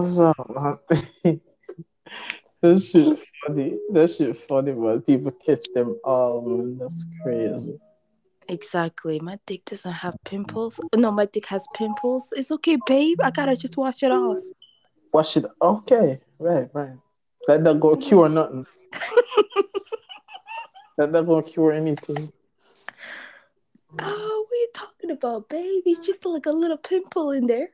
What's up, man? that shit funny. That shit funny, man. People catch them all, man. That's crazy. Exactly. My dick doesn't have pimples. No, my dick has pimples. It's okay, babe. I gotta just wash it off. Wash it. Okay, right, right. Let that go cure nothing. Let that go cure anything. Oh, what are you talking about, babe? It's just like a little pimple in there.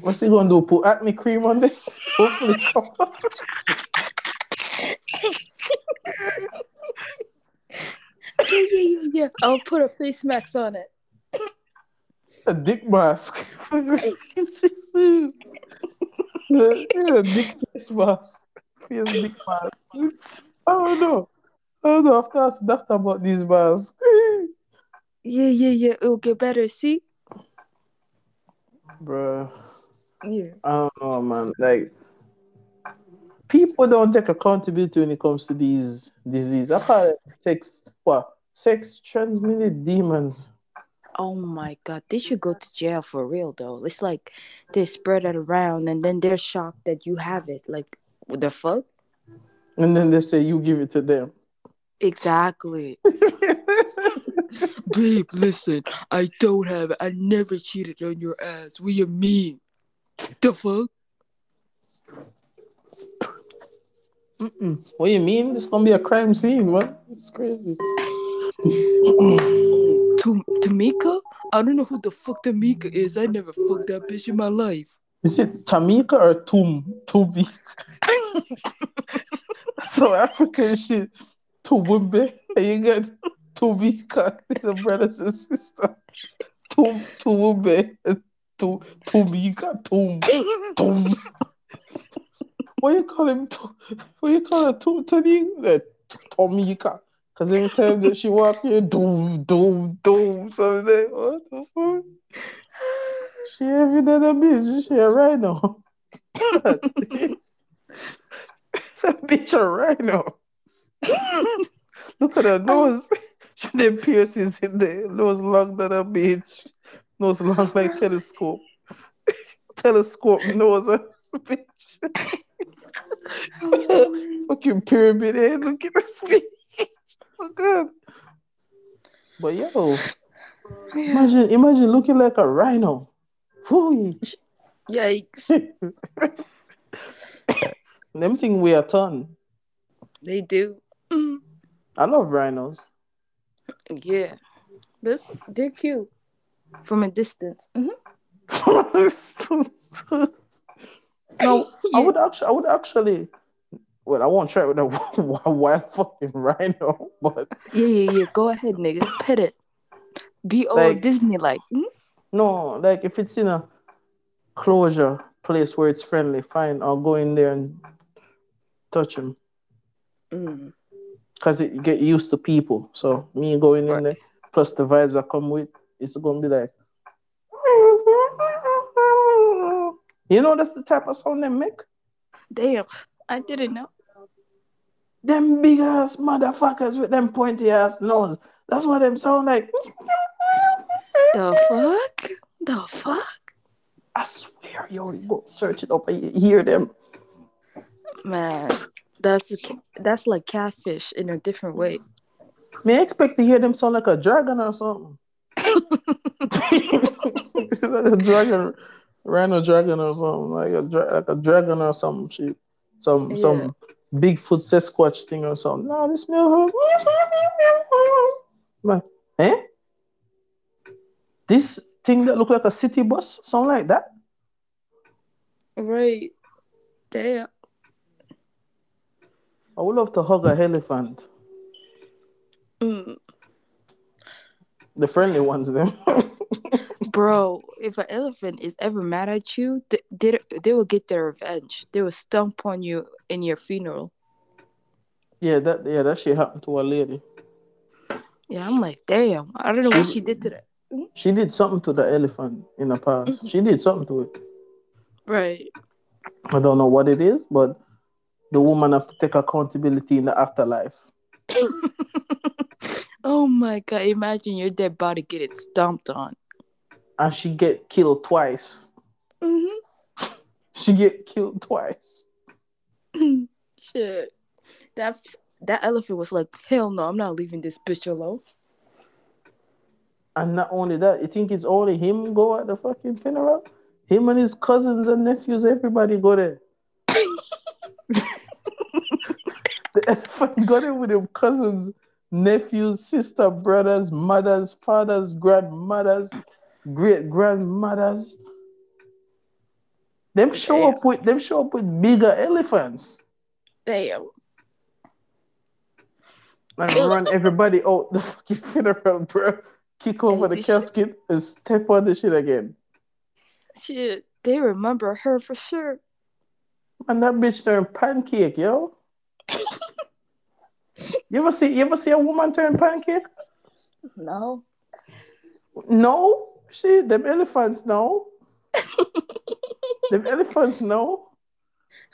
What's he gonna do? Put acne cream on there? Hopefully. Yeah, yeah, yeah, yeah. I'll put a face mask on it. a dick mask. yeah, dick face mask. Face dick mask. Know. I don't know. After I asked about these masks. Yeah, yeah, yeah. It'll get better. See? Bruh. Yeah. I don't know, man. Like people don't take accountability when it comes to these diseases. I call it sex what? Sex transmitted demons. Oh my god, they should go to jail for real though. It's like they spread it around and then they're shocked that you have it. Like what the fuck? And then they say you give it to them. Exactly. Babe, listen, I don't have it. I never cheated on your ass. What you mean? The fuck? Mm-mm. What you mean? It's gonna be a crime scene, what? It's crazy. To Tamika? I don't know who the fuck Tamika is. I never fucked that bitch in my life. Is it Tamika or Tum? Tubi? so African shit. Tubumbe. And you got Tubika, the brothers and sisters. Tum Tubumbe. Tu Tumika. Tum. Tum. What you call him? Tu- What you call her? Tu Tanika? Tomika. Cause every time that she walk here, doom, doom, doom. So what the fuck? She every day that bitch, she a rhino. that bitch a rhino. Look at her nose. She did piercings in there. Nose long than a bitch. Nose long like telescope. telescope nose bitch. Fucking pyramid head. Look at this bitch. Look good. But yo, imagine imagine looking like a rhino. Whoo. Yikes. Them thing weigh a ton. They do. Mm. I love rhinos. Yeah. This they're cute. From a distance. Mhm. no, I would actually, I would actually. Well, I won't try it with a wild fucking rhino, but Yeah, yeah, yeah. Go ahead, nigga. Pet it. Be all Like- Disney like. Mhm. no, like if it's in a closure place where it's friendly, fine. I'll go in there and touch him Mm. because it you get used to people. So me going in there, plus the vibes I come with, it's gonna be like. You know that's the type of sound they make. Damn. I didn't know. Them big ass motherfuckers with them pointy ass nose. That's what them sound like. The fuck? The fuck? I swear, yo, you go search it up and you hear them. Man. That's that's like catfish in a different way. May I expect to hear them sound like a dragon or something? Like a dragon, rhino dragon or something, like a dra- like a dragon or some shit, some Yeah. some Bigfoot Sasquatch thing or something. No, this smell. like, eh? This thing that look like a city bus, something like that. Right. Damn. I would love to hug a elephant. Mm. The friendly ones, them. Bro, if an elephant is ever mad at you, th- they, they will get their revenge. They will stomp on you in your funeral. yeah, that yeah, that shit happened to a lady. Yeah, I'm like, damn. I don't know what She- she did to that. Mm-hmm. She did something to the elephant in the past. Mm-hmm. She did something to it. Right. I don't know what it is, but the woman have to take accountability in the afterlife. oh my god! Imagine your dead body getting stomped on. And she get killed twice. hmm She get killed twice. Shit. That that elephant was like, hell no, I'm not leaving this bitch alone. And not only that, you think it's only him go at the fucking funeral? Him and his cousins and nephews, everybody go there. the elephant got it with him cousins, nephews, sister, brothers, mothers, fathers, grandmothers, great grandmothers. Them show Damn. up with them show up with bigger elephants Damn. and run everybody out the fucking funeral, bro. Kick over the casket and step on the shit again. Shit. They remember her for sure. And that bitch turned pancake, yo. You ever see you ever see a woman turn pancake? No. No. She them elephants no. them elephants no.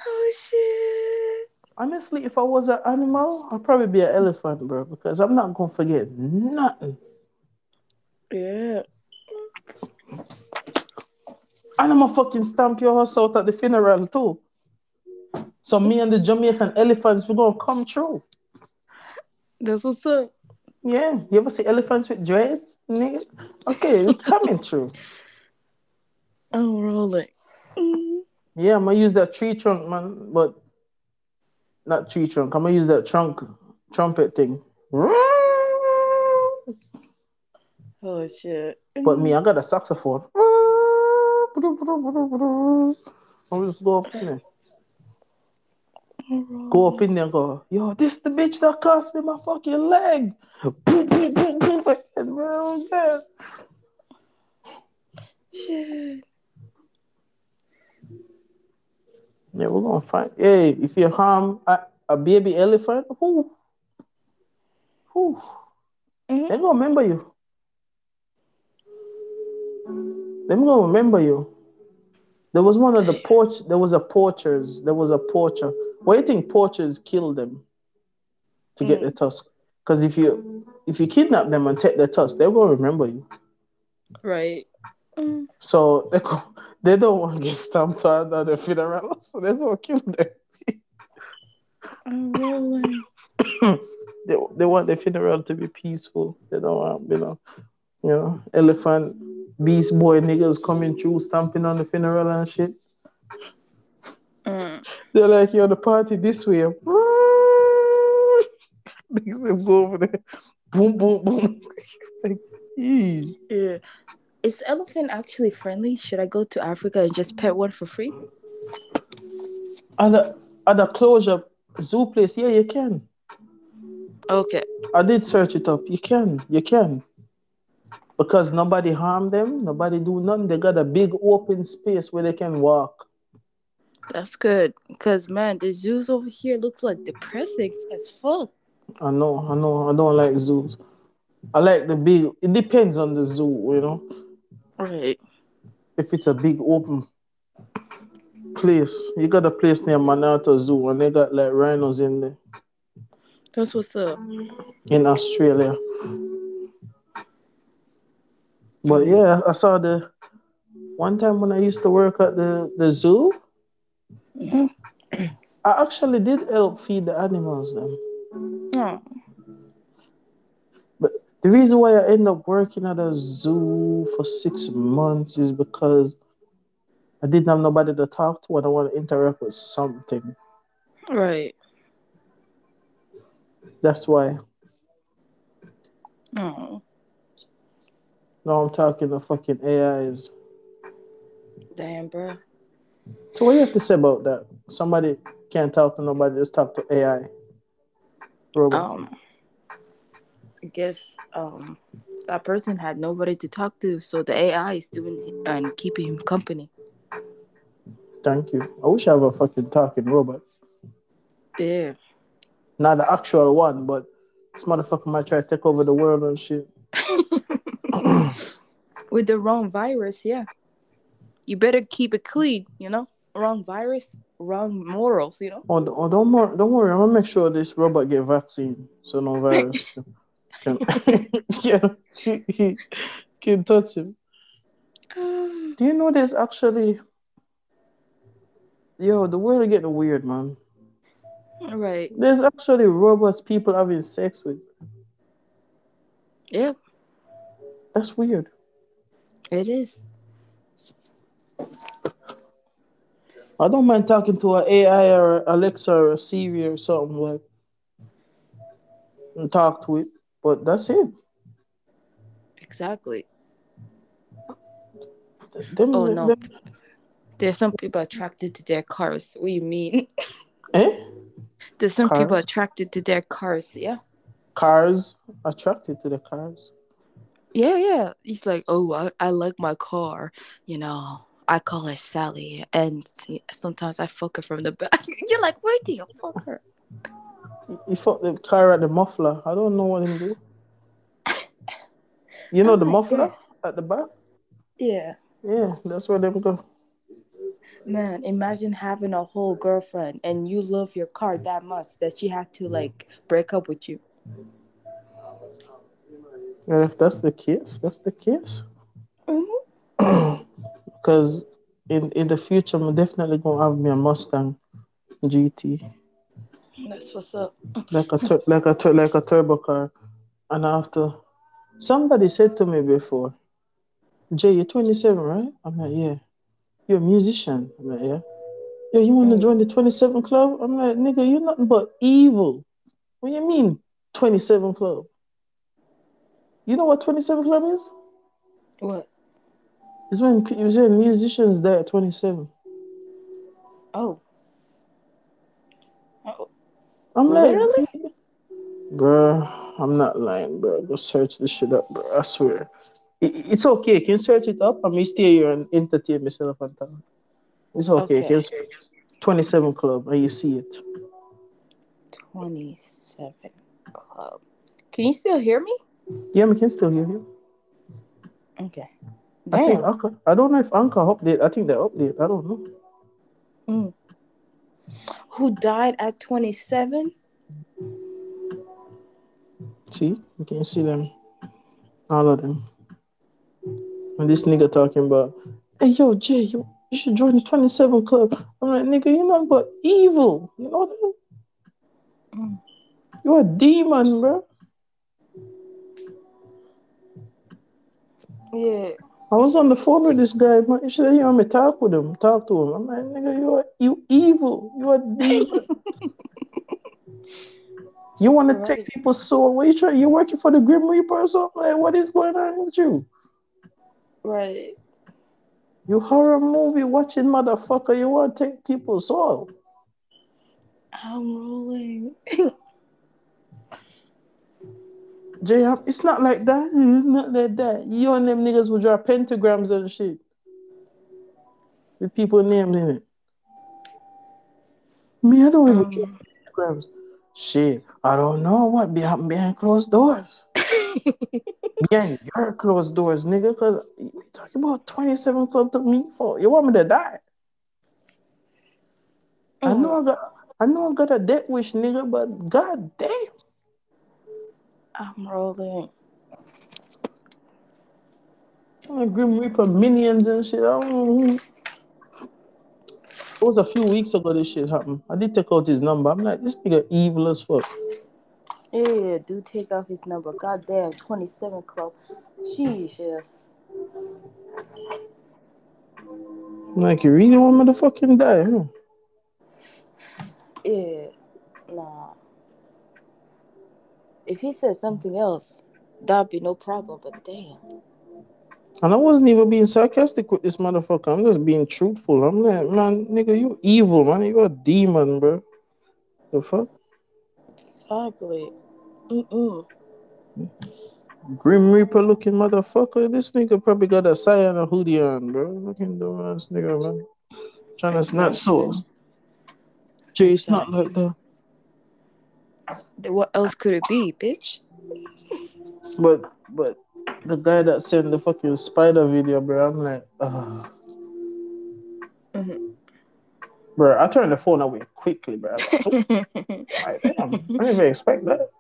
Oh shit. Honestly, if I was an animal, I'd probably be an elephant, bro, because I'm not gonna forget nothing. Yeah. And I'm gonna fucking stamp your house out at the funeral too. So me and the Jamaican elephants, we're gonna come true. That's what's up. Yeah, you ever see elephants with dreads, nigga? Okay, we coming through. I'm rolling. Mm. Yeah, I'm gonna use that tree trunk, man, but not tree trunk. I'm gonna use that trunk trumpet thing. Oh shit. But me, I got a saxophone. I'll just go up there. Go up in there and go, yo, this the bitch that cost me my fucking leg. Yeah. Shit. Yeah, we're gonna find. Hey, if you harm a, a baby elephant, who, who, Mhm. they gonna remember you. Them gonna remember you. There was one of the porch. There was a poachers. There was a poacher. Why do you think poachers kill them to get Mm. the tusk? Because if you if you kidnap them and take their tusk, they will remember you. Right. Mm. So they they don't want to get stamped out at the funeral, so they're gonna kill them. I'm rolling. they, they want the funeral to be peaceful. They don't want, you know, you know, elephant, beast boy niggas coming through, stamping on the funeral and shit. Mm. They're like, yo, the party this way. Niggas go over there. Boom, boom, boom. like. Yeah. Is elephant actually friendly? Should I go to Africa and just pet one for free? At the, at the closure zoo place, yeah, you can. Okay. I did search it up. You can, you can. Because nobody harm them, nobody do nothing. They got a big open space where they can walk. That's good. Cause man, the zoos over here looks like depressing as fuck. I know, I know, I don't like zoos. I like the big. It depends on the zoo, you know. Right. If it's a big open place, you got a place near Monarto Zoo, and they got like rhinos in there That's what's up. in Australia. But yeah, I saw the one time when I used to work at the the zoo. Mhm. I actually did help feed the animals then. Oh. But the reason why I end up working at a zoo for six months is because I didn't have nobody to talk to and I want to interact with something. Right. That's why. Oh. Now I'm talking the fucking AIs. Damn, bro. So what do you have to say about that? Somebody can't talk to nobody, just talk to AI. Robots. Um. I guess um that person had nobody to talk to, so the AI is doing and keeping him company. Thank you. I wish I have a fucking talking robot. Yeah. Not the actual one, but this motherfucker might try to take over the world and shit. With the wrong virus, yeah. You better keep it clean, you know? Wrong virus, wrong morals, you know? Oh, oh don't, wor- don't worry. I'm gonna make sure this robot get vaccine so no virus can, can, yeah, he, he can touch him. Do you know there's actually yo, the world is getting weird, man. Right. There's actually robots people having sex with. Yep. That's weird. It is. I don't mind talking to an AI or Alexa or a Siri or something like and talk to it, but that's it. Exactly. Them, Oh no. them- There's some people attracted to their cars. What do you mean? eh? There's some people attracted to their cars. Yeah. Cars attracted to the cars. Yeah, yeah. He's like, oh, I, I like my car. You know, I call her Sally, and sometimes I fuck her from the back. You're like, where do you fuck her? He- He fucked the car at the muffler. I don't know what him do. You know Oh the muffler God. at the back? Yeah. Yeah, that's where them go. Man, imagine having a whole girlfriend and you love your car that much that she had to like break up with you. And if that's the case, that's the case. Mm-hmm. Because in in the future, I'm definitely gonna have me a Mustang GT, That's what's up. like a tur- like a tur- like a turbo car. And after somebody said to me before, Jay, you're 27, right? I'm like, yeah. You're a musician. I'm like, yeah. Yo, you want to Mm. join the 27 club? I'm like, nigga, you're nothing but evil. What do you mean 27 club? You know what 27 club is? What? It's when it's when musicians die at 27. Oh. Oh. I'm like, Literally? bro, I'm not lying, bro. Go search this shit up, bro. I swear. It's okay. You can search it up. I may stay here and entertain myself and talk. It's okay. You Okay. can search 27 Club and you see it. 27 Club. Can you still hear me? Yeah, we can still hear you. Okay. I think Damn. Anchor. I don't know if Anchor update. I think they update. I don't know. Mm. Who died at 27? See, you can see them. All of them. And this nigga talking about, hey yo, Jay, you, you should join the 27 Club. I'm like, nigga, you're not but evil. You know that? Mm. You're a demon, bro. Yeah. I was on the phone with this guy, man. You should hear me talk with him, talk to him. I'm like, nigga, you are you evil. You are demon. you want to take Right. people's soul. What you trying? You working for the Grim Reaper or something? Like, what is going on with you? Right. You horror movie watching motherfucker. You want to take people's soul. I'm rolling. Jay, it's not like that. It's not like that. You and them niggas will draw pentagrams and shit with people named in it. Me, I don't even draw Um, pentagrams. Shit, I don't know what behind behind closed doors. Behind your closed doors, nigga. Cause we talking about 27 club to me for. You want me to die? I know I got I know I got a death wish, nigga, but god damn. I'm rolling. Grim Reaper minions and shit. I don't know. who- It was a few weeks ago this shit happened. I did take out his number. I'm like, this nigga evil as fuck. Yeah, yeah, do take off his number. Goddamn, 27 Club. Jesus. Like, you really want me to fucking die, huh? Yeah. Nah. If he said something else, that'd be no problem, but damn. And I wasn't even being sarcastic with this motherfucker. I'm just being truthful. I'm like, man, nigga, you evil, man. You a demon, bro. The fuck? Exactly. Mm-mm. Grim Reaper looking motherfucker. This nigga probably got a cyan and a hoodie on, bro. Looking dumbass nigga, man. Trying to snatch souls. Jay, it's not like that. What else could it be, bitch? But but the guy that sent the fucking spider video, bro, I'm like, ah. Mhm. Bro, I turned the phone away quickly, bro. Like, damn, I didn't even expect that.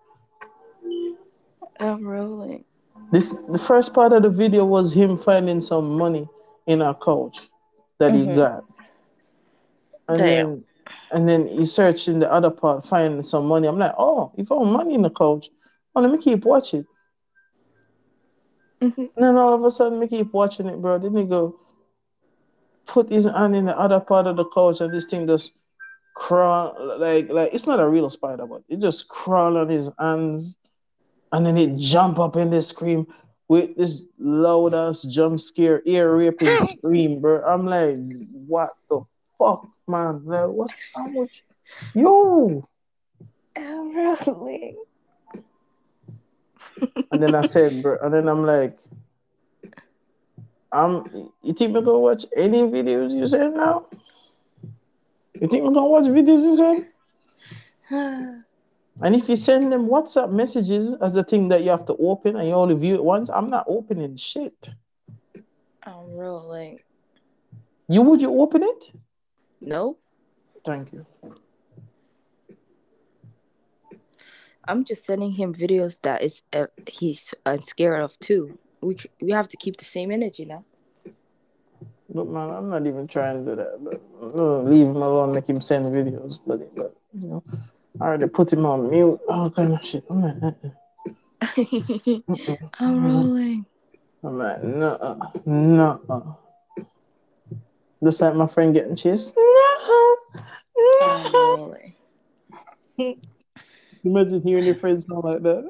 I'm rolling. This the first part of the video was him finding some money in a couch that he Mhm. got. And Damn. then and then he searched in the other part, finding some money. I'm like, oh, you found money in the couch. Oh, let me keep watching. Mhm. And then all of a sudden, me keep watching it, bro. Then he go put his hand in the other part of the couch, and this thing just crawl like like it's not a real spider, but it just crawl on his hands, and then it jump up and they scream with this loud ass jump scare, ear raping scream, bro. I'm like, what the fuck, man? Like, what's with you? Yo? I'm rolling. And then I said, bro, and then I'm like, I'm. you think we're gonna watch any videos you said now? You think we're gonna watch videos you said? And if you send them WhatsApp messages as the thing that you have to open and you only view it once, I'm not opening shit. I'm rolling. You would you open it? No, Thank you. I'm just sending him videos that is uh, he's uh, scared of too. We c- we have to keep the same energy now. But man, I'm not even trying to do that. But leave him alone, make him send videos. But, but you know, I already put him on mute, all kind of shit. I'm like, uh-uh, I'm rolling. I'm like, no, no. Just like my friend getting chased. No, no. rolling. Imagine hearing your friends sound like that.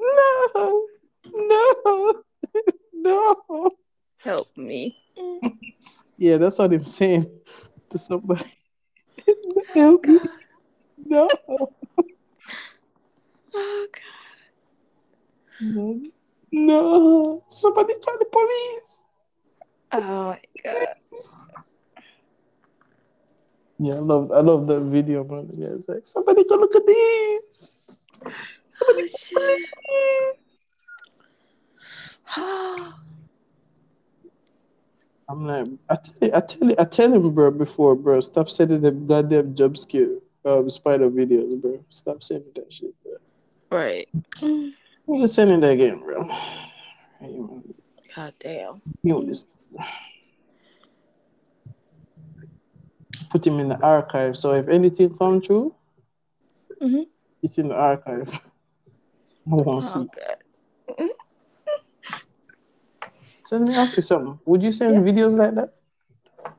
No, no, no. Help me. Yeah, that's what I'm saying to somebody. Help me. Oh, no. Oh God. No. No. Somebody call the police. Oh my God. Yeah, I love I love that video, man. Yeah, it's like somebody go look at this. Somebody Oh, shit. Oh, I'm like, I tell you, I tell you, I tell him, bro, before, bro, stop sending them goddamn jump scare um, spider videos, bro. Stop sending that shit, bro. right. I'm gonna send it again, bro. God damn. mute this. Put him in the archive. So if anything come true, Mhm. it's in the archive. I won't see. So let me ask you something. Would you send Yeah. videos like that?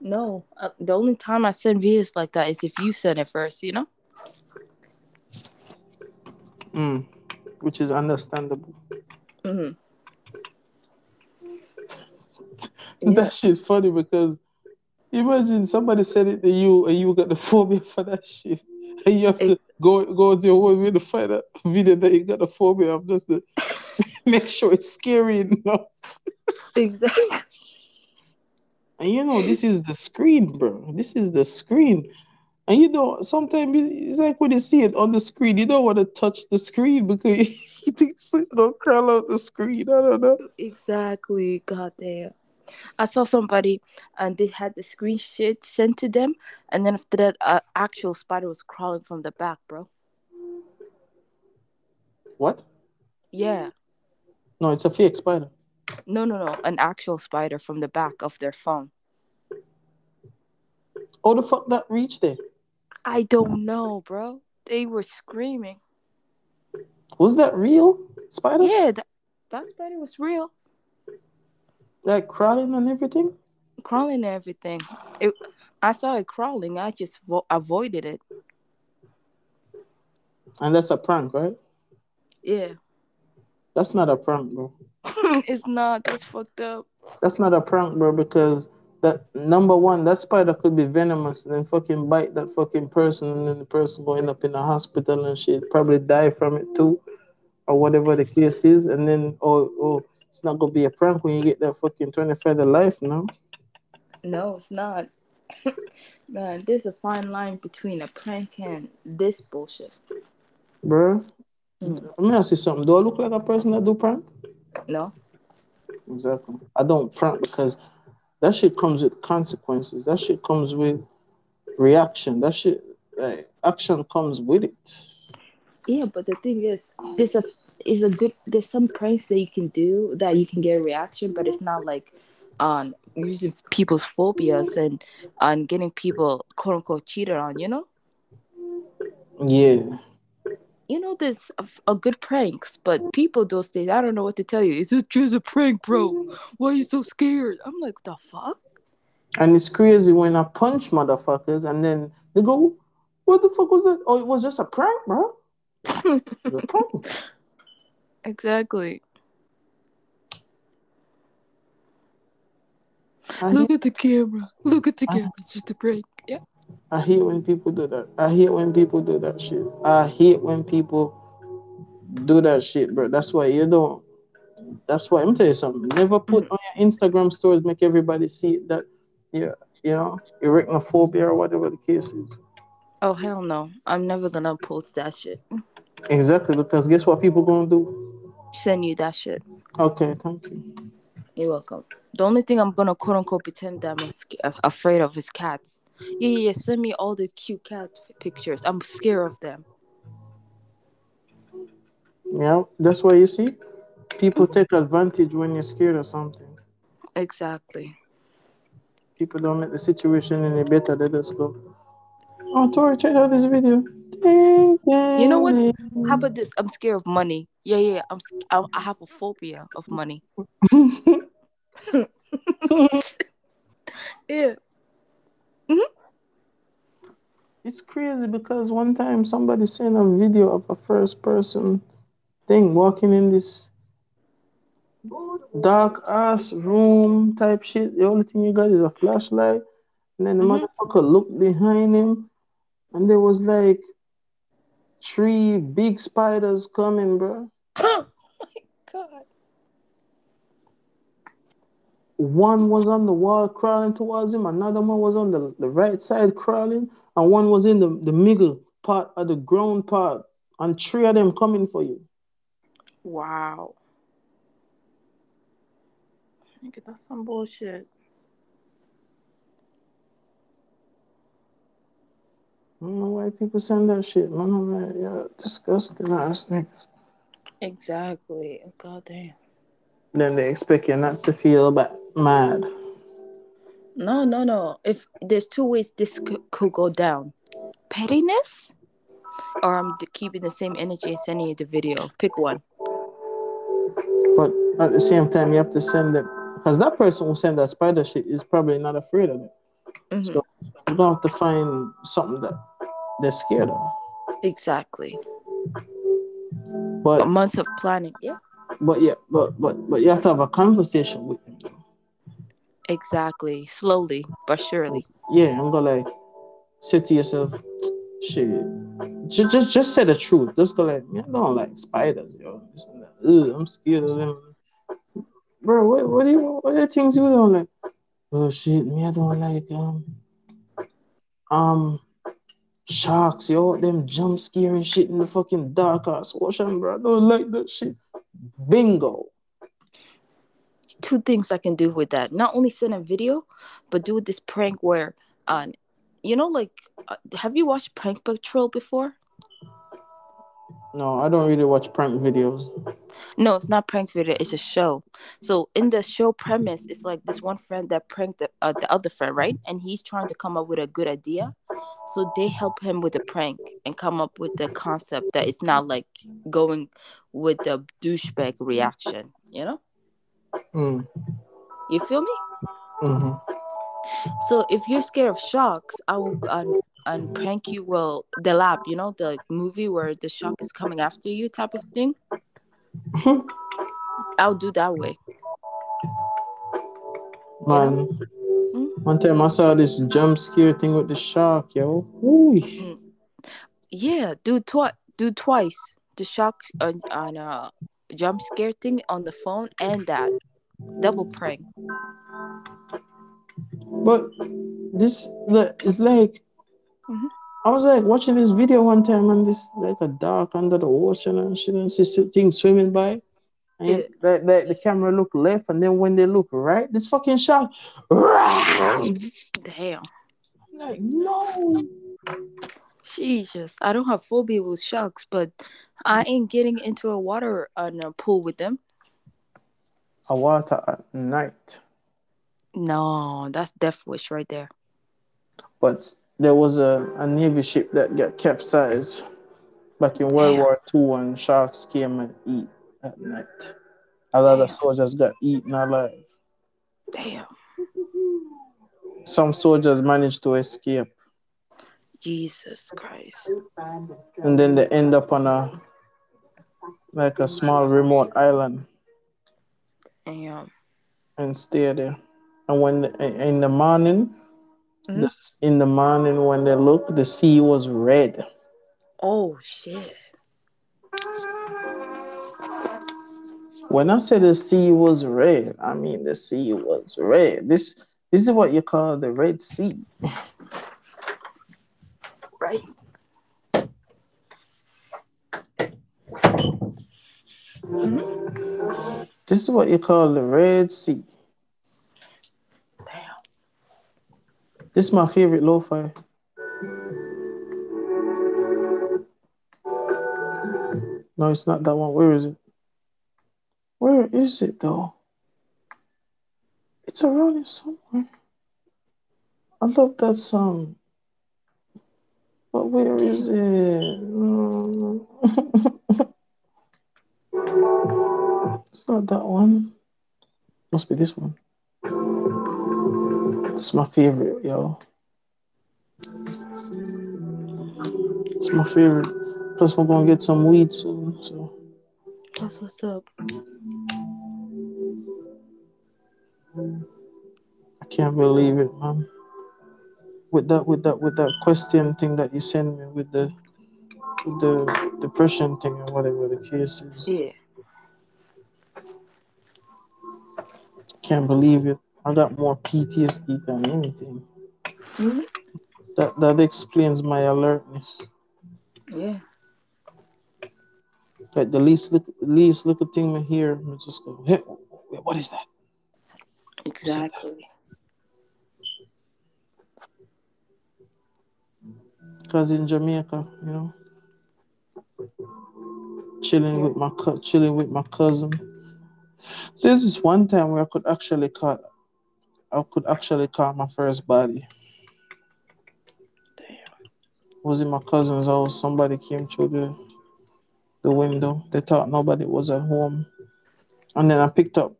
No, uh, the only time I send videos like that is if you send it first. You know. Mm. Which is understandable. Mm-hmm. Yeah. That shit's funny because imagine somebody said it to you and you got the phobia for that shit. And you have to go go to your own way to find a video that you got the phobia of just to make sure it's scary enough. Exactly. And you know, this is the screen, bro. This is the screen. And you know, sometimes it's like when you see it on the screen, you don't want to touch the screen because you think it's gonna crawl out the screen. I don't know. Exactly. God damn. I saw somebody and they had the screenshot sent to them, and then after that, an actual spider was crawling from the back, bro. What? Yeah. No, it's a fake spider. No, no, no. An actual spider from the back of their phone. How the fuck that reached there? I don't know, bro. They were screaming. Was that real spider? Yeah, that, that spider was real. Like crawling and everything? Crawling and everything. It, I saw it crawling. I just vo- avoided it. And that's a prank, right? Yeah. That's not a prank, bro. it's not. That's fucked up. That's not a prank, bro, because that number one, that spider could be venomous and then fucking bite that fucking person and then the person will end up in the hospital and shit. Probably die from it too. Or whatever the case is. And then oh oh it's not gonna be a prank when you get that fucking 25 to life no? No, it's not. Man, there's a fine line between a prank and this bullshit. Bro. Mm. Let me ask you something. Do I look like a person that do prank? No? Exactly. I don't prank because that shit comes with consequences. That shit comes with reaction. That shit, like, action comes with it. Yeah, but the thing is, there's a is a good there's some pranks that you can do that you can get a reaction, but it's not like on using people's phobias and on getting people quote unquote cheated on. You know. Yeah. You know, there's a, a good pranks, but people those days, I don't know what to tell you. Is it just a prank, bro? Why are you so scared? I'm like, the fuck? And it's crazy when I punch motherfuckers and then they go, What the fuck was that? Oh, it was just a prank, bro. It was a prank. Exactly. I Look hate, at the camera. Look at the I- camera. It's just a break. Yeah. I hate when people do that. I hate when people do that shit. I hate when people do that shit, bro. That's why you don't. That's why I'm tell you something. Never put mm. on your Instagram stories, make everybody see that you you know, arachnophobia or whatever the case is. Oh hell no! I'm never gonna post that shit. Exactly, because guess what people gonna do? Send you that shit. Okay, thank you. You're welcome. The only thing I'm gonna quote unquote pretend that I'm af- afraid of is cats. Yeah, yeah, yeah. Send me all the cute cat pictures. I'm scared of them. Yeah, that's why you see people take advantage when you're scared of something. Exactly. People don't make the situation any better. They just go, "Oh, Tori, check out this video." You know what? How about this? I'm scared of money. Yeah, yeah. I'm. I, I have a phobia of money. Yeah. It's crazy because one time somebody sent a video of a first person thing walking in this dark ass room type shit. The only thing you got is a flashlight. And then the Mhm. motherfucker looked behind him and there was like three big spiders coming, bro. oh my god. One was on the wall crawling towards him, another one was on the, the right side crawling, and one was in the, the middle part of the ground part. And three of them coming for you. Wow. Nigga, that's some bullshit. I don't know why people send that shit, man. I'm like, yeah, disgusting ass niggas. Exactly. God damn. Then they expect you not to feel bad, mad. No, no, no. If there's two ways this could, could go down, pettiness, or I'm keeping the same energy and sending you the video. Pick one. But at the same time, you have to send them because that person who sent that spider shit is probably not afraid of it. Mhm. So you're gonna have to find something that they're scared of. Exactly. But But months of planning. Yeah. but yeah, but but but you have to have a conversation with them. Exactly. Slowly but surely. Yeah, I'm gonna like say to yourself, shit. Just, just just say the truth. Just go like, I don't like spiders, yo. Ugh, I'm scared of them. Bro, what what do you what are the things you don't like? Oh shit, me I don't like um um sharks, yo, them jump scary shit in the fucking dark ass ocean, bro. I don't like that shit. Bingo. Two things I can do with that. Not only send a video, but do this prank where, uh, you know, like, uh, have you watched Prank Patrol before? No, I don't really watch prank videos. No, it's not prank video. It's a show. So in the show premise, it's like this one friend that pranked the, uh, the other friend, right? And he's trying to come up with a good idea. So they help him with the prank and come up with the concept that it's not like going with the douchebag reaction. You know? Mm, You feel me? hmm So if you're scared of sharks, I will um, and prank you. Well, the lab, you know, the movie where the shark is coming after you, type of thing. I'll do that way. Man, Mm. one time I saw this jump scare thing with the shark, yo. Ooh. Yeah, do twice. Do twice. The shark on on a jump scare thing on the phone and that double prank. But this it's like Mhm. I was like watching this video one time and this like a dark under the ocean and shit and see things swimming by. And Yeah. like, like the camera look left and then when they look right, this fucking shark. I'm Damn. like, no. Jesus, I don't have phobia with sharks, but I ain't getting into a water uh, on a pool with them. A water at night. No, that's Death Wish right there. But there was a, a Navy ship that got capsized back in World Damn. War II when sharks came and eat at night. A lot of soldiers got eaten alive. Damn. Some soldiers managed to escape, Jesus Christ. and then they end up on a like a small remote island Damn. and stay there. And when in the morning, Mhm. this in the morning when they look, the sea was red. Oh shit. When I say the sea was red, I mean the sea was red. This this is what you call the Red Sea. Right. Mm-hmm. This is what you call the Red Sea. Damn. This is my favorite lo-fi. No, it's not that one. Where is it? Where is it though? It's around here somewhere. I love that song. But where is it? It's not that one. Must be this one. It's my favorite, yo. It's my favorite. Plus, we're gonna get some weed soon, so That's what's up. I can't believe it, man. With that, with that, with that question thing that you sent me, with the, with the depression thing or whatever the case is, Yeah. can't believe it. I got more PTSD than anything. Mhm. That that explains my alertness. Yeah. Like the least look, least little thing I hear, I just go, hey, what is that? Exactly. Cause in Jamaica, you know, chilling Yeah. with my co- chilling with my cousin. This is one time where I could actually cut. I could actually call my first body. Damn. was in my cousin's house. Somebody came through the the window. They thought nobody was at home, and then I picked up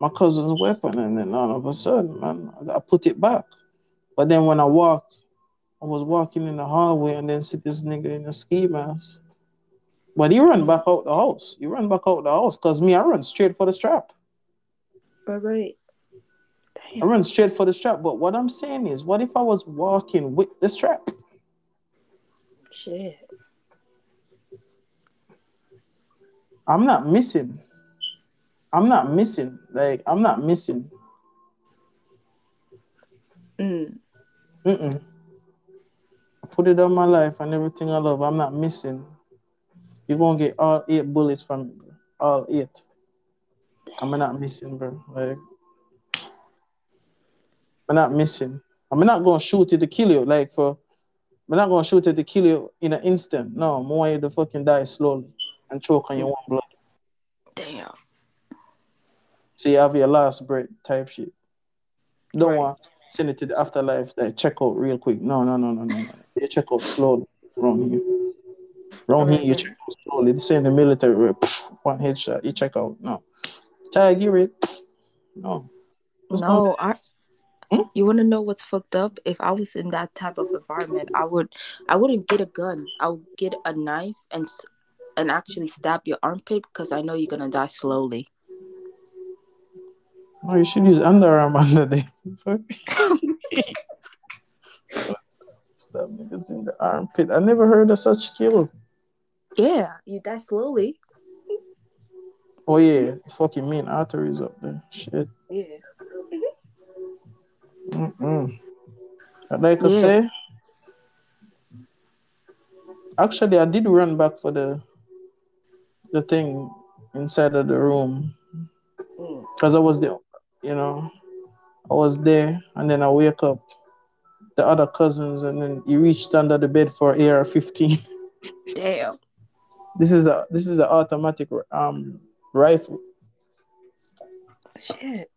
my cousin's weapon, and then all of a sudden, man, I put it back. But then when I walked, I was walking in the hallway, and then see this nigga in a ski mask. But he run back out the house. He run back out the house, cause me, I run straight for the strap. Right, right. I run straight for the strap. But what I'm saying is, what if I was walking with the strap? Shit. I'm not missing. I'm not missing. Like I'm not missing. Mm. Mm-mm. I put it on my life and everything I love. I'm not missing. You're gonna get all eight bullets from me, bro. All eight. I'm not missing, bro. Like I'm not missing. I'm not gonna shoot it to kill you. Like for I'm not gonna shoot it to kill you in an instant. No, I'm want you to fucking die slowly and choke on your own blood. Damn. So you have your last breath type shit. Don't Right. want send it to the afterlife like check out real quick. No, no, no, no, no. You check out slowly around here. Around Right, here you check out slowly. This ain't the military where one headshot, you check out. No. Tiger it. No. Just No, I. Hmm? You want to know what's fucked up? If I was in that type of environment, I would, I wouldn't get a gun. I would get a knife and and actually stab your armpit because I know you're gonna die slowly. Oh, you should use underarm under there. Stab niggas in the armpit. I never heard of such skill. Yeah, you die slowly. Oh yeah, it's fucking main arteries up there. Shit. Yeah. Mm-mm. Like I Yeah. say, actually, I did run back for the the thing inside of the room Mm. because I was there, you know, I was there, and then I wake up the other cousins, and then he reached under the bed for AR-15. Damn. this is a this is an automatic um rifle. Shit.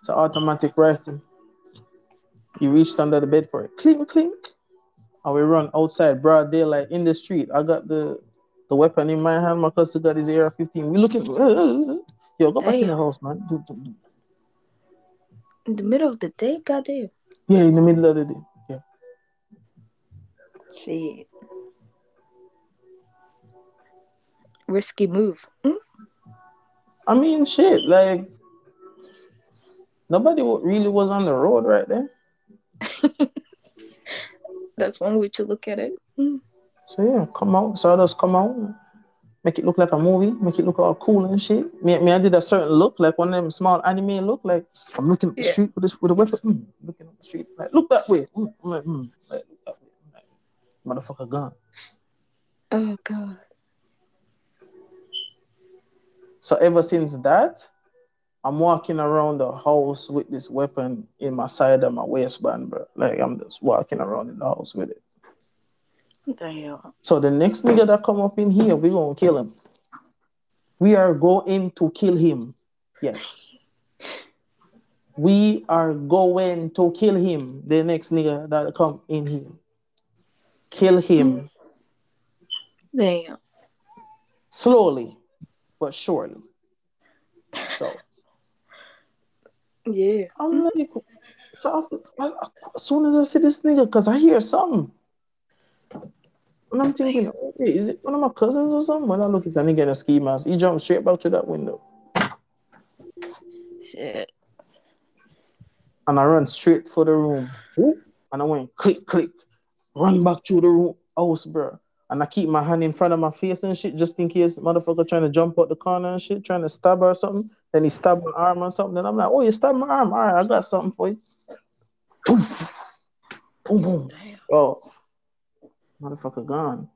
It's an automatic rifle. He reached under the bed for it. Clink, clink. And we run outside, broad daylight in the street. I got the the weapon in my hand. My cousin got his AR-15. We looking. for Yo, go back in the house, man. In the middle of the day, goddamn. Yeah, in the middle of the day. Yeah. Shit. Risky move. Mm? I mean, shit. Like nobody really was on the road right there. That's one way to look at it. Mm. So yeah, come out. Saw us come out. Make it look like a movie. Make it look all cool and shit. Me, me I did a certain look, like one of them small anime look. Like I'm looking at the Yeah. street with this with a weapon. Mm, looking at the street. Like look that way. Mm, I'm like, mm, like, look that way. Like, motherfucker gone. Oh god. So ever since that, I'm walking around the house with this weapon in my side of my waistband, bro. Like I'm just walking around in the house with it. Damn. So the next nigga that come up in here, we gonna kill him. We are going to kill him. Yes. We are going to kill him. The next nigga that come in here. Kill him Damn. slowly, but surely. So Yeah. I'm like, so after, I, I- as soon as I see this nigga, cause I hear something, and I'm thinking, okay, is it one of my cousins or something? When I look at that nigga in a ski mask, he jumped straight back to that window, Shit. and I run straight for the room, and I went click click, run back to the room house, bro. And I keep my hand in front of my face and shit, just in case motherfucker trying to jump out the corner and shit, trying to stab her or something. Then he stabbed my arm or something. Then I'm like, oh, you stabbed my arm. All right, I got something for you. Poof. Boom, boom. Damn. Oh, motherfucker gone.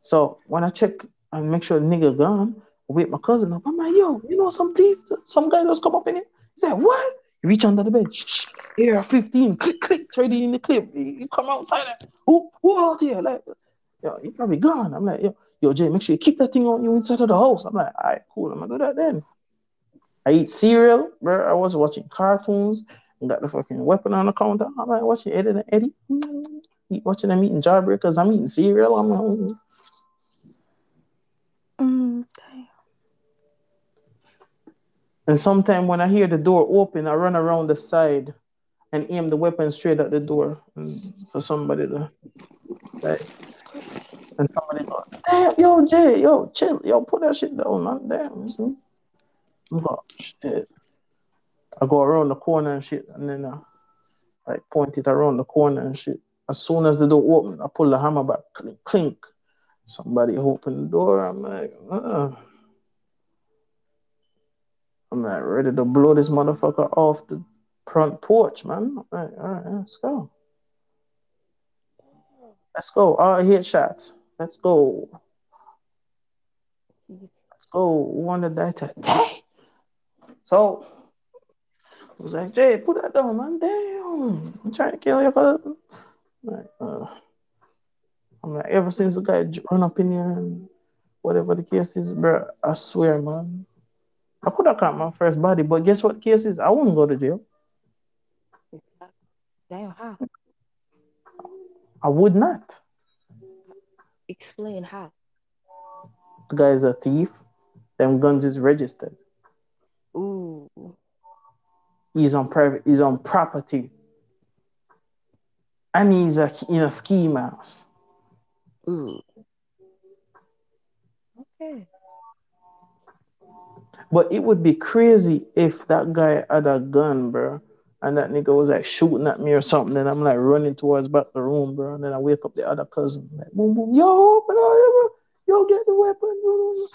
So when I check and make sure nigga gone, I wake my cousin up. I'm like, yo, you know some thief, some guy just come up in here. He said, what? He reach under the bed. Shh, AR-15, click, click, trade it in the clip. He come outside. Who, who out here? Like, yo, he probably gone. I'm like, yo, yo, Jay, make sure you keep that thing on you inside of the house. I'm like, all right, cool. I'm gonna do that then. I eat cereal, bro. I was watching cartoons. and Got the fucking weapon on the counter. I'm like watching Eddie and Eddie. Eat- watching them eating jawbreakers. I'm eating cereal. I'm like, mm. Mm, damn. and sometimes when I hear the door open, I run around the side and aim the weapon straight at the door for somebody to like and somebody go, damn, yo, Jay, yo, chill, yo, put that shit down, man. Damn. see? Shit. I go around the corner and shit, and then I like point it around the corner and shit. As soon as the door open, I pull the hammer back, clink, clink. Somebody open the door. I'm like, uh. I'm like ready to blow this motherfucker off the front porch, man. I'm like, all right, let's go. Let's go. All headshots. Let's go. Let's go. That to Jay? So I was like, Jay, put that down, man. Damn. I'm trying to kill your cousin. Like, uh, I'm like, ever since the guy run up in here and whatever the case is, bro, I swear, man. I could have caught my first body, but guess what case is? I wouldn't go to jail. Damn, how? I would not. Explain how. The guy is a thief. Them guns is registered. Ooh. He's on private. He's on property, and he's a, in a ski mask. Ooh. Okay. But it would be crazy if that guy had a gun, bro, and that nigga was like shooting at me or something. Then I'm like running towards back the room, bro, and then I wake up the other cousin, like boom, boom, yo, open up, yo, yo, get the weapon,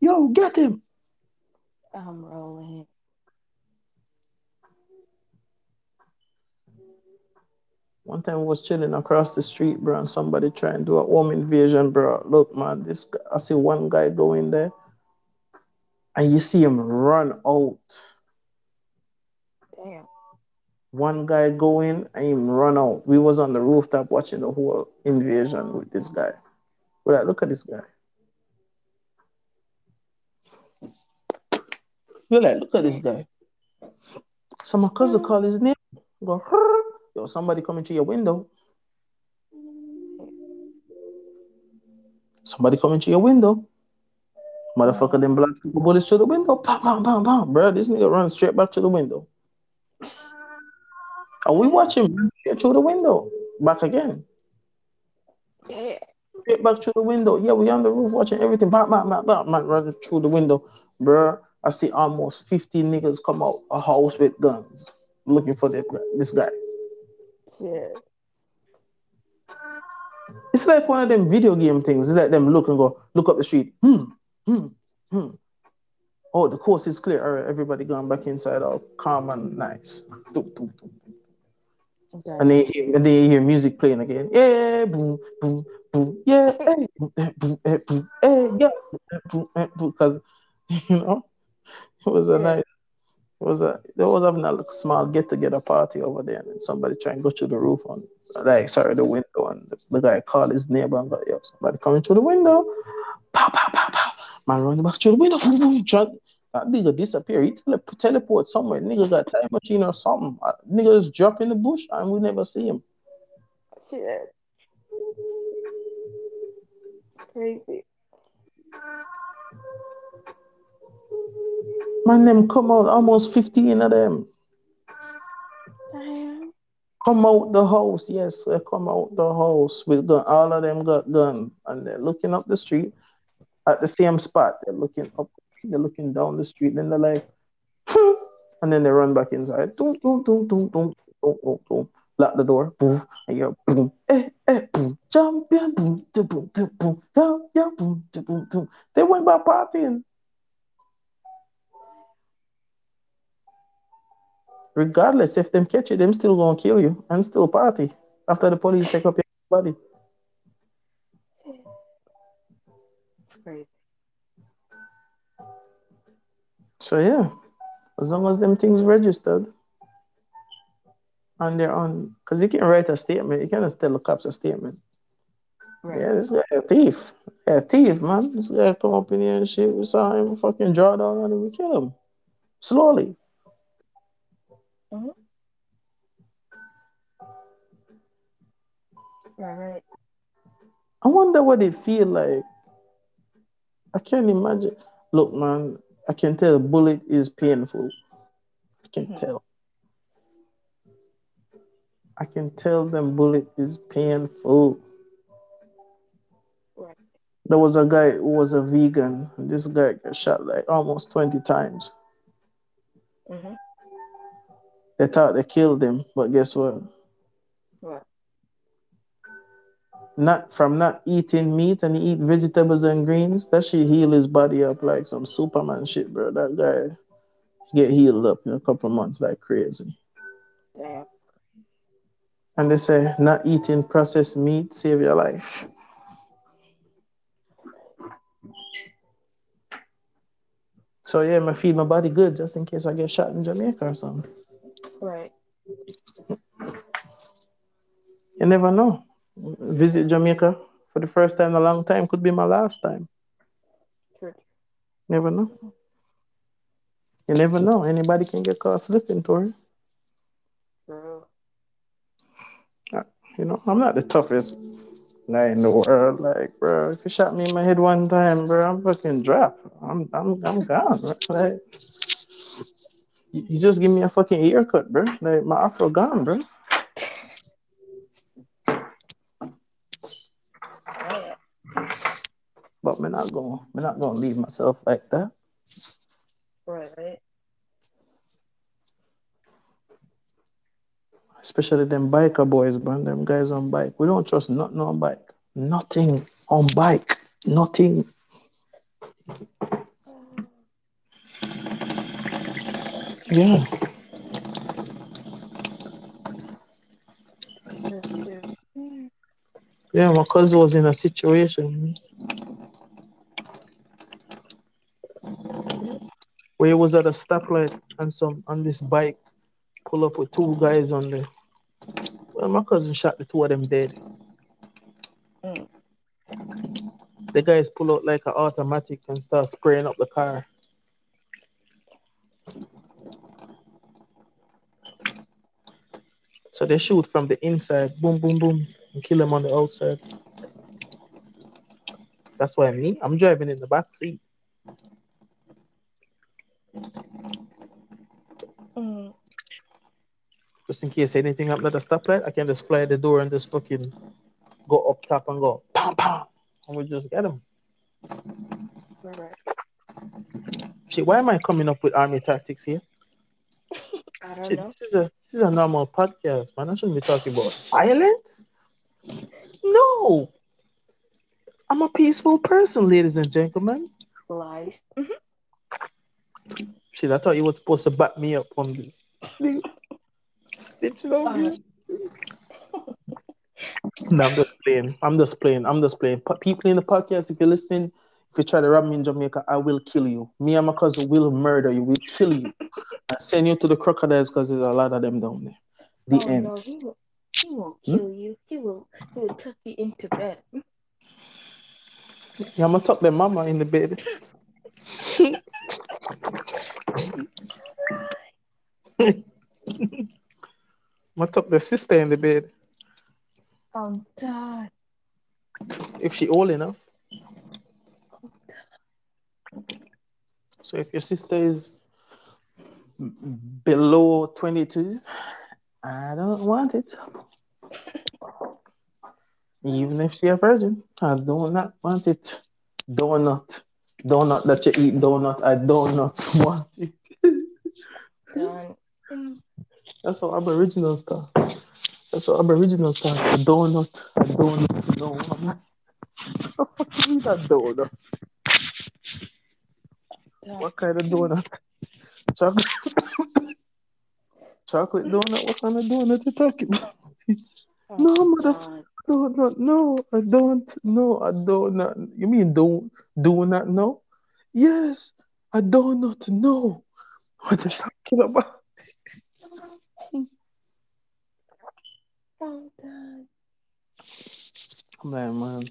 yo, get him. I'm rolling. One time I was chilling across the street, bro, and somebody trying to do a home invasion, bro. Look, man, this guy, I see one guy go in there, and you see him run out. Damn. One guy go in and him run out. We was on the rooftop watching the whole invasion with this guy. But like, look at this guy. You're like, look at this guy. So my cousin hmm. called his name. Go, "Huh." Yo, somebody coming to your window. Somebody coming to your window. Motherfucker, them black people bullets to the window. Bam, bam, bam, bam. Bro, this nigga run straight back to the window. And we watching get through the window. Back again. Yeah. Straight back through the window. Yeah, we on the roof watching everything. Bam, bam, bam, bam. Man running through the window. Bro, I see almost 15 niggas come out a house with guns looking for this guy. Yeah. It's like one of them video game things. It's like them look and go, look up the street. Hmm, hmm, hmm. Oh, the course is clear. All right, everybody going back inside, all calm and nice. Okay. And they hear, and then you hear music playing again. Yeah, boom, boom, boom. Yeah, hey, boom, eh, boom, eh, boom, hey, yeah, eh, boom, eh, boom. Because you know, it was a Yeah. night. It was a there was having a small get together party over there, and somebody trying to go through the roof on like sorry the window, and the, the guy called his neighbor and got yeah, somebody coming through the window. Pow pow pow pow. Man running back through the window. Boom boom. Try, that nigga disappear. He tele- teleport somewhere. Nigga got time machine or something. Uh, nigga just drop in the bush and we never see him. Shit. Crazy. Man, them come out almost 15 of them. Damn. Come out the house, yes, they come out the house with gun. All of them got gun, and they're looking up the street at the same spot. They're looking up, they're looking down the street, then they're like, "Hmm," and then they run back inside. Boom, boom, boom, boom, boom, boom, boom, boom. Lock the door. Boom, and you're boom, eh, eh, boom, champion, boom, da, boom, da, boom, da, yeah, boom, da, boom, boom. They went back partying. Regardless, if them catch you, them still gonna kill you and still party after the police take up your body. It's crazy. So yeah, as long as them things registered and they're on, because you can write a statement, you can tell the cops a statement. Right. Yeah, this guy a thief. Yeah, a thief, man. This guy come up in here and shit. We saw him fucking draw down on him. We kill him slowly. Right, right. I wonder what it feel like. I can't imagine. Look, man, I can tell a bullet is painful. I can Mhm. tell. I can tell them bullet is painful. Right. There was a guy who was a vegan. and This guy got shot like almost 20 times. Mm-hmm. They thought they killed him, but guess what? What? Not from not eating meat and he eat vegetables and greens. That shit heal his body up like some Superman shit, bro. That guy get healed up in a couple of months like crazy. Damn. And they say not eating processed meat save your life. So yeah, I'ma feed my body good just in case I get shot in Jamaica or something. Right. You never know. Visit Jamaica for the first time in a long time could be my last time. True. Never know. You never know. Anybody can get caught slipping, Tori. True. Ah, you know, I'm not the toughest guy in the world. Like, bro, if you shot me in my head one time, bro, I'm fucking drop. I'm I'm I'm gone. Like, you, you just give me a fucking haircut, bro. Like my afro gone, bro. But we're not gonna I'm not gonna leave myself like that. Right, right. Especially them biker boys, man. Them guys on bike. We don't trust nothing on bike. Nothing on bike. Nothing. Yeah. Yeah. My cousin was in a situation where he was at a stoplight and some on this bike pull up with two guys on there. Well, my cousin shot the two of them dead. Mm. The guys pull out like an automatic and start spraying up the car. So they shoot from the inside, boom, boom, boom, and kill them on the outside. That's why me, I'm driving in the back seat. Mm. Just in case anything happen at the stoplight, I can just fly the door and just fucking go up top and go pam pam, and we just get them. Right. See, why am I coming up with army tactics here? I don't Shit, know. this is a this is a normal podcast, man. I shouldn't be talking about violence. No, I'm a peaceful person, ladies and gentlemen. Lies. Mm-hmm. Shit, I thought you were supposed to back me up on this. Stitching over here. No, I'm just playing. I'm just playing. I'm just playing. People in the podcast, if you're listening, if you try to rob me in Jamaica, I will kill you. Me and my cousin will murder you. We'll kill you. I send you to the crocodiles because there's a lot of them down there. The oh end. no, he will. He won't Hmm? kill you. He will. He will tuck you into bed. Yeah, I'm gonna tuck their mama in the bed. I'm gonna tuck their sister in the bed I'm done. if she old enough. So if your sister is below 22, I don't want it. Even if she a virgin, I do not want it. Donut. Donut that you eat, donut. I do not want it. That's how Aboriginals talk. That's how Aboriginals talk. A donut. A donut. No, is that donut? Done. What kind of donut? Chocolate. Chocolate donut? What kind of donut you talking about? I'm No, motherfucker. No, no, no, I don't. No, I don't. Not, you mean don't do not know? Yes, I do not know what you're talking about. I'm done. Like, man,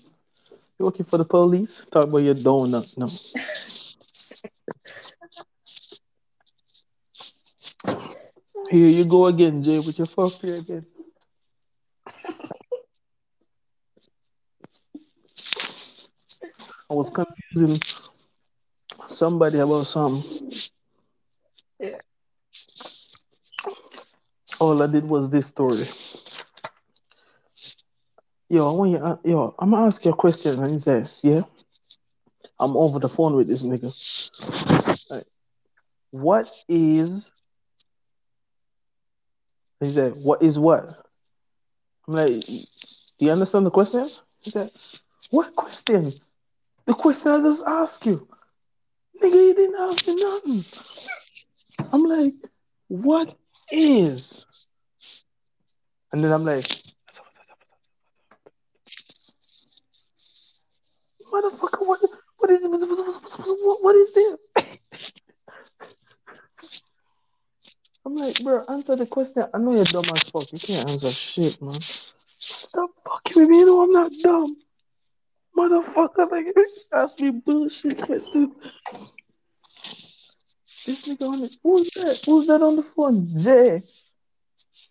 you working for the police? Talk about your donut. No. Here you go again, Jay, with your fuck here again. I was confusing somebody about something. Yeah. All I did was this story. Yo, I want you, uh, yo, I'm gonna ask you a question, and he said, "Yeah, I'm over the phone with this nigga. Right. What is?" He said, "What is what?" I'm like, "Do you understand the question?" He said, "What question?" The question I just asked you, nigga. You didn't ask me nothing. I'm like, "What is?" And then I'm like, motherfucker, what, what is, what, is this? I'm like, bro, answer the question. I know you're dumb as fuck. You can't answer shit, man. Stop fucking with me. Know I'm not dumb. Motherfucker, like, ask me bullshit question. This nigga on it. Who's that? Who's that on the phone? Jay.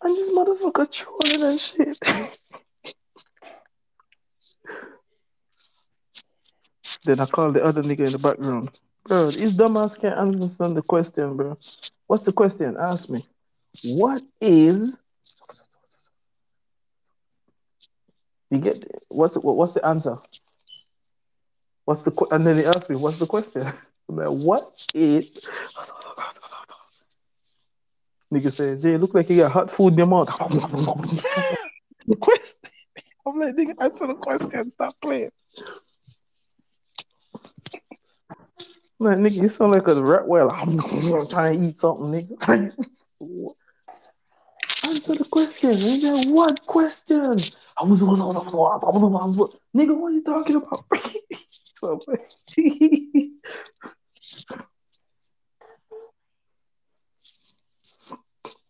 And this motherfucker trolling and shit. then I call the other nigga in the background. Bro, this dumbass can't understand the question, bro. What's the question? Ask me. What is you get what's what's the answer? What's the and then he asked me, what's the question? Like, what is Nigga said, Jay, look like you got hot food in your mouth. the question. I'm like, nigga, answer the question. Stop playing. I'm nigga, you sound like a rat well. I'm trying to eat something, nigga. Answer the question. He said, what question? I was, I was, I was, I was, I was, I was, I was Nigga, what are you talking about? so,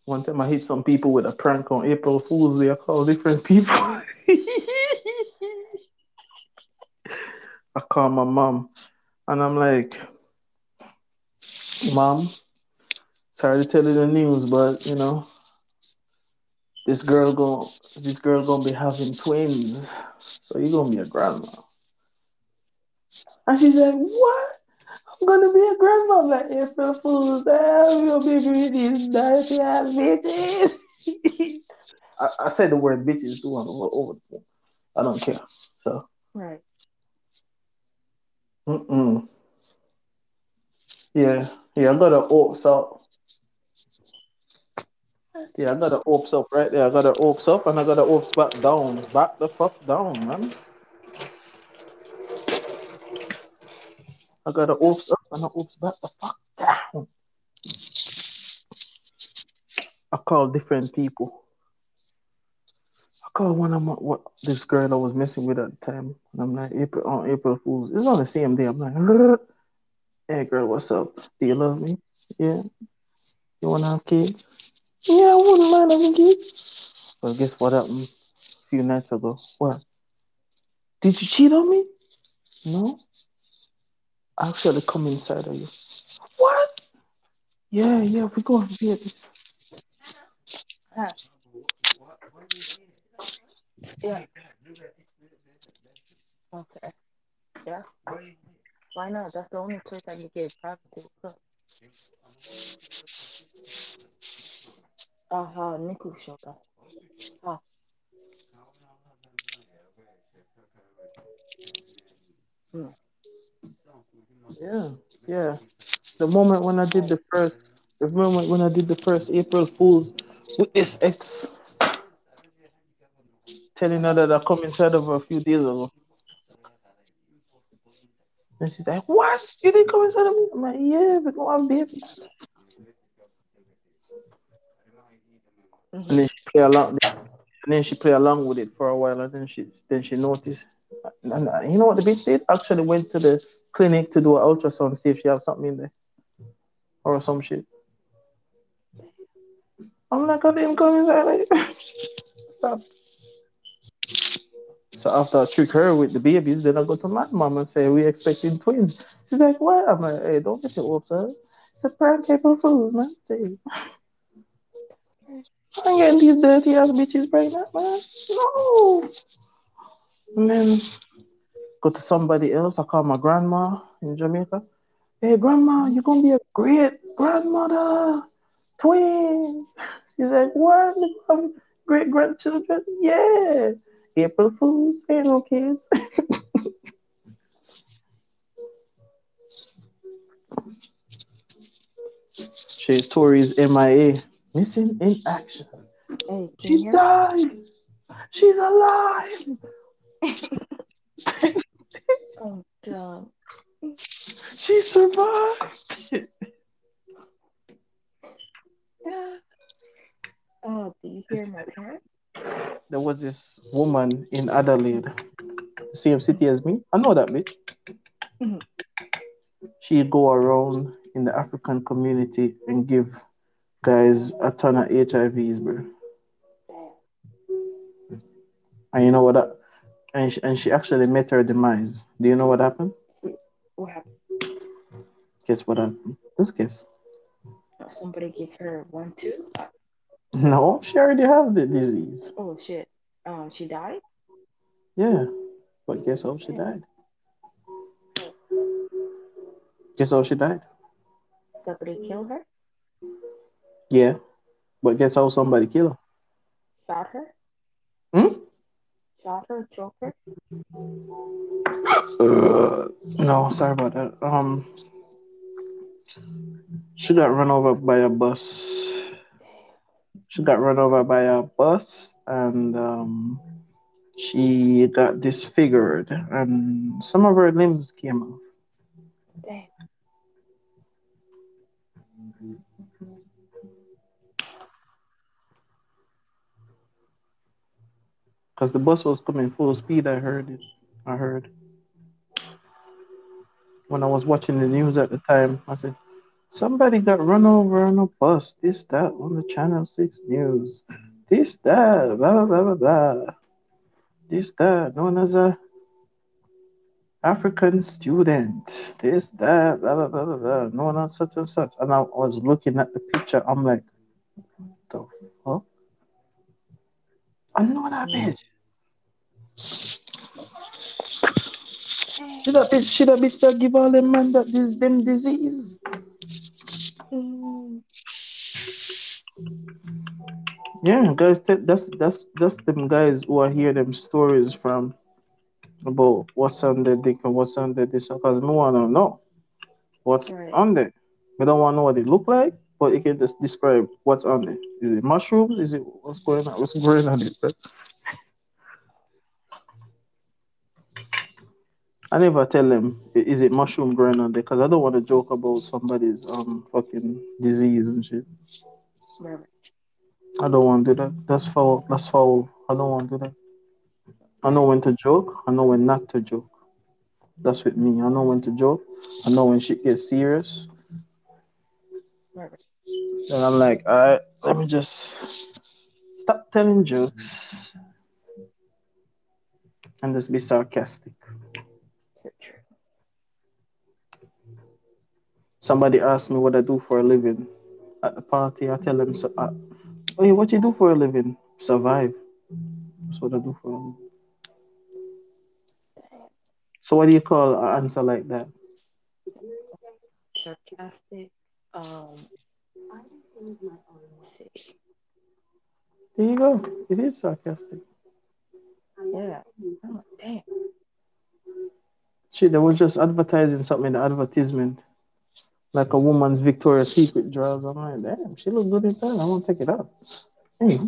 one time I hit some people with a prank on April Fool's Day. I call different people. I call my mom and I'm like, Mom, sorry to tell you the news, but you know, this girl going this girl gonna be having twins, so you're gonna be a grandma. And she said, What? I'm gonna be a grandma like April Fools. I'm gonna be these dirty ass bitches. I, I said the word bitches too on over, the phone. I don't care. So Right. mm-mm. Yeah, yeah, I got the oaks up. Yeah, I got the oaks up right there. I got the oaks up and I got the oaks back down. Back the fuck down, man. I got the oaks up and the oaks back the fuck down. I call different people. I call one of my what this girl I was messing with at the time. And I'm like, April on April Fools. It's on the same day. I'm like, hey girl, what's up? Do you love me? Yeah. You wanna have kids? Yeah, I wouldn't mind having kids. Well, guess what happened a few nights ago? What? Did you cheat on me? No. I actually come inside of you. What? Yeah, yeah, we go on babies. Huh. Yeah. Okay. Yeah. Why not? That's the only place I can get privacy. So. Aha, Niku Shoka. Ah. Hmm. Yeah, yeah. The moment when I did the first, the moment when I did the first April Fools with this ex, telling her that I come inside of her a few days ago. And she's like, What? You didn't come inside of me? I'm like, Yeah, because I'm baby. And then she play along and then she play along with it for a while and then she then she noticed. And uh, you know what the bitch did? Actually went to the clinic to do an ultrasound, see if she have something in there. Or some shit. I'm like, I didn't come inside. Stop. So after I trick her with the babies, then I go to my mom and say, We expecting twins. She's like, What? I'm like, Hey, don't get your hopes up. It's a prank April Fools, man. Gee. I ain't getting these dirty ass bitches pregnant, man. No. And then go to somebody else. I call my grandma in Jamaica. Hey, grandma, you're gonna be a great grandmother. Twins. She's like, what? Great grandchildren? Yeah. April Fools. Ain't no kids. She Tori's MIA. Missing in action. Hey, She died. She's alive. Oh, I'm done. She survived. Oh, do you hear my parents? There was this woman in Adelaide, the same city as me. I know that bitch. Mhm. She'd go around in the African community and give guys a ton of HIVs, bro. And you know what? That, and she, and she actually met her demise. Do you know what happened? What happened? Guess what happened? Just guess. Somebody give her one too? No, she already have the disease. oh shit. Um, she died. Yeah, but guess how she died? Guess how she died? Somebody killed her. Yeah, but guess how somebody killed Shot her. her? Hmm? Shot her. Choked her. Uh, no, sorry about that. Um, she got run over by a bus. She got run over by a bus, and um, she got disfigured, and some of her limbs came off. Damn. Cause the bus was coming full speed. I heard it. I heard. When I was watching the news at the time, I said, somebody got run over on a bus. This, that, on the Channel 6 news. This, that, blah, blah, blah, blah, blah. This, that, known as a African student. This, that, blah, blah, blah, blah, blah, known as such and such. And I was looking at the picture. I'm like, what the fuck? I know hmm. that bitch. She that bitch, she that bitch that give all them man that this them disease. Mm. Yeah, guys, that's that's that's them guys who I hear them stories from about what's on the dick and what's on the this because me wanna know what's Right. on there. We don't wanna know what it look like, but you can just describe what's on there. Is it mushrooms? Is it what's going on? What's going on it? Right? I never tell them is it mushroom growing on there because I don't want to joke about somebody's um fucking disease and shit. Right. I don't want to do that. That's foul. That's foul. I don't want to do that. I know when to joke. I know when not to joke. That's with me. I know when to joke. I know when shit gets serious. Right. And I'm like, all right, let me just stop telling jokes and just be sarcastic. True, true. Somebody asks me what I do for a living at the party. I tell them, so, uh, hey, what you do for a living? Survive. That's what I do for a living. So what do you call an answer like that? Sarcastic. Um. There you go. It is sarcastic. Yeah. Oh, damn. Shit, they was just advertising something in the advertisement. Like a woman's Victoria's Secret drawers. I'm like, damn, she look good in that. I want to take it up. Hey,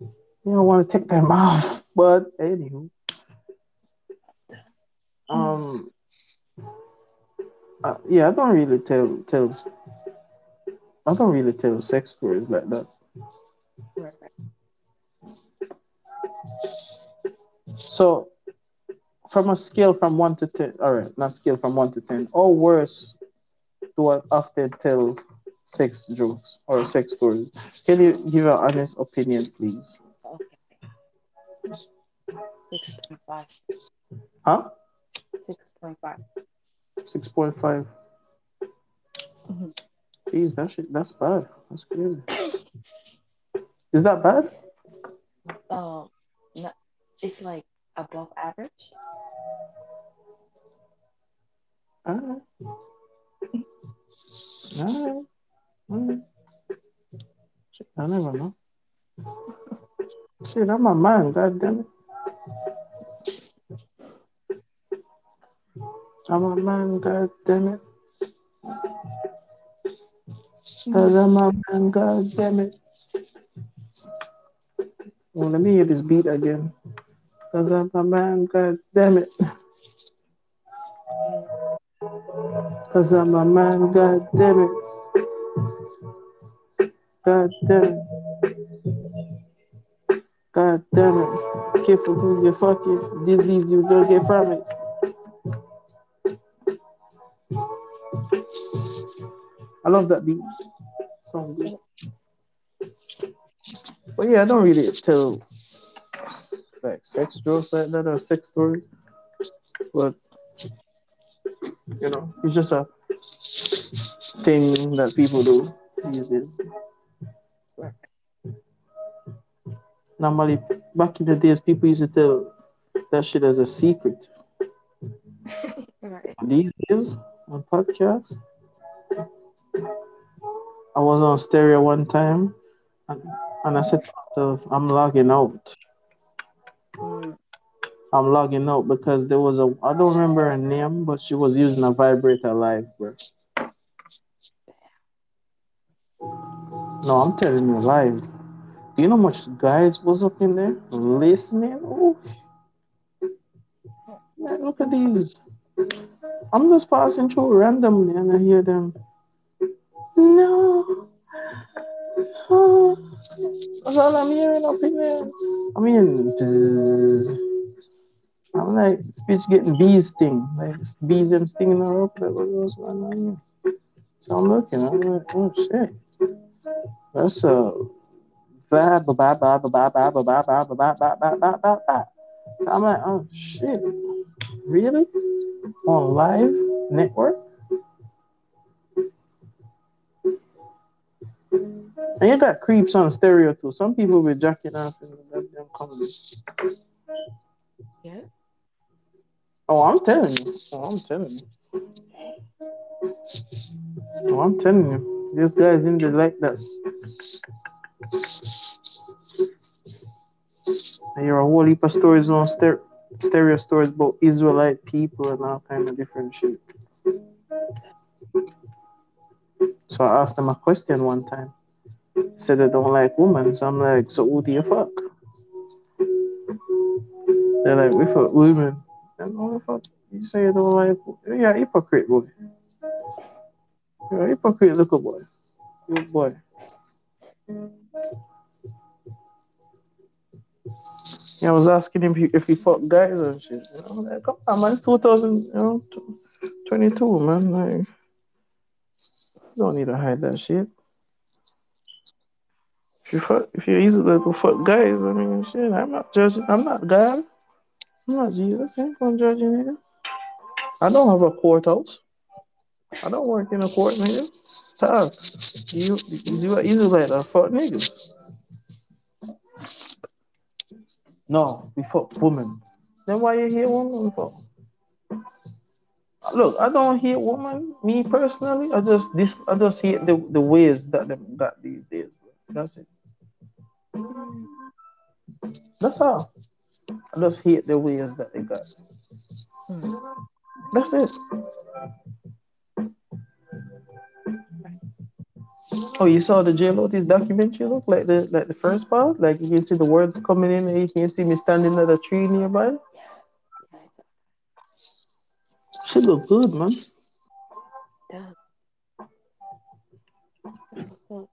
you don't want to take them off. But anywho. Um uh, yeah, I don't really tell tells I don't really tell sex stories like that. So from a scale from one to ten, all right, not scale from one to ten, how worse do after tell sex jokes or sex stories? Can you give an honest opinion, please? Okay. Six point five. Huh? Six point five. Six point five. Mhm. Jeez, that shit that's bad. That's crazy. Is that bad? Um. No, it's like above average. Shit, I never know. Shit, I'm a man, god damn it. I'm a man, god damn it. Cause I'm a man, god damn it. Well, let me hear this beat again. Cause I'm a man, god damn it. Cause I'm a man, god damn it. God damn it. God damn it. Careful who you fucking disease you don't get from it. I love that beat. Song. But yeah, I don't really tell like sex jokes like that or sex stories. But you know, it's just a thing that people do these days. Normally, back in the days, people used to tell that shit as a secret. Right. These days, on podcasts, I was on stereo one time, and, and I said to myself, "I'm logging out. I'm logging out because there was a I don't remember her name, but she was using a vibrator live, bro. No, I'm telling you live. Do you know much guys was up in there listening? Oh, man, look at these. I'm just passing through randomly and I hear them. No, no. That's all I'm hearing up in there. I mean, bzzz. I'm like, speech getting bees sting. Like, bees them stinging her up. Like, what was going on here? So I'm looking. I'm like, oh shit. That's a vibe. Ba ba ba ba ba ba ba ba ba. So I'm like, oh shit. Really? On live network? And you got creeps on stereo too. Some people be jacking off in the goddamn comedy. Yeah. Oh, I'm telling you. Oh, I'm telling you. Oh, I'm telling you. This guy's in the like that. And you're a whole heap of stories on ster- stereo stories about Israelite people and all kind of different shit. So I asked them a question one time. Said they don't like women. So I'm like, so who do you fuck? They're like, we fuck women. And who the fuck you say you don't like? A hypocrite, boy. You're a hypocrite, little boy. You boy. Yeah, I was asking him if he, if he fuck guys and shit. You know, like, come on, man, it's 2022, man. Like, you don't need to hide that shit. If you fuck, if you're easy to fuck guys, I mean, shit, I'm not judging. I'm not God. I'm not Jesus. I ain't gonna judge you, nigga. I don't have a courthouse. I don't work in a court, nigga. Talk. You, you are Israelite, I fuck niggas. No, we fuck women. Then why you hate women for? Look, I don't hate women. Me personally, I just this I just hate the, the ways that them got these days. That's it. That's all. I just hate the ways that they got. Hmm. That's it. Oh, you saw the J this documentary look like the like the first part? Like you can see the words coming in and you can see me standing at a tree nearby. She look good, man. Duh. That's what's up.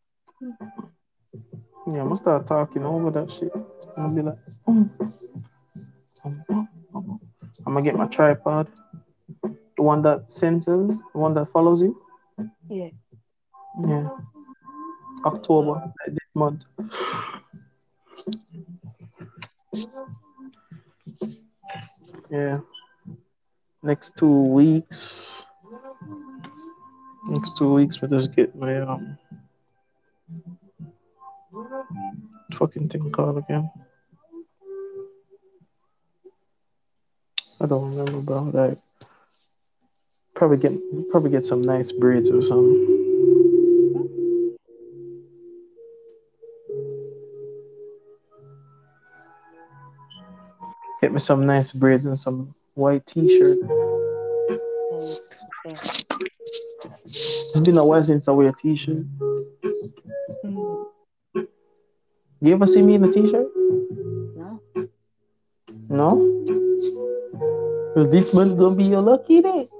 Yeah, I'm gonna start talking over that shit. I'm gonna be like, mm. I'm gonna get my tripod, the one that senses, the one that follows you. Yeah. Yeah. October this month. Yeah. Next two weeks. Next two weeks, we just get my um fucking thing called again. I don't remember, bro. Like probably get probably get some nice braids or something. Get me some nice braids and some white t-shirt. Yeah. It's been a while since I wear a t-shirt. Hmm. You ever see me in a t-shirt? No. No? Well, this month gonna be your lucky day.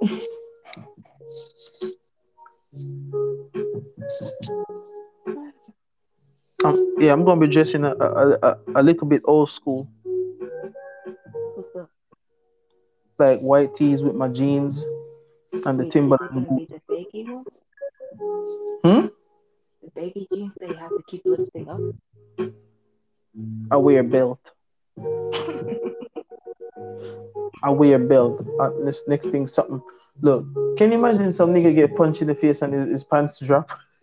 um, yeah, I'm gonna be dressing a, a, a, a little bit old school, What's up? like white tees with my jeans and the Wait, is it Timberland gonna boot. be the baggy ones? Hmm? The baggy jeans that you have to keep lifting up? I wear a belt. I wear a belt. Uh, this next thing, something. Look, can you imagine some nigga get punched in the face and his, his pants drop?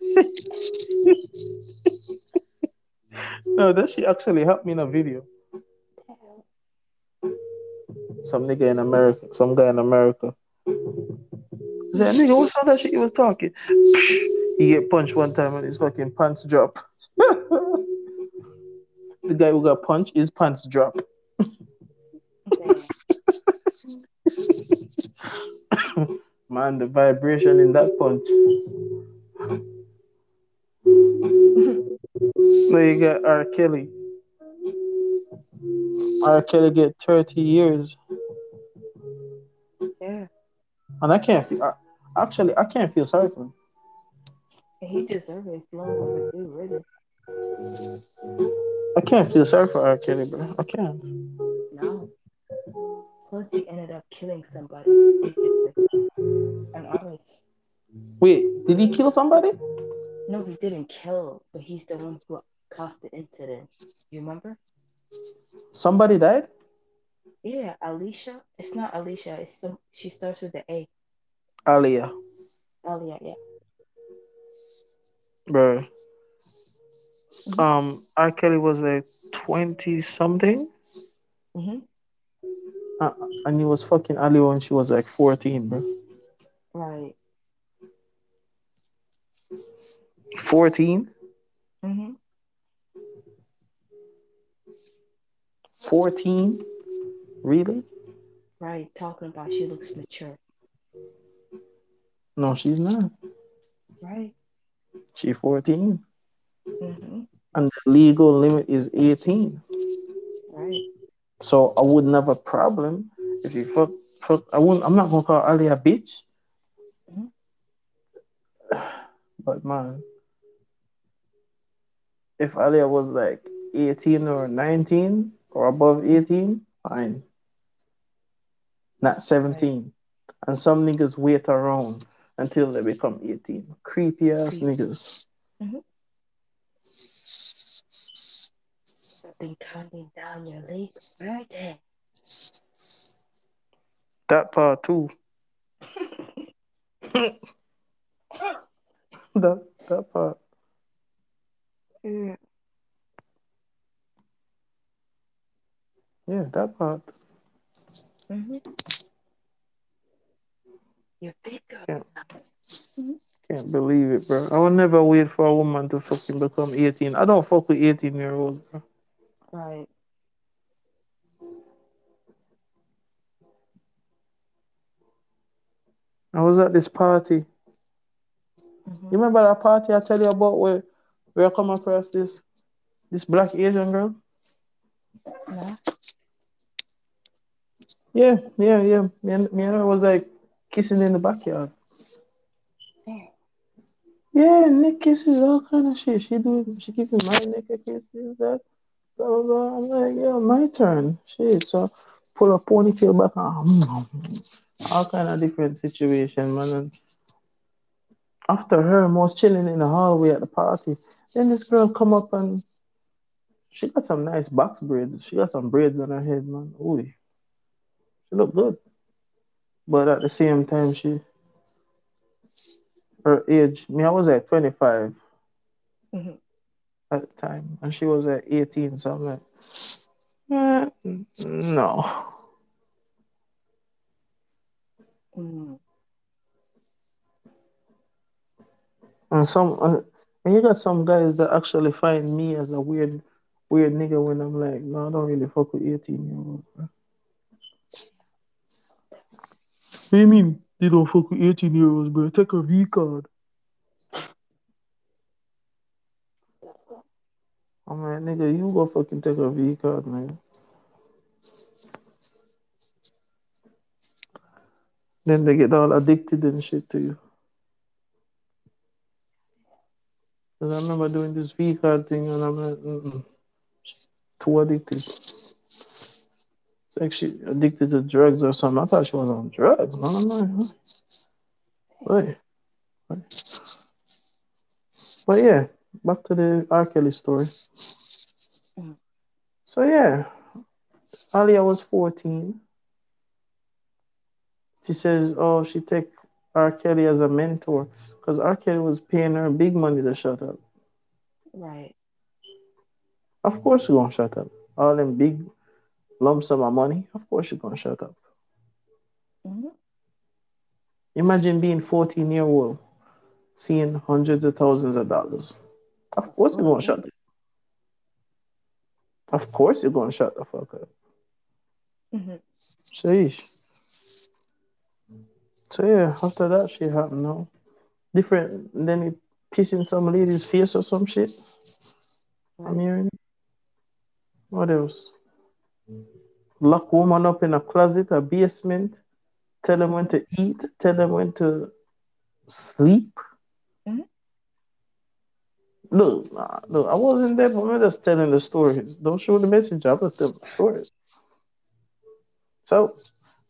no, that she actually helped me in a video. Some nigga in America, some guy in America. He said, nigga, what's all that shit you was talking? He get punched one time and his fucking pants drop. the guy who got punched, his pants drop. Damn. Man, the vibration in that punch. There you got R. Kelly. R. Kelly get 30 years. Yeah. And I can't feel, I, actually, I can't feel sorry for him. He deserves it. It's long overdue, really. I can't feel sorry for R. Kelly, bro. I can't. No. Plus, he ended up killing somebody, basically. An artist. Wait, did he kill somebody? No, he didn't kill, but he's the one who caused the incident. You remember? Somebody died? Yeah, Alicia. It's not Alicia. It's some. She starts with the A. Aaliyah. Aaliyah, yeah. Bro. Mhm. Um, R. Kelly was like twenty something, Mhm. Uh, and he was fucking Aaliyah when she was like fourteen, bro. Right. Fourteen. Mhm. 14? Really? Right. Talking about she looks mature. No, she's not. Right. She 14. Mhm. And the legal limit is 18. Right. So I wouldn't have a problem if you fuck, fuck I wouldn't I'm not gonna call Aaliyah a bitch. But man, if Aaliyah was like 18 or 19 or above 18, fine. Not 17. And some niggas wait around until they become 18. Creepy ass niggas. I've been counting down your legal birthday. That part too. that that part. Mm. Yeah, that part. Mhm. Your big girl. Yeah. Can't believe it, bro. I will never wait for a woman to fucking become 18. I don't fuck with 18 year olds, bro. Right. I was at this party. Mhm. You remember that party I tell you about where where I come across this this black Asian girl? No. Yeah, yeah, yeah. Me and, me and her was like kissing in the backyard. Yeah. Yeah, neck kisses, all kind of shit. She do she giving my neck a kiss, this, that, I'm like, uh, yeah, my turn. Shit. So pull a ponytail back on all kind of different situation, man. And after her, I was chilling in the hallway at the party. Then this girl come up and she got some nice box braids. She got some braids on her head, man. Ooh, she look good. But at the same time, she her age. Me, I was at 25 Mhm. At the time, and she was at 18. So I'm like, eh, no. Mm. And some, uh, and you got some guys that actually find me as a weird, weird nigga when I'm like, no, I don't really fuck with 18 year olds. Bro. What do you mean they don't fuck with 18 year olds, bro? Take a V card. I'm like, nigga, you go fucking take a V card, man. Then they get all addicted and shit to you. Cause I remember doing this V card thing and I'm like, mm too addicted. It's actually addicted to drugs or something. I thought she was on drugs. Man. I'm like, huh? Wait. But yeah, back to the R. Kelly story. So yeah, Aaliyah was 14. She says, oh, she take R. Kelly as a mentor because R. Kelly was paying her big money to shut up. Right. Of course you're gonna shut up. All them big lump sum of money, of course you're gonna shut up. Mhm. Imagine being 14 year old, seeing hundreds of thousands of dollars. Of course you're gonna shut up. Of course you're gonna shut the fuck up. Mhm. Sheesh. So yeah, after that shit happened now. Different then it pissing some lady's face or some shit. I'm hearing. What else? Lock woman up in a closet, a basement, tell them when to eat, tell them when to sleep. Mhm. Look, nah, look, I wasn't there, but I'm just telling the stories. Don't show the message. I'm just telling the stories. So,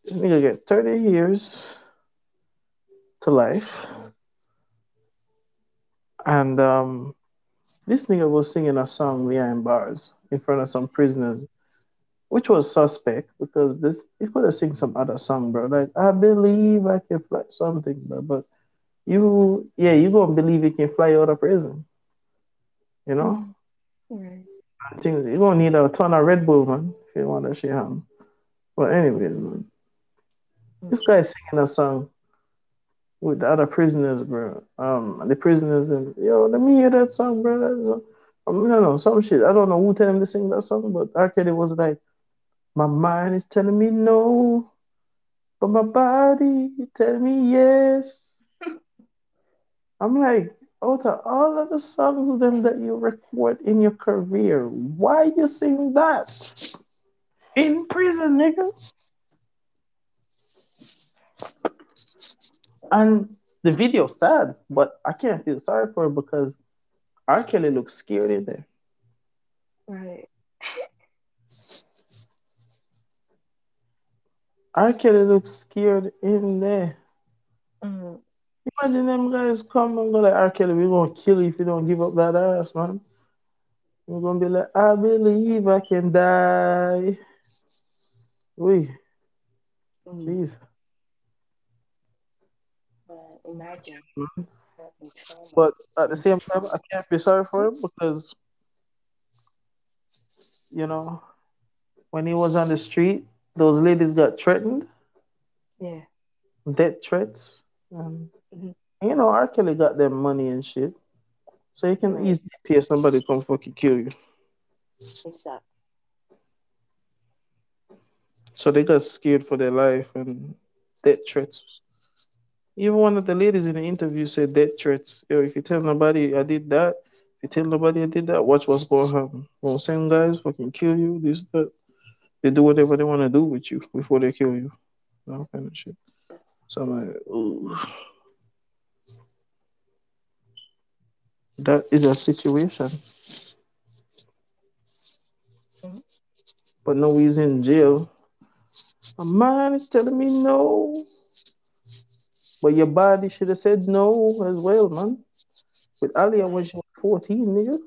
this nigga get 30 years to life. And um, this nigga was singing a song behind bars in front of some prisoners, which was suspect because this he could have sing some other song, bro. Like I believe I can fly something, bro. But you, yeah, you gonna believe you can fly out of prison, you know? Right. I think you're gonna need a ton of Red Bull, man, if you want that shit happen. But anyways, man. This guy's singing a song with the other prisoners, bro. Um, the prisoners, them, yo, let me hear that song, bro. That's a, um, no, no, some shit. I don't know who tell him to sing that song, but R. Kelly was like, my mind is telling me no, but my body telling me yes. I'm like, out of all of the songs them that you record in your career, why you sing that in prison, nigga? And the video sad, but I can't feel sorry for him because R. Kelly looks scared in there. Right. R. Kelly looks scared in there. Mm. Imagine them guys come and go like R. Kelly, we're gonna kill you if you don't give up that ass, man. We're gonna be like, I believe I can die. We, Mm. jeez. But imagine Mhm. But at the same time, I can't be sorry for him because, you know, when he was on the street, those ladies got threatened, yeah. death threats. And, Mhm. you know, R. Kelly got them money and shit. So you can easily pay somebody to come fucking kill you. Exactly. So they got scared for their life and death threats. Even one of the ladies in the interview said death threats. Yo, if you tell nobody I did that, if you tell nobody I did that, watch what's going to happen. Well, same guys fucking kill you, this, that. They do whatever they want to do with you before they kill you. That kind of shit. So I'm like, ooh. That is a situation. Mhm. But no, he's in jail. My mind is telling me no. But your body should have said no as well, man. With Aaliyah when she was 14, nigga.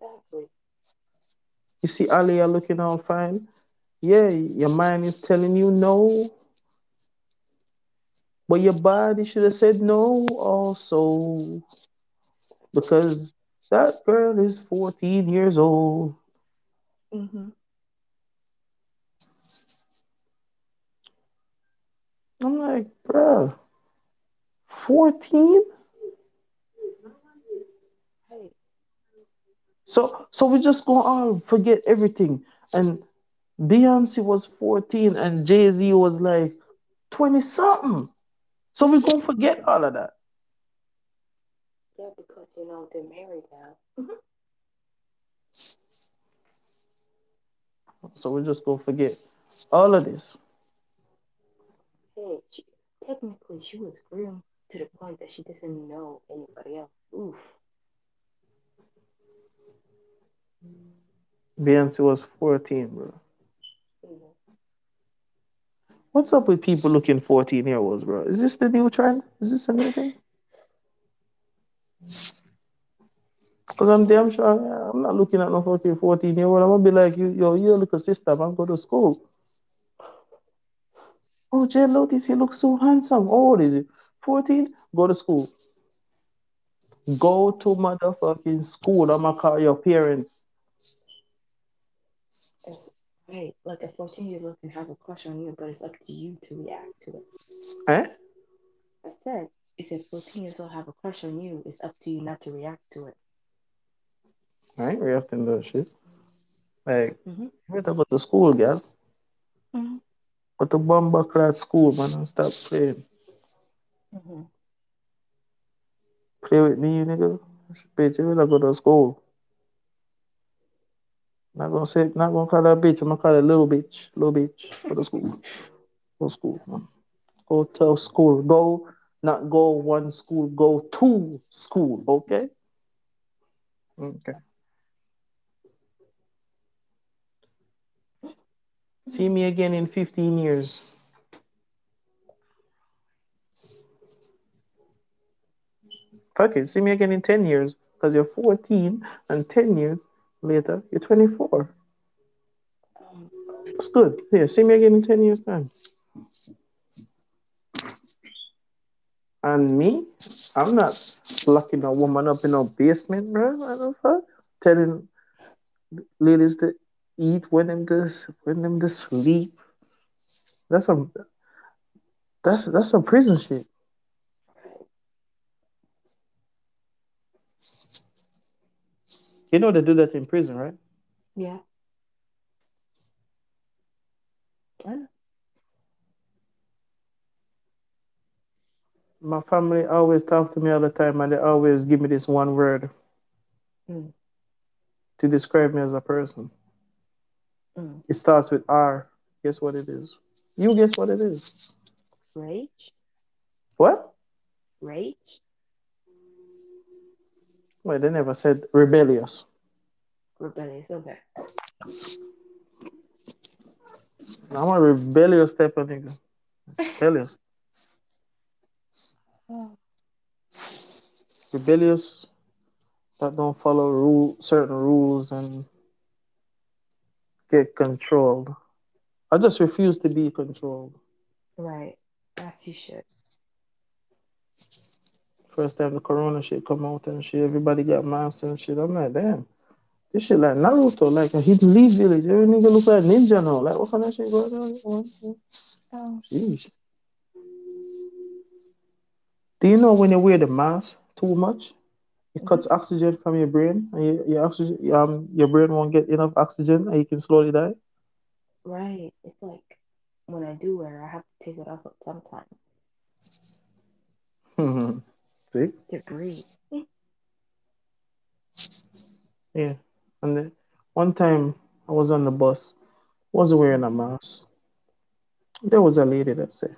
Exactly. You see Aaliyah looking all fine. Yeah, your mind is telling you no. But your body should have said no also. Because that girl is 14 years old. Mm-hmm. I'm like, bruh, 14? Hey. So so we just gonna all forget everything. And Beyonce was 14 and Jay-Z was like 20 something. So we're gonna forget all of that. Yeah, because you know they're married now. Mm-hmm. So we're just gonna forget all of this. Hey, she, technically she was groomed to the point that she doesn't know anybody else. Oof. Beyonce was 14, bro. What's up with people looking 14 year olds, bro? Is this the new trend? Is this a new thing? Because I'm damn sure I'm not looking at no fucking 14 year old. I'm gonna be like, you, yo, you're a little sister, man, go to school. Oh, Jay Lotus, you look so handsome. How old is he? 14? Go to school. Go to motherfucking school. I'm gonna call your parents. It's, right, like a 14 year old can have a crush on you, but it's up to you to react to it. Eh? I said, if a 14 years old have a crush on you, it's up to you not to react to it. I ain't reacting to that shit. Like, Mm-hmm. you better go to school, girl. Mm-hmm. Go to bomber class school, man, and stop playing. Mm-hmm. Play with me, you nigga. Bitch, you better go to school. Not gonna say, not gonna call her a bitch. I'm gonna call her little bitch. Little bitch. Go to school. Go to school, man. Go to school. Go, not go one school. Go to school. Okay. Okay. See me again in 15 years. Fuck it. See me again in 10 years. Because you're 14 and 10 years later, you're 24. Um, It's good. Yeah, see me again in 10 years' time. And me, I'm not locking a woman up in a basement, bro. What the fuck? telling ladies to eat when them to when them to sleep. That's some that's that's some prison shit. You know they do that in prison, right? Yeah. My family always talk to me all the time and they always give me this one word Mm. to describe me as a person. Mm. It starts with R. Guess what it is? You guess what it is? Rage. What? Rage. Well, they never said rebellious. Rebellious. Okay. I'm a rebellious type of nigga. Rebellious. Oh. Rebellious that don't follow rule certain rules and get controlled. I just refuse to be controlled. Right. As you should. First time the corona shit come out and shit, everybody got masks and shit. I'm like, damn. This shit like Naruto, like a hidden leaf village. Every nigga look like a ninja now. Like what kind of shit going on? Oh. Jeez. Do you know when you wear the mask too much, it cuts oxygen from your brain, and your, your oxygen, um, your brain won't get enough oxygen, and you can slowly die. Right. It's like when I do wear, I have to take it off sometimes See? to breathe. Yeah. And then one time I was on the bus, wasn't wearing a mask. There was a lady that said,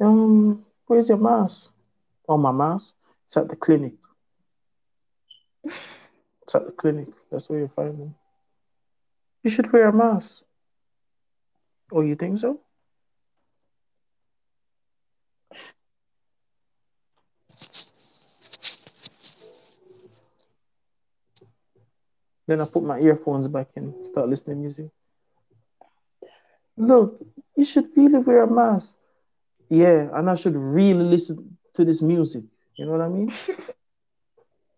"Um, where's your mask?" Oh, my mask. It's at the clinic. It's at the clinic. That's where you find them. You should wear a mask. Oh, you think so? Then I put my earphones back in, start listening to music. Look, you should really wear a mask. Yeah, and I should really listen to this music. You know what I mean?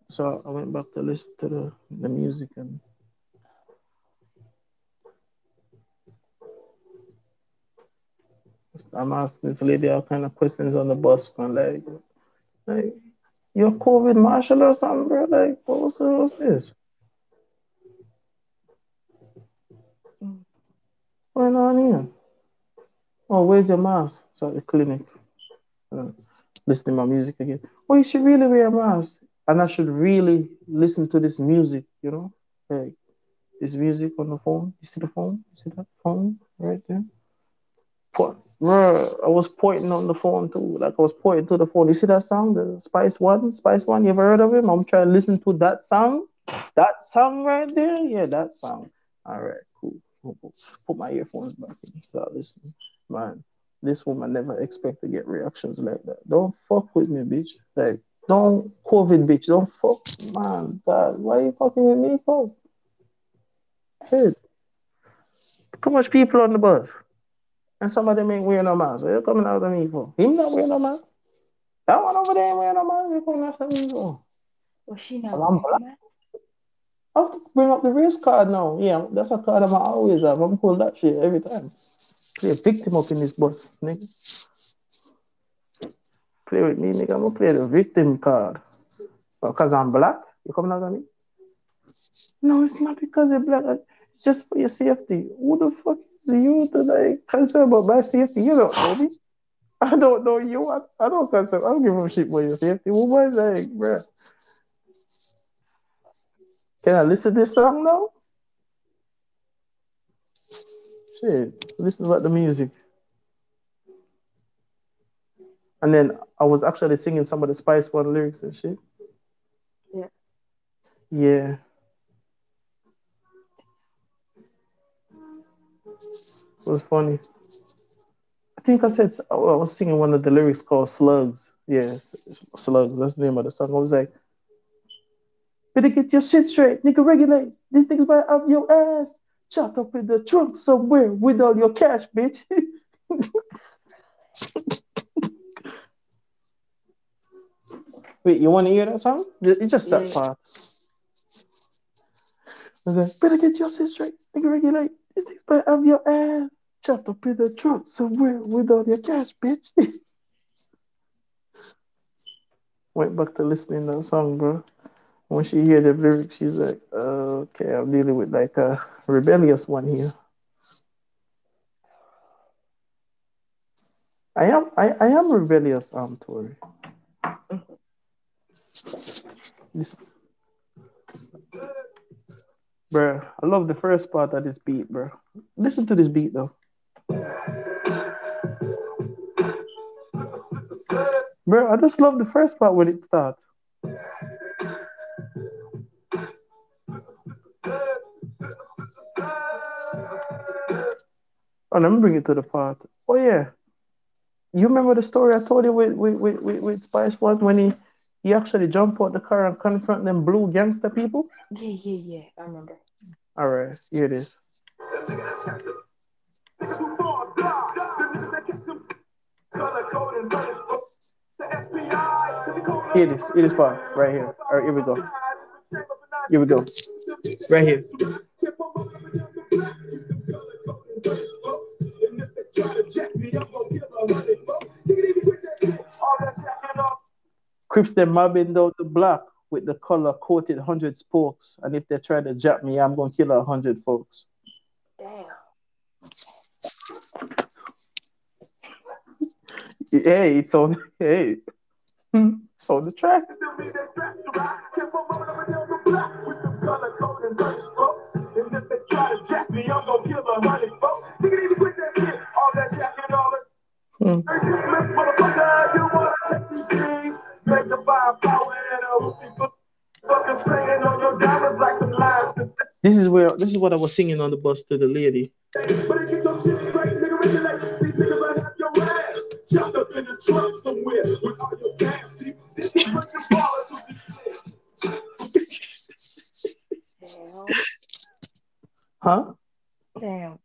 so I went back to listen to the, the music and I'm asking this lady all kind of questions on the bus. Like, like you're COVID marshal or something, bro? Like, what's, what's this? What's going on here? Oh, where's your mask? So at the clinic. Uh, listening to my music again. Oh, you should really wear a mask. And I should really listen to this music, you know? Like this music on the phone. You see the phone? You see that phone right there? I was pointing on the phone too. Like I was pointing to the phone. You see that song? The Spice One? Spice One, you ever heard of him? I'm trying to listen to that song. That song right there? Yeah, that song. All right, cool. Put my earphones back in. Start listening. Man, this woman never expect to get reactions like that. Don't fuck with me, bitch. Like, don't COVID, bitch. Don't fuck, man. God, why are you fucking with me, for? Shit. Too much people on the bus, and some of them ain't wearing no mask. What you coming out of me for? Him not wearing no mask. That one over there ain't wearing no mask. You coming after me for? Was she not I'm wearing black. a mask? I have to bring up the race card now. Yeah, that's a card I'm always have. I'm pull that shit every time. Play a victim up in this bus, nigga. Play with me, nigga. I'm gonna play the victim card. Because I'm black? You coming out of me? No, it's not because you're black. It's just for your safety. Who the fuck is you to like concern about my safety? You don't know me. I don't know you. I, I don't concern. I don't give a shit about your safety. What was like, bruh? Can I listen to this song now? Shit, listen about the music. And then I was actually singing some of the Spice One lyrics and shit. Yeah. Yeah. It was funny. I think I said oh, I was singing one of the lyrics called Slugs. Yes, Slugs. That's the name of the song. I was like, better get your shit straight, nigga. Regulate. These niggas might have your ass shot up in the trunk somewhere with all your cash, bitch. Wait, you want to hear that song? It's just that Yeah. part. I was like, better get your shit straight. Nigga regulate. This nigga's better have your ass chopped up in the trunk somewhere with all your cash, bitch. Went back to listening to that song, bro. When she hear the lyrics, she's like, uh, okay, I'm dealing with like a rebellious one here. I am I, I am rebellious, um, Tori. This Bro, I love the first part of this beat, bro. Listen to this beat though. Bro, I just love the first part when it starts. Oh, let me bring it to the part. Oh yeah. You remember the story I told you with with, with, with, Spice One when he he actually jumped out the car and confront them blue gangster people? Yeah, yeah, yeah. I remember. All right, here it is. Here it is. It is part right here. All right, here we go. Here we go. Right here. Crips them mobbing down the block with the color coated hundred spokes, and if they try to jab me, I'm gonna kill a hundred folks. Damn. Hey, it's on. Hey, it's on the track. Is where this is what I was singing on the bus to the lady. Damn. Huh? Damn.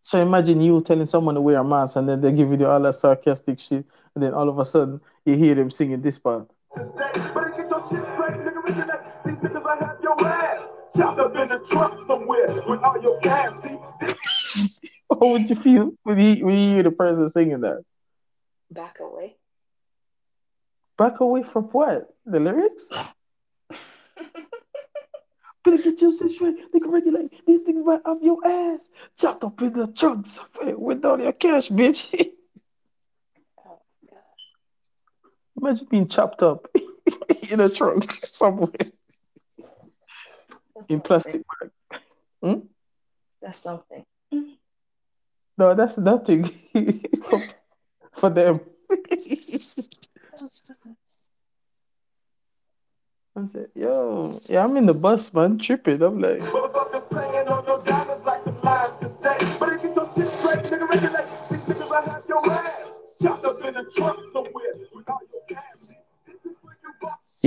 So imagine you telling someone to wear a mask and then they give you the all that sarcastic shit, and then all of a sudden you hear them singing this part. How would you feel when you, when you hear the person singing that? Back away. Back away from what? The lyrics? Better get your shit straight. Nigga regulate. These things might have your ass chopped up in the trunk somewhere with all your cash, bitch. Oh god. Imagine being chopped up in a trunk somewhere That's in something. plastic bag. Hmm? That's something. No, that's nothing for them. I'm said, yo, yeah, I'm in the bus, man, tripping. I'm like,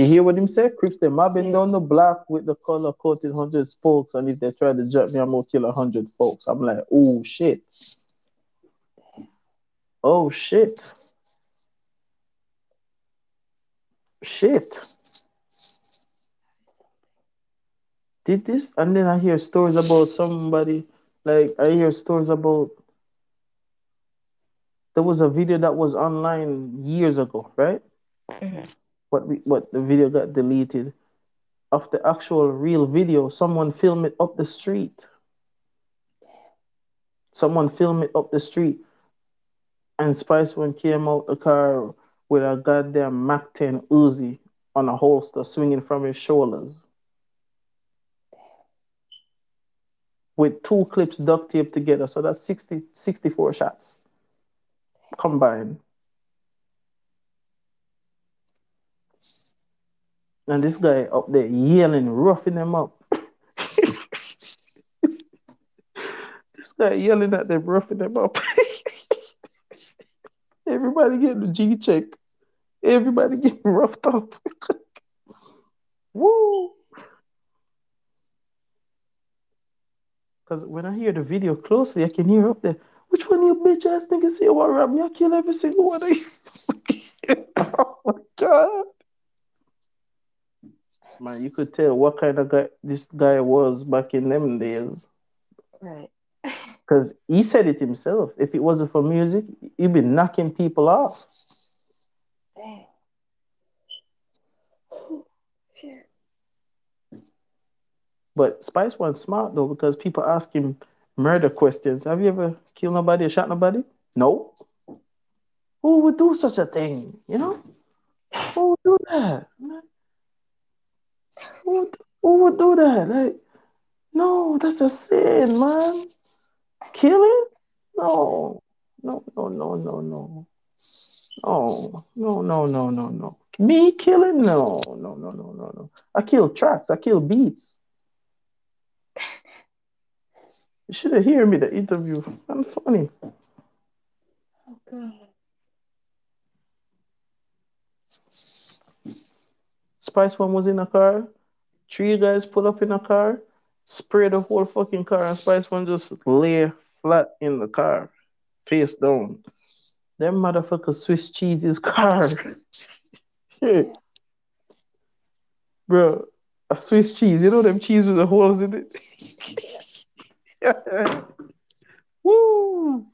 you hear what him say? Crips, they mobbing Yeah. down the block with the color coated hundred spokes, and if they try to jump me, I'm gonna kill a hundred folks. I'm like, oh shit. Oh shit. Shit. Did this? And then I hear stories about somebody, like I hear stories about there was a video that was online years ago, right? Mhm. But we, but the video got deleted. Of the actual real video, someone filmed it up the street. Someone filmed it up the street. And Spice One came out the car with a goddamn Mac 10 Uzi on a holster swinging from his shoulders. With two clips duct taped together. So that's 60, 64 shots combined. And this guy up there yelling, roughing them up. this guy yelling at them, roughing them up. Everybody getting the G check. Everybody getting roughed up. Woo! Because when I hear the video closely, I can hear up there, which one of you bitch ass niggas say what rob me? I kill every single one of you. oh my god. Man, you could tell what kind of guy this guy was back in them days. Right. Because he said it himself. If it wasn't for music, he'd be knocking people off. Dang. Shit. But Spice was smart though because people ask him murder questions. Have you ever killed nobody or shot nobody? No. Who would do such a thing? You know? Who would do that? Who who would do that? Like, no, that's a sin, man. Killing? No. No, no, no, no, no. No, no, no, no, no, no. Me killing? No, no, no, no, no, no. I kill tracks. I kill beats. You should have heard me the interview. I'm funny. Oh god. Spice One was in a car. Three guys pull up in a car, spray the whole fucking car, and Spice One just lay flat in the car, face down. Them motherfuckers Swiss cheese his car. Bro, a Swiss cheese. You know them cheese with the holes in it? Woo!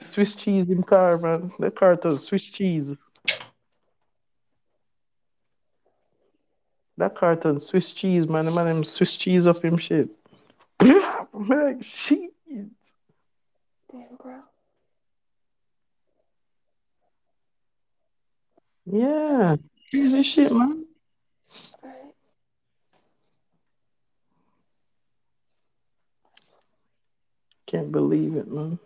Swiss cheese in car, man. The car to Swiss cheese. That carton Swiss cheese, man. The man them Swiss cheese off him shit. I'm like, shit. Damn, bro. Yeah. Crazy shit, man. Right. Can't believe it, man.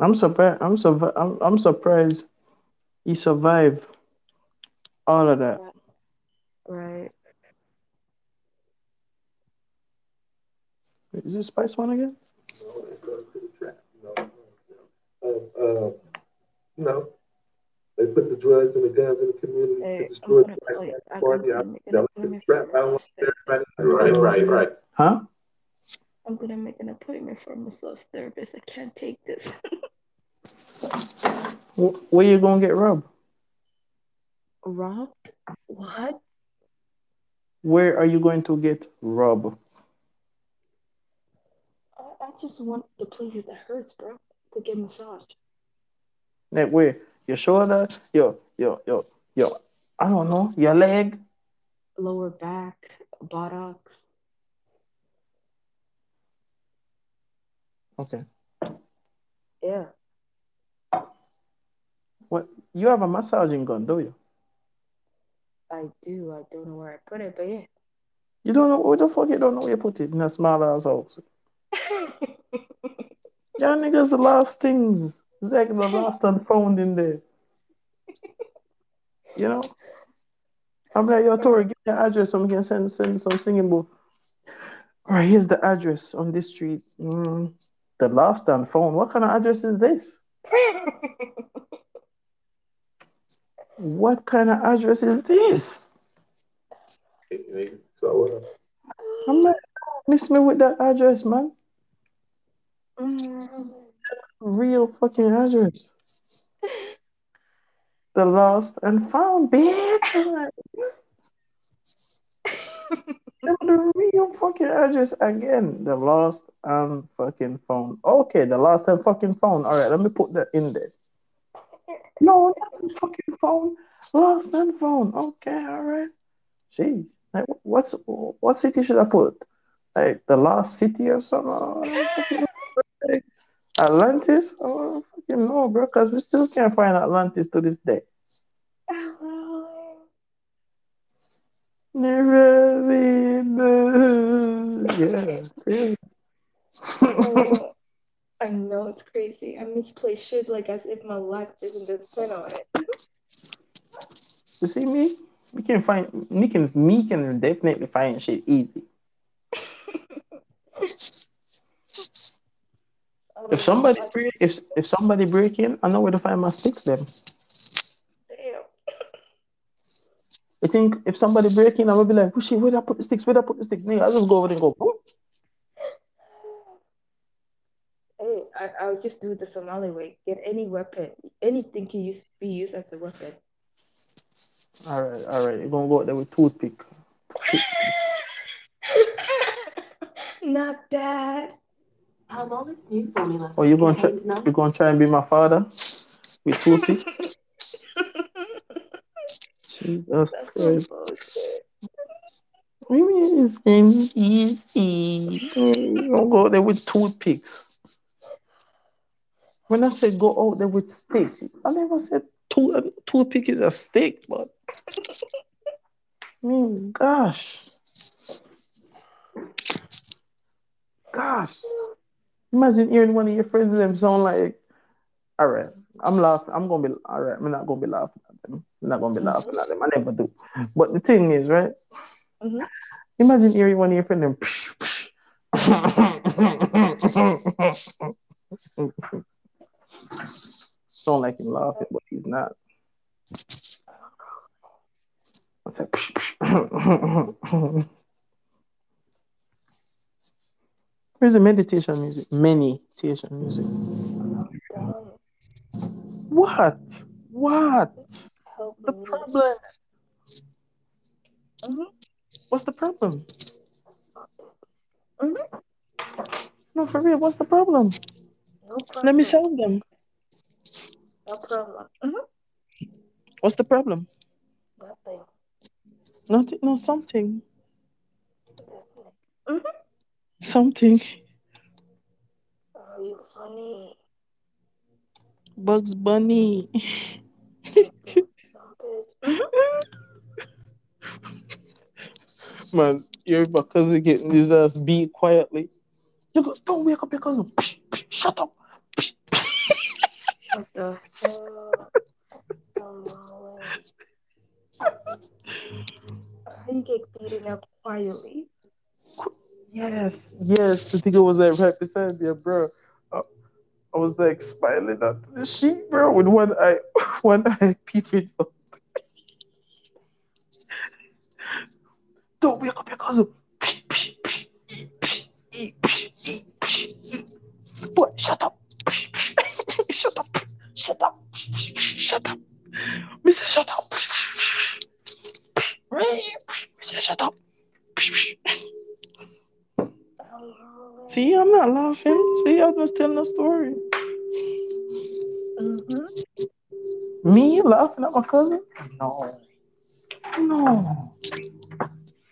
I'm surprised. I'm survi- I'm, I'm surprised he survived all of that. Right. Is this Spice One again? No, they put to the trap. No, no, no. Uh, uh, no. They put the drugs and the guns in the community Hey, to destroy the call you. black I'm party. gonna I- make an That was the appointment trap. I want everybody. Right, right, right. Huh? I'm gonna make an appointment for a massage therapist. I can't take this. Wh- Where you gonna get robbed? Robbed? What? Where are you going to get robbed? I, I just want the places that hurts, bro, to get massage. Like where? Your shoulder? Yo, yo, yo, yo. I don't know. Your leg? Lower back, buttocks. Okay. Yeah. What? You have a massaging gun, do you? I do. I don't know where I put it, but yeah. You don't know where the fuck you don't know where you put it in a small ass house. Y'all niggas the last things. Zach the last and found in there. You know? I'm like, yo, Tori, give me the address so we can send send some singing book. All right, here's the address on this street. Mm, the last and found. What kind of address is this? What kind of address is this? So, I'm like, miss me with that address, man. Real fucking address. The lost and found, bitch. The real fucking address again. The lost and fucking found. Okay, the lost and fucking found. All right, let me put that in there. No, not fucking phone. Oh, Lost and phone. Okay, all right. Gee, like, what's what city should I put? Like the last city or something? Like, Atlantis? Oh, fucking know, bro. Oh, because we still can't find Atlantis to this day. Never the- Yeah, crazy. Oh, I know it's crazy. I misplaced shit like as if my life isn't depend on it. You see me? We can find me can me can definitely find shit easy. If somebody oh break if if somebody break in, I know where to find my sticks then. Damn. I think if somebody break in, I will be like, oh shit, where'd I put the sticks? Where'd I put the sticks? Nigga, I just go over there and go, boom. Hey, I, I'll just do the Somali way. Get any weapon, anything can use be used as a weapon. All right, all right. You're gonna go out there with toothpick. Not that. How long is new formula? Oh, you gonna try? You gonna try and be my father with toothpick? Jesus That's some Christ. bullshit. It's easy. You gonna go there with toothpicks. When I said go out there with sticks, I never said two toothpick is a stick, but I mean, gosh, gosh. Imagine hearing one of your friends them sound like, all right, I'm laughing. I'm gonna be all right. I'm not gonna be laughing at them. I'm not gonna be laughing at them. I never do. But the thing is, right? Mhm. Imagine hearing one of your friends them. Sound like him laughing, but he's not. What's that? Where's the meditation music? Many meditation music. What? What? The problem? Mhm. What's the problem? Mhm. No, for real, what's the problem? No problem. Let me solve them. No problem. Mhm. What's the problem? Nothing. Nothing, no, something. Definitely. Mhm. Something. Oh, you funny. Bugs Bunny. Dumb bitch. Mhm. Man, you're my cousin getting his ass beat quietly. You go, don't wake up your cousin. Shut up. What the hell? How you get beaten up quietly? Yes, yes. The nigga was like right beside me, bro. I, I was like smiling at the sheet, bro, with one eye, one eye peeping out. Don't wake up your cousin. Boy, shut up. Shut up. Shut up. Shut up. Say shut up. Say shut up. See, I'm not laughing. See, I'm just telling a story. Mhm. Me laughing at my cousin? No. No.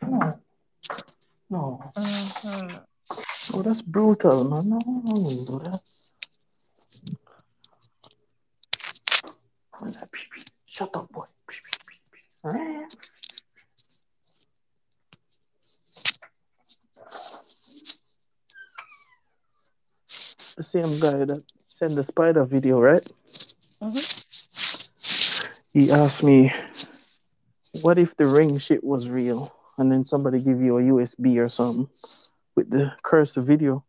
No. No. Mhm. Oh, that's brutal, man. No, I wouldn't. Shut up, boy. The same guy that sent the spider video, right? Mhm. He asked me, what if the ring shit was real? And then somebody give you a USB or something with the cursed video.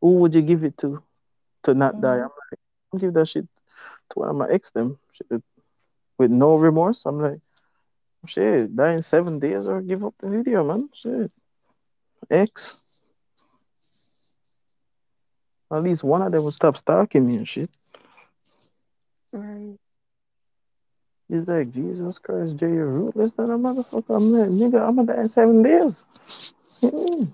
Who would you give it to to not die? Mhm. I'm like, I'll give that shit to one of my ex them shit, with no remorse. I'm like, shit, die in seven days or give up the video, man. Shit. Ex. At least one of them will stop stalking me and shit. Right. He's like, Jesus Christ, Jay, you're ruthless than a motherfucker. I'm like, nigga, I'm gonna die in seven days. Hmm.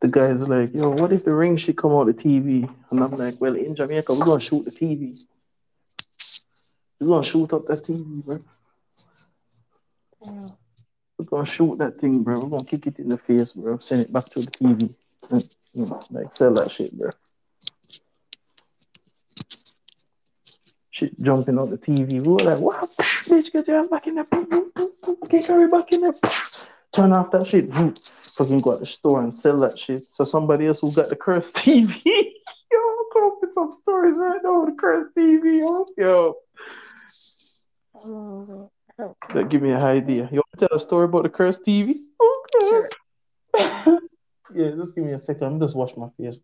The guy's like, yo, what if the ring should come out the TV? And I'm like, well, in Jamaica, we're gonna shoot the TV. We're gonna shoot up that TV, bro. Yeah. We're gonna shoot that thing, bro. We're gonna kick it in the face, bro. Send it back to the TV. And, you know, like, sell that shit, bro. Shit jumping out the TV. We were like, what? Bitch, get your ass back in there. Get Curry back in there. Turn off that shit. Fucking go at the store and sell that shit. So somebody else who got the cursed TV. Yo, I'm come up with some stories right now with the cursed TV. Yo, yo. That give me an idea. You want to tell a story about the cursed TV? Sure. Okay. yeah, just give me a second. I'm just wash my face.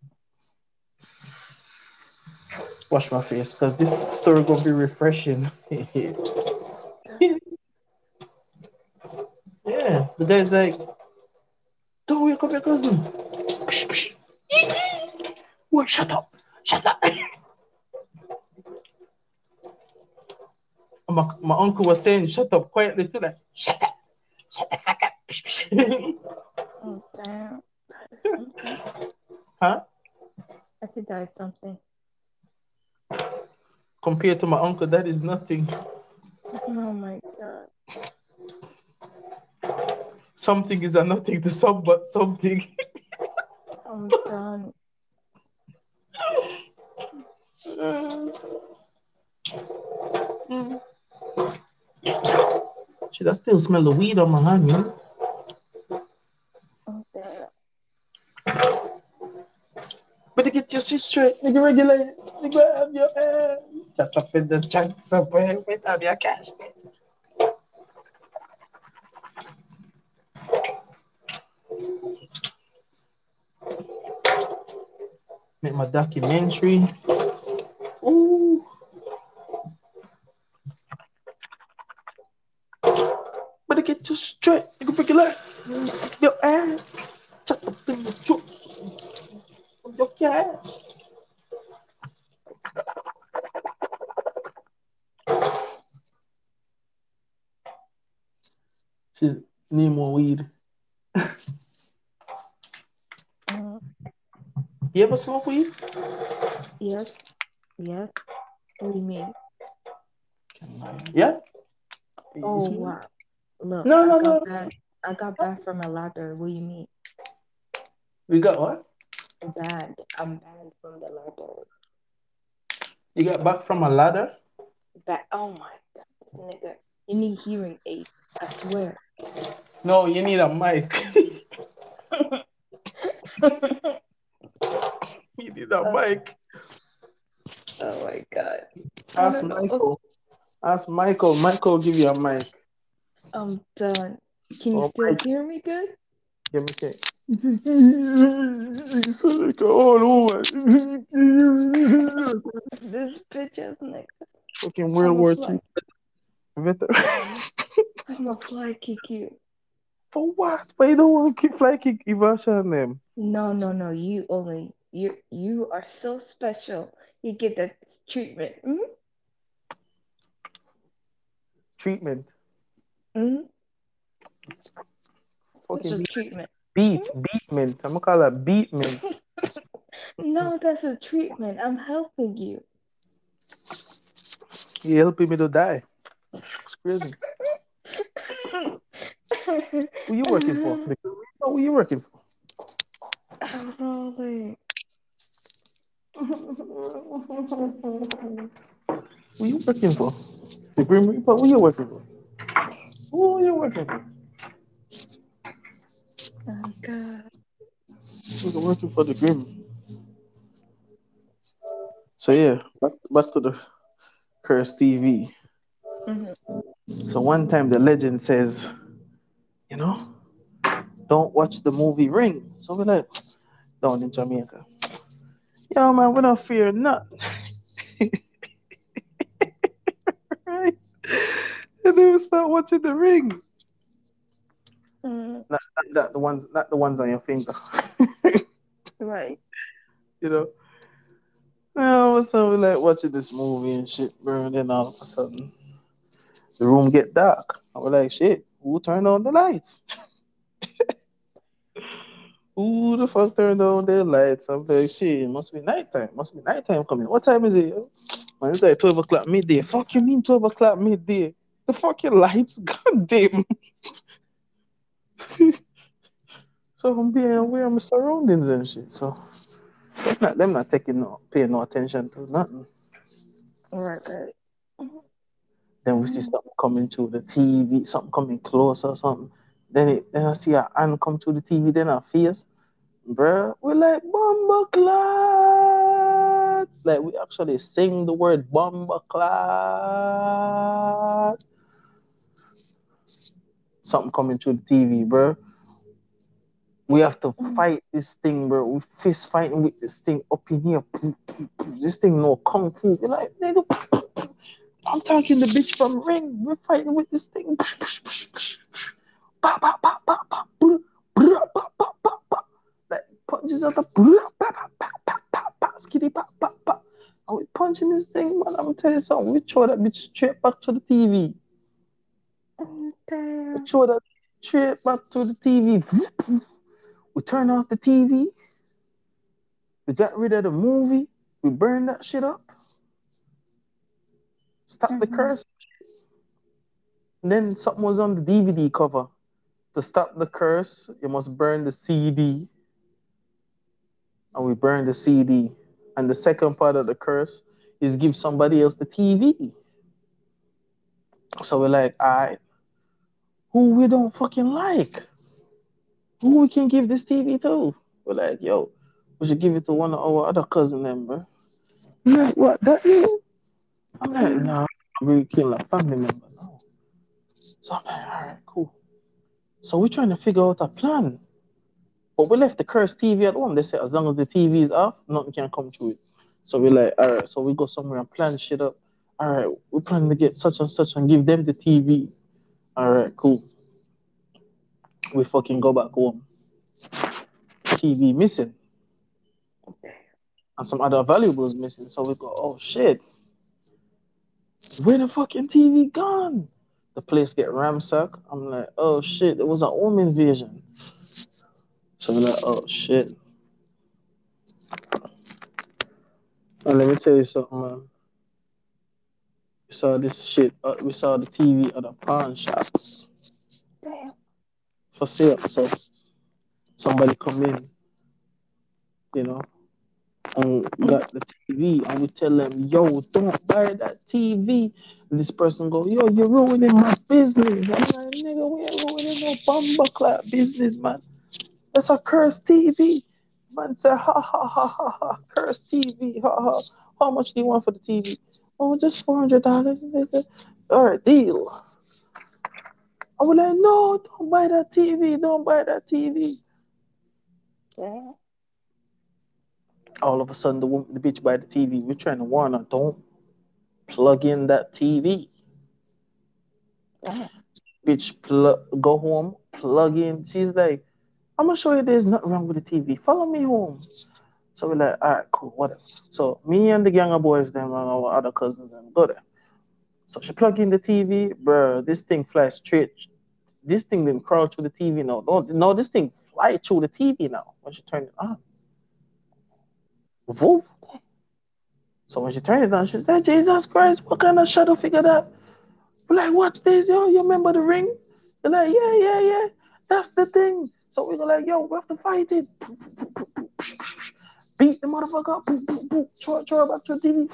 Wash my face because this story gonna be refreshing. yeah, the guy's like, don't wake up your cousin. Well, shut up. Shut up. my, my uncle was saying, shut up quietly to like, shut up. Shut the fuck up. oh, damn. Huh? I think that is something. Compared to my uncle, that is nothing. Oh my god. Something is a nothing to some, but something. I'm done. Mm. Shit, I still smell the weed on my hand? Oh damn. Better get your shit straight, nigga regulate. Nigga have your ass. Up in the chat somewhere with have your cash. Make my documentary. Ooh. Better get your straight, nigga regulate. Your ass. Shut up in the truck. Your cash. Shit, need more weed. Mm, You ever smoke weed? yes. Yes. What do you mean? Yeah. Oh wow. Look, No, I no, got no. back. I got back from a ladder. What do you mean? We got what? Banned. I'm banned from the ladder. You got back from a ladder? That. Oh my god, nigga. You need hearing aids. I swear. No, you need a mic. a Uh, mic. oh my god. Ask. Michael. Ask Michael. Michael give you a mic. I'm done. Can you Oh, still Mike. hear me good? Give me cake. You sound like an old woman. This bitch ass nigga. Fucking World War. II veteran. I'm a fly kick you. For what? But you don't want to keep fly kick Ivasha and them. No, no, no. You only. You you are so special. You get that treatment. hmm Treatment. hmm Fucking Special beat. treatment. Beat. Beatment. I'm gonna call it beatment. No, that's a treatment. I'm helping you. You're helping me to die. It's crazy. Who you working for? nigga? Who you working for? I'm rolling. Who you working for? The Grim Reaper? Who you working for? Who you working for? Oh god. You're working for the Grim. So yeah, back, back to the Curse TV. Mhm. So one time the legend says, you know, don't watch the movie Ring. So we're like, down in Jamaica. Yo man, we don't fear nothing. right? And then we start watching the ring. Mm, Not, not, not the ones not the ones on your finger. right. you know. Yeah, so we like watching this movie and shit, bro. And then all of a sudden, the room get dark. And we're like, shit, who turned on the lights? who the fuck turned on the lights? I'm like, shit, it must be nighttime. Must be nighttime coming. What time is it? Man, it's like 12 o'clock midday. Fuck you mean 12 o'clock midday? The fucking lights, goddamn. so I'm being aware of my surroundings and shit. So them not, them not taking no, paying no attention to nothing. Right, right. Then we see something coming to the TV, something coming closer, something. Then it, then I see a hand come to the TV, then our face. Bruh, we're like bomba clot. Like we actually sing the word bomba clot. Something coming to the TV, bruh. We have to fight this thing, bro. We fist fighting with this thing up in here. This thing no kung fu. We're like, nigga, I'm talking the bitch from Ring. We're fighting with this thing. Pa, pa, pa. Like punches at the skitty, punching this thing, man. I'm gonna tell you something. We throw that bitch straight back to the TV. Oh, We damn. throw that straight back to the TV. We turn off the TV. We got rid of the movie. We burn that shit up. Stop the Mhm. curse. And then something was on the DVD cover. To stop the curse, you must burn the CD. And we burn the CD. And the second part of the curse is give somebody else the TV. So we're like, all right, who we don't fucking like? Who we can give this TV to? We're like, yo, we should give it to one of our other cousin. We're like, what, that you? I'm like, no, we kill a family member, no. So I'm like, all right, cool. So we're trying to figure out a plan. But we left the cursed TV at home. They said as long as the TV is off, nothing can come through it. So we're like, all right, so we go somewhere and plan shit up. All right, we're planning to get such and such and give them the TV. All right, cool. We fucking go back home. TV missing. And some other valuables missing. So we go, oh shit. Where the fucking TV gone? The place get ransacked. I'm like, oh shit, it was a home invasion. So we're like, oh shit. And let me tell you something, man. We saw this shit. Uh, we saw the TV at a pawn shop for sale. So somebody come in, you know, and got the TV, and we tell them, yo, don't buy that TV. And this person go, yo, you're ruining my business. I'm like, nigga, we ain't ruining no bumper clap business, man. That's a cursed TV. Man said, ha ha ha ha ha, cursed TV, ha ha. How much do you want for the TV? Oh, just four hundred dollars. All right, deal. I was like, no, don't buy that TV. Don't buy that TV. Yeah. All of a sudden, the woman, the bitch by the TV. We're trying to warn her, don't plug in that TV. Yeah. Bitch, pl- go home, plug in. She's like, I'm gonna show you there's nothing wrong with the TV. Follow me home. So we're like, all right, cool, whatever. So me and the gang of boys, them and our other cousins, and go there. So she plug in the TV, bro. This thing flies straight. This thing didn't crawl through the TV now. No, no, this thing fly through the TV now when she turned it on. So when she turned it on, she said, Jesus Christ, what kind of shadow figure that? We're like, watch this, yo. You remember the ring? They're like, yeah, yeah, yeah. That's the thing. So we go like, yo, we have to fight it. Beat the motherfucker up. Throw, throw back to.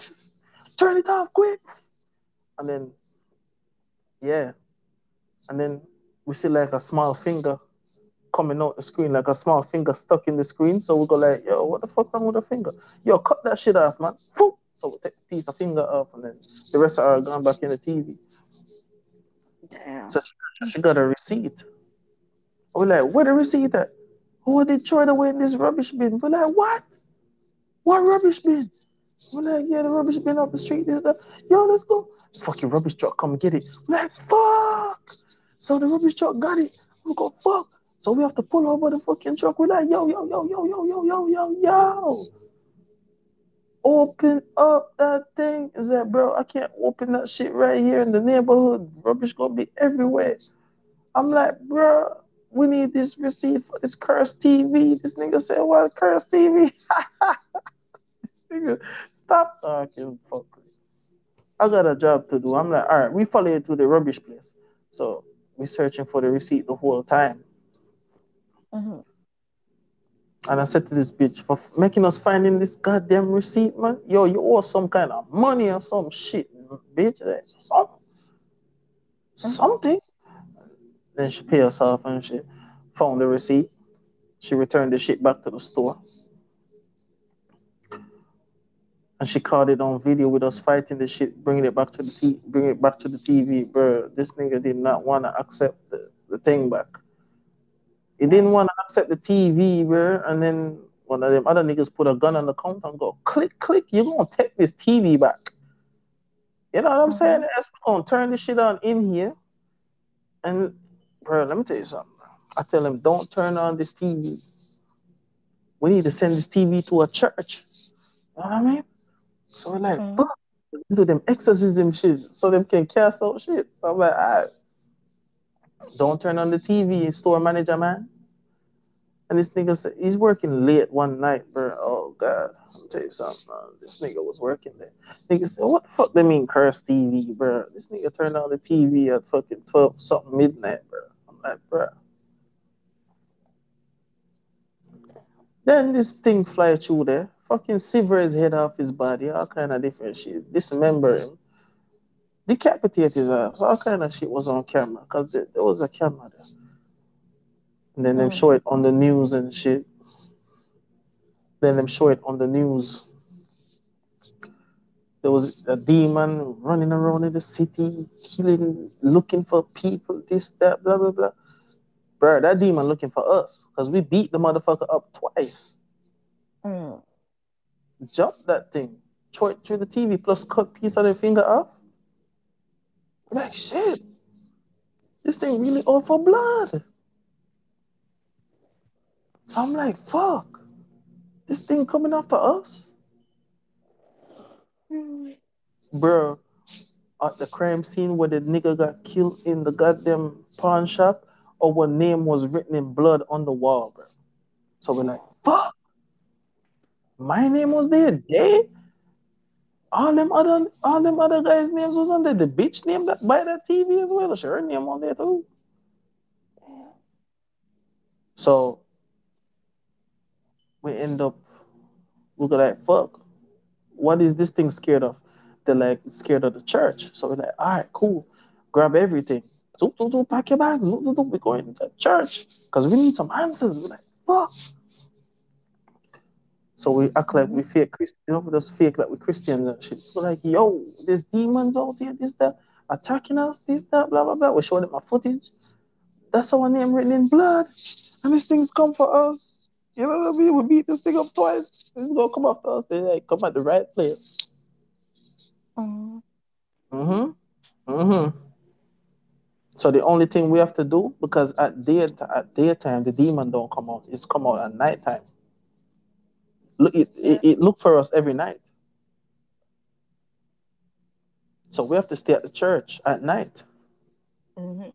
Turn it off quick. And then, yeah. And then we see like a small finger coming out the screen, like a small finger stuck in the screen. So we go like, yo, what the fuck wrong with the finger? Yo, cut that shit off, man. Foop. So we take a piece of finger off, and then the rest of her gone back in the TV. Damn. So she, she got a receipt. We're like, where the receipt at? Oh, they throw it away in this rubbish bin. We're like, what? What rubbish bin? We're like, yeah, the rubbish bin up the street. This, that. Yo, let's go. Fucking rubbish truck, come get it. We're like, fuck. So the rubbish truck got it. We go, fuck. So we have to pull over the fucking truck. We're like, yo, yo, yo, yo, yo, yo, yo, yo, yo. Open up that thing. Is that, bro? I can't open that shit right here in the neighborhood. Rubbish gonna be everywhere. I'm like, bro, we need this receipt for this cursed TV. This nigga said, what cursed TV? this nigga, stop talking fuckery. I got a job to do. I'm like, all right, we follow you to the rubbish place. So we're searching for the receipt the whole time. Mhm. And I said to this bitch, for making us finding this goddamn receipt, man. Yo, you owe some kind of money or some shit, bitch. That's Something. Something. Then she paid off and she found the receipt. She returned the shit back to the store. And she caught it on video with us fighting the shit, bringing it back to the t- bring it back to the TV, bro. This nigga did not want to accept the, the thing back. He didn't want to accept the TV, bro. And then one of them other niggas put a gun on the counter and go, click, click, you're gonna take this TV back. You know what I'm saying? That's gonna turn this shit on in here. And bro, let me tell you something. I tell him, don't turn on this TV. We need to send this TV to a church. You know what I mean? So we're like, Mm. fuck, do them exorcism shit so them can cast out shit. So I'm like, all right, don't turn on the TV, store manager, man. And this nigga said he's working late one night, bro. Oh god, I'll tell you something. This nigga was working there. Nigga said, "What the fuck they mean curse TV, bro?" This nigga turned on the TV at fucking twelve something midnight, bro. I'm like, bro. Then this thing fly through there, fucking sever his head off his body, all kind of different shit. Dismember him, decapitate his ass, all kind of shit was on camera because there, there was a camera there. And then them Mm. show it on the news and shit. Then them show it on the news. There was a demon running around in the city, killing, looking for people, this, that, blah, blah, blah. Bro, that demon looking for us because we beat the motherfucker up twice. Mm. Jump that thing, throw it through the TV, plus cut piece of their finger off. Like shit. This thing really all for blood. So I'm like, fuck. This thing coming after us? Mm. Bro, at the crime scene where the nigga got killed in the goddamn pawn shop, what name was written in blood on the wall, bro. So we're like, fuck. My name was there, dead. All them other all them other guys' names was on there. The bitch name that by that TV as well. Sure, her name on there too. So we end up looking like fuck. What is this thing scared of? They're like scared of the church. So we're like, all right, cool. Grab everything. Zoop, zoop, zoop, pack your bags. Zoop, zoop, zoop. We're going to church because we need some answers. We're like, fuck. So we act like we fake Christian, you know, we just fake like we're Christians and shit. We're like, yo, there's demons out here, this, that, attacking us, this, that, blah, blah, blah. We showed them our footage. That's our name written in blood. And this thing's come for us. You know what I mean? We beat this thing up twice. It's gonna come after us. They like come at the right place. Mm. Mm-hmm. Mm-hmm. So the only thing we have to do, because at day at daytime the demon don't come out, it's come out at nighttime. It, it, it look for us every night. So we have to stay at the church at night. Mhm.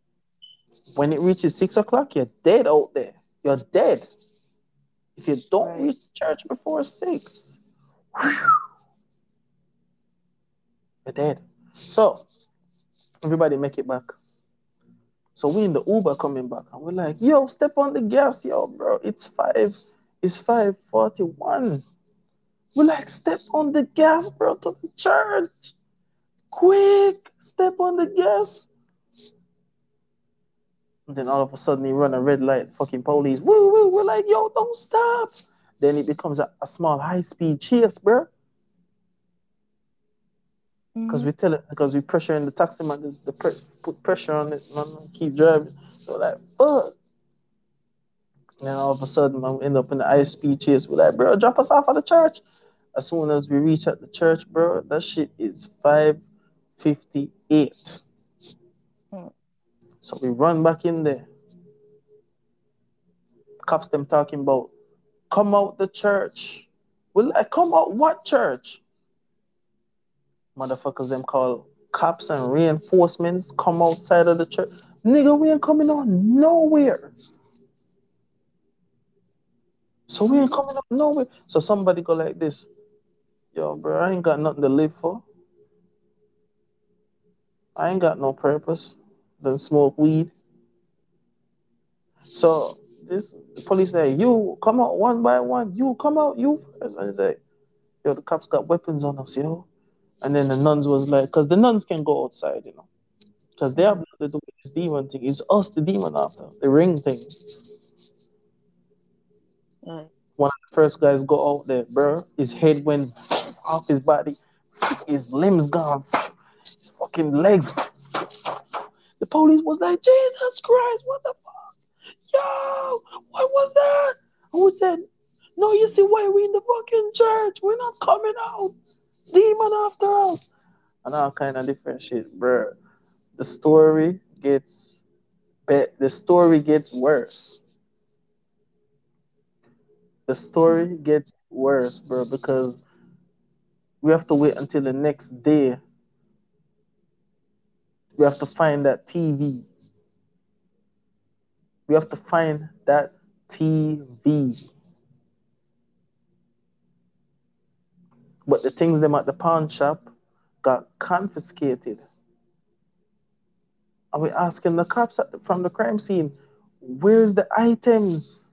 When it reaches six o'clock, you're dead out there. You're dead. If you don't Right. reach church before six, you're dead. So everybody make it back. So we in the Uber coming back, and we're like, "Yo, step on the gas, yo, bro. It's five, it's five forty-one." We're like, "Step on the gas, bro, to the church, quick! Step on the gas." And then all of a sudden, he run a red light, fucking police. Woo, woo. We're like, "Yo, don't stop!" Then it becomes a, a small high-speed chase, bro. Because Mhm. we tell it, because we pressure in the taxi man, the pre- put pressure on it, man, keep driving. So like, fuck. And all of a sudden, we end up in the speed chase. We're like, bro, drop us off at the church. As soon as we reach at the church, bro, that shit is 558. Hmm. So we run back in there. Cops them talking about, come out the church. We're like, come out what church? Motherfuckers them call cops and reinforcements come outside of the church. Nigga, we ain't coming out nowhere. So we ain't coming up nowhere. So somebody go like this. Yo, bro, I ain't got nothing to live for. I ain't got no purpose than smoke weed. So this police say, you come out one by one. You come out, you first. And he's like, yo, the cops got weapons on us, yo. And then the nuns was like, because the nuns can go outside, you know. Because they have nothing to do with this demon thing. It's us, the demon after, the ring thing. Right. One of the first guys go out there, bro. His head went off his body, his limbs gone, his fucking legs. The police was like, Jesus Christ, what the fuck? Yo, what was that? And we said, No, you see why we in the fucking church? We're not coming out. Demon after us. And all kind of different shit, bro. The story gets bet the story gets worse. The story gets worse, bro, because we have to wait until the next day. We have to find that TV. We have to find that TV. But the things them at the pawn shop got confiscated. And we asking the cops the, from the crime scene, where's the items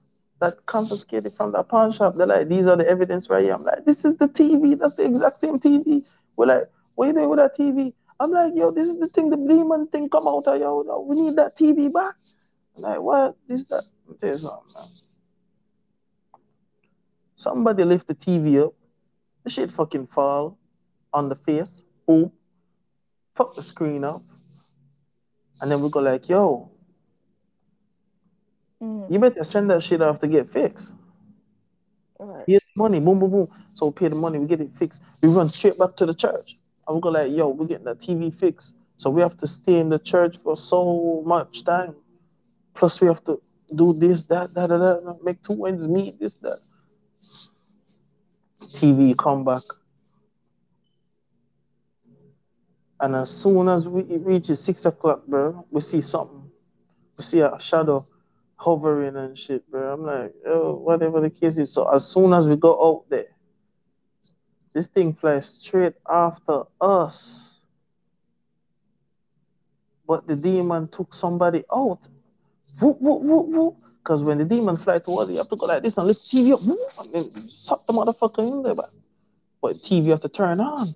that confiscated from the pawn shop? They're like, these are the evidence right here. I'm like, this is the TV. That's the exact same TV. We're like, what are you doing with that TV? I'm like, yo, this is the thing, the demon thing come out of yo. We need that TV back. I'm like, what? This, that. Tell you something, oh, man. Somebody lift the TV up. The shit fucking fall on the face. Boom. Fuck the screen up. And then we go like, yo, Mm. you better send that shit off to get fixed. Right. Here's the money, boom, boom, boom. So we pay the money, we get it fixed. We run straight back to the church. And we go like, yo, we're getting that TV fixed. So we have to stay in the church for so much time. Plus we have to do this, that, that, that, that, make two ends meet, this, that. TV come back. And as soon as we it reaches six o'clock, bro, we see something. We see a shadow hovering and shit, bro. I'm like, oh, whatever the case is. So as soon as we go out there, this thing flies straight after us. But the demon took somebody out. Whoop, whoop, whoop, whoop. Because when the demon fly towards you, you have to go like this and lift TV up, whoop, and then suck the motherfucker in there. But, but TV you have to turn on.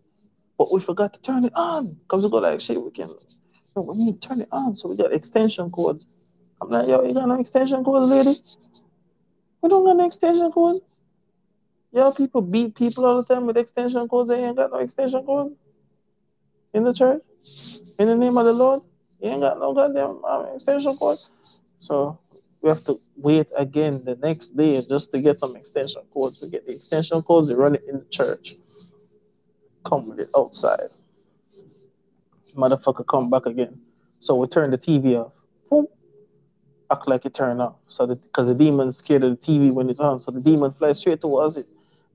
But we forgot to turn it on. Because we go like, shit, we can, no, we need to turn it on. So we got extension cords. I'm like, yo, you got no extension cords, lady? We don't got no extension cords. Yo, people beat people all the time with extension cords. They ain't got no extension cords in the church. In the name of the Lord, you ain't got no goddamn um, extension cord. So we have to wait again the next day just to get some extension cords. We get the extension cords, we run it in the church. Come with it outside. Motherfucker come back again. So we turn the TV off. Act like it turned off. So because the, demon's scared of the TV when it's on. So the demon flies straight towards it.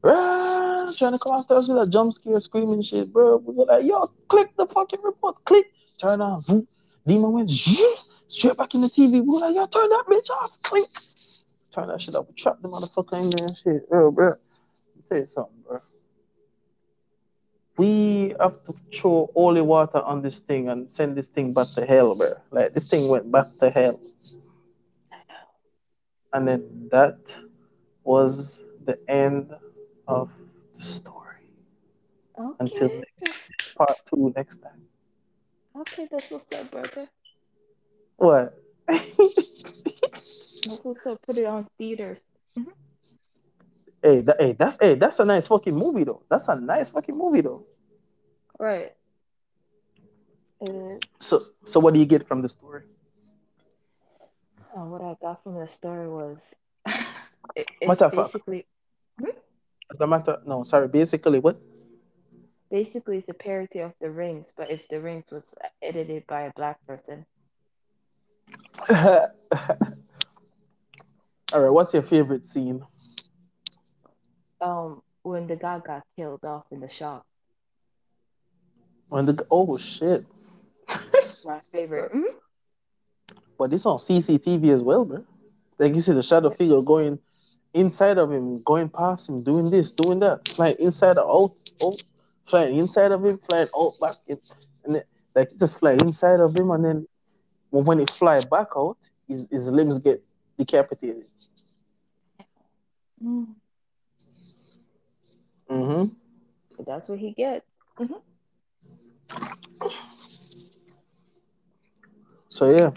Rah, trying to come after us with a jump scare, screaming shit, bro. We go like, yo, click the fucking remote, click, turn on. Demon went zzz, straight back in the TV. We go like, yo, turn that bitch off, click. Turn that shit up. We trap the motherfucker in there and shit. Bro, bro. Let me tell you something, bro. We have to throw holy water on this thing and send this thing back to hell, bro. Like this thing went back to hell. And then that was the end of the story. Okay. Until next part two next time. Okay, that's what's up, brother. What? That's what's up. Put it on theaters. hey, that, hey, that's hey, that's a nice fucking movie though. That's a nice fucking movie though. Right. Uh, So so what do you get from the story? Uh, what I got from the story was it, it's What the fuck? basically As a matter no, sorry, basically what? basically it's a parody of the rings, but if the rings was edited by a black person. All right, what's your favorite scene? Um, when the guy got killed off in the shop. When the oh shit. My favorite. Mhm. But it's on CCTV as well, bro. Like you see the shadow figure going inside of him, going past him, doing this, doing that, flying inside or out, out, flying inside of him, flying out back, in, and then, like just fly inside of him, and then when it fly back out, his, his limbs get decapitated. Mm. Mm-hmm. That's what he gets. So yeah,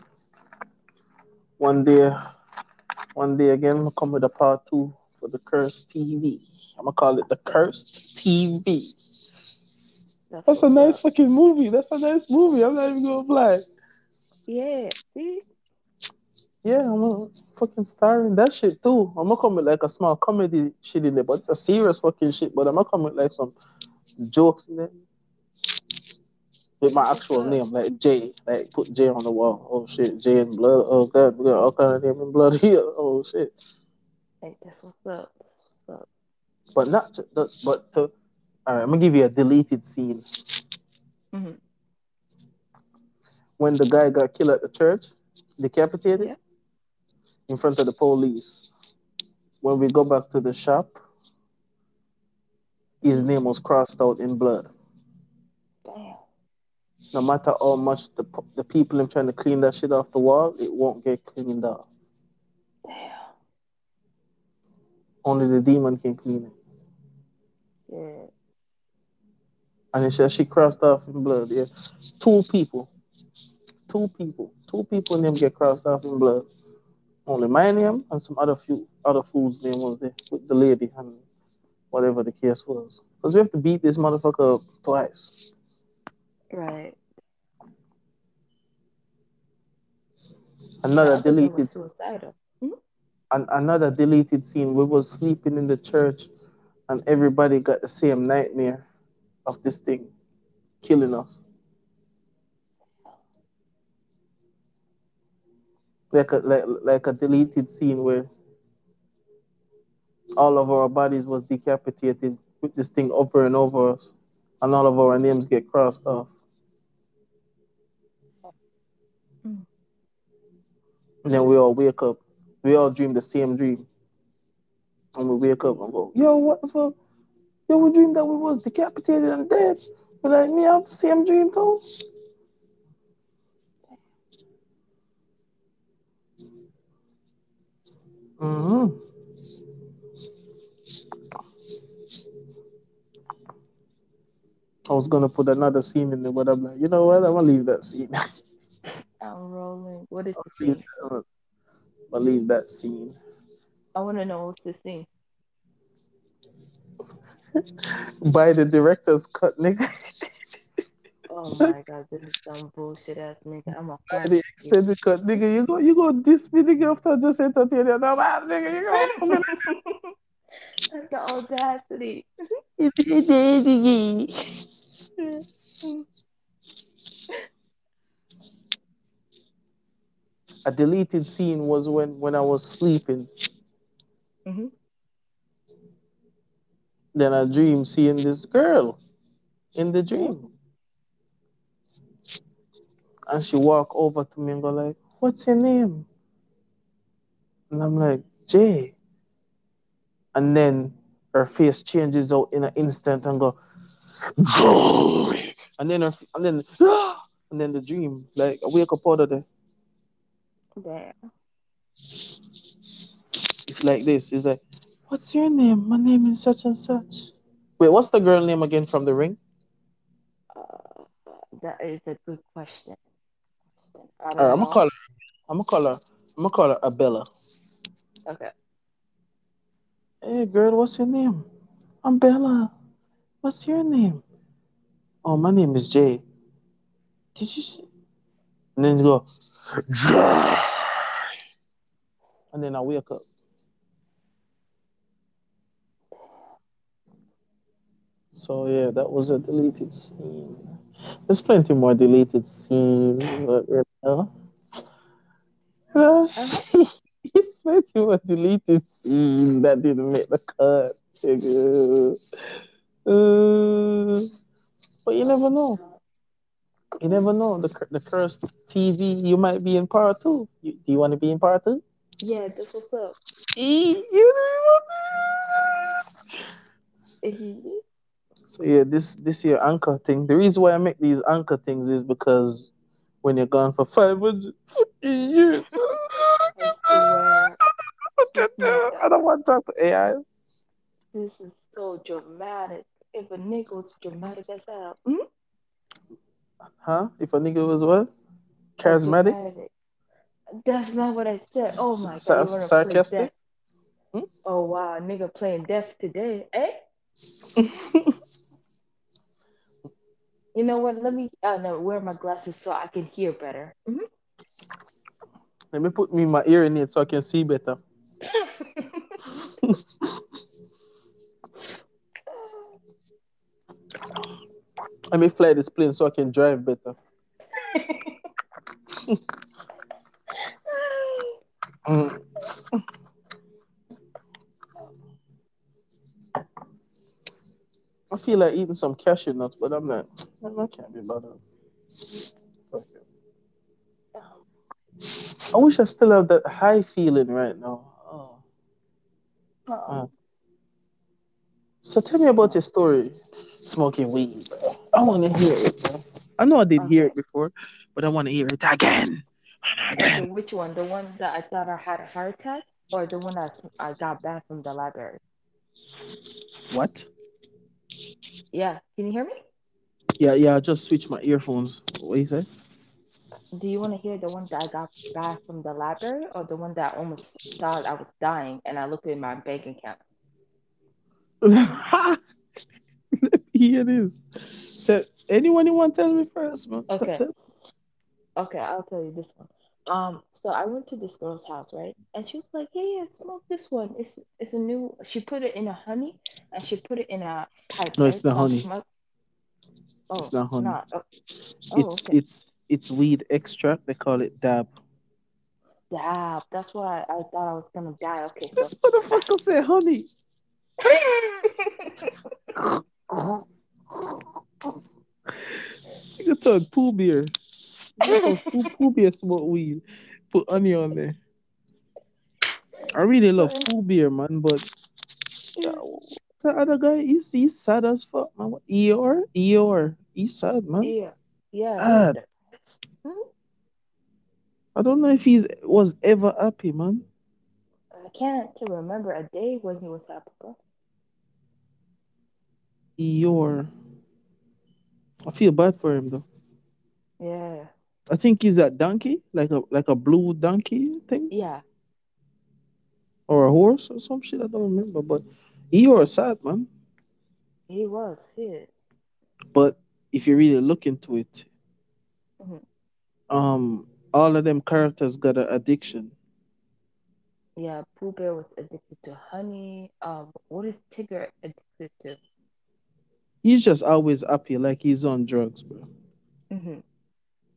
one day, one day again, I'm gonna come with a part two for the cursed TV. I'm gonna call it the cursed TV. That's, That's a nice up. fucking movie. That's a nice movie. I'm not even gonna lie. Yeah. See? Yeah, I'm gonna fucking star in that shit too. I'm gonna come with like a small comedy shit in there, but it's a serious fucking shit. But I'm gonna come with like some jokes in there with my actual name, like Jay. Like put Jay on the wall. Oh shit, Jay in blood. Oh god, we got all kind of name in blood here. Oh shit. Hey, that's what's up. That's what's up. But not to, the, but to All right, I'm gonna give you a deleted scene. Mhm. When the guy got killed at the church, decapitated Yeah. in front of the police. When we go back to the shop, his name was crossed out in blood. No matter how much the the people are trying to clean that shit off the wall, it won't get cleaned up. Damn. Only the demon can clean it. Yeah. And it says she crossed off in blood. Yeah, two people, two people, two people name get crossed off in blood. Only my name and some other few other fools' name was there with the lady and whatever the case was. Because we have to beat this motherfucker up twice. Right. Another The other thing deleted suicidal. an, another deleted scene. We was sleeping in the church, and everybody got the same nightmare of this thing killing us. Like a like, like a deleted scene where all of our bodies was decapitated with this thing over and over us, and all of our names get crossed off. Mm. And then we all wake up. We all dream the same dream. And we wake up and go, yo, what the fuck? Yo, we dreamed that we was decapitated and dead. But like me, I have the same dream too. hmm I was gonna put another scene in there, but I'm like, you know what? I'm gonna leave that scene. What is the scene? I'm gonna- I'm gonna leave that scene. I want to know what's the scene. By the director's cut, nigga. Oh my god, this is some bullshit ass nigga. I'm a By the extended cut, nigga. You go, you go diss me, nigga, after I just entertain you. No, man, nigga, you go. That's the audacity. A deleted scene was when when I was sleeping. hmm Then I dream seeing this girl in the dream. And she walk over to me and go like, What's your name? And I'm like, Jay. And then her face changes out in an instant and go, Jay. And then her and then and then the dream, like I wake up out of there. Damn. It's like this. It's like, What's your name? My name is such and such. Wait, what's the girl name again from the ring? Uh, that is a good question. I don't Alright, I'm know. gonna call her. I'm gonna call her. I'm gonna call her Abella. Okay. Hey girl, what's your name? I'm Bella. What's your name? Oh, my name is Jay. Did you? And then you go, Jay. And then I wake up. So yeah, that was a deleted scene. There's plenty more deleted scenes, but you know. There's plenty more deleted scenes that didn't make the cut. Uh, but you never know. You never know. The the cursed TV, you might be in part two. You, do you want to be in part two? Yeah, that's what's up. You Mhm. So yeah, this this year anchor thing. The reason why I make these anchor things is because when you're gone for five hundred years, I I don't want to talk to AI. this is so dramatic. If a nigga was dramatic as hell, hmm? Huh? If a nigga was what? Charismatic? That's not what I said. Oh my god, you sarcastic? Hmm? Oh wow, nigga playing deaf today, eh? You know what? Let me uh, no, wear my glasses so I can hear better. Mhm. Let me put me my ear in it so I can see better. Let me fly this plane so I can drive better. Mm. I feel like eating some cashew nuts, but I'm like, I can't be bothered. I wish I still have that high feeling right now. Oh. Uh-uh. Uh. So tell me about your story, smoking weed. Bro. I want to hear it. Bro. I know I did uh-huh. hear it before, but I want to hear it again. Okay, which one? The one that I thought I had a heart attack, or the one that I got back from the library? What? Yeah, can you hear me? Yeah, yeah. I just switched my earphones. What you say? Do you want to hear the one that I got back from the library, or the one that I almost thought I was dying and I looked at my bank account? Here it is. Tell, anyone you want to tell me first, man? Okay. Okay, I'll tell you this one. Um, so I went to this girl's house, right? And she was like, "Yeah, yeah, smoke this one. It's it's a new." She put it in a honey, and she put it in a pipe, No, right? it's not honey. smoke- Oh, It's not honey. not. Oh, oh, It's okay. it's it's weed extract. They call it dab. Dab. That's why I thought I was gonna die. Okay, so This motherfucker said honey. You talk Pooh Bear. You talk poo, Pooh Bear smoke weed. Put honey on there. I really love Pooh Bear, man, but yeah, the other guy, you see, sad as fuck, man. What, Eeyore? Eeyore. He's sad, man. yeah, yeah. Sad. Hmm? I don't know if he's was ever happy, man. I can't remember a day when he was happy, bro. Eeyore. I feel bad for him though. Yeah, I think he's a donkey, like a like a blue donkey thing, yeah. or a horse or some shit. I don't remember, but Eeyore sad, man. He was. Shit. But if you really look into it, Mhm. um, all of them characters got an addiction. Yeah, Pooh Bear was addicted to honey. Um, what is Tigger addicted to? He's just always happy, like he's on drugs, bro. hmm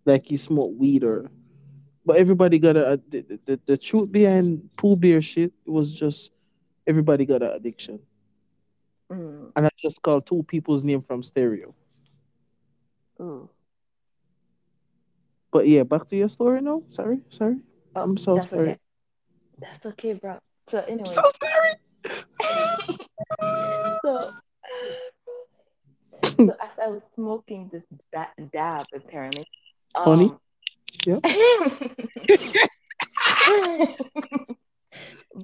Like he smoked weed or. But everybody got a the, the, the truth behind Pooh Bear shit was just everybody got an addiction, Mm. and I just called two people's name from stereo. Ooh. But yeah, back to your story now. Sorry, sorry. I'm so that's sorry. okay. That's okay, bro. So anyway. I'm so sorry. so so as I was smoking this dab, apparently, Honey? um, Yeah.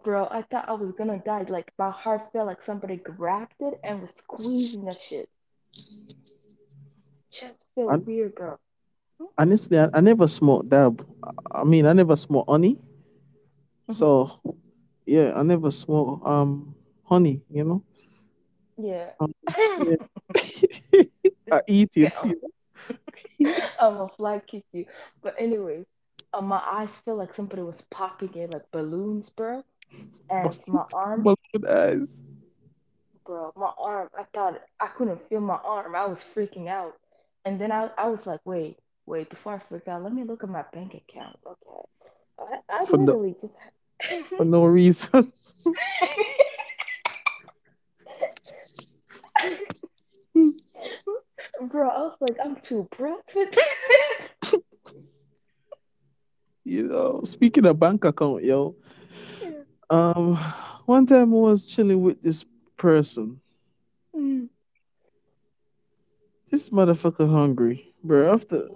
Bro, I thought I was gonna die. Like my heart felt like somebody grabbed it and was squeezing that shit. Just felt I'm- weird, bro. Honestly, I, I never smoked dab. I- I mean, I never smoked honey. So, yeah, I never smoked um honey. You know, Yeah. Um, I eat it. I'm a fly kick you. But anyways, uh, my eyes feel like somebody was popping it like balloons, bro. And my arm, Balloon eyes. bro, my arm, I thought I couldn't feel my arm. I was freaking out. And then I, I was like, wait, wait, before I freak out, let me look at my bank account. Okay. I, I For no- literally just For no reason. Bro, I was like, I'm too broke for this. You know, speaking of bank account, yo. Um, one time I was chilling with this person. Mm. This motherfucker hungry, bro. I have to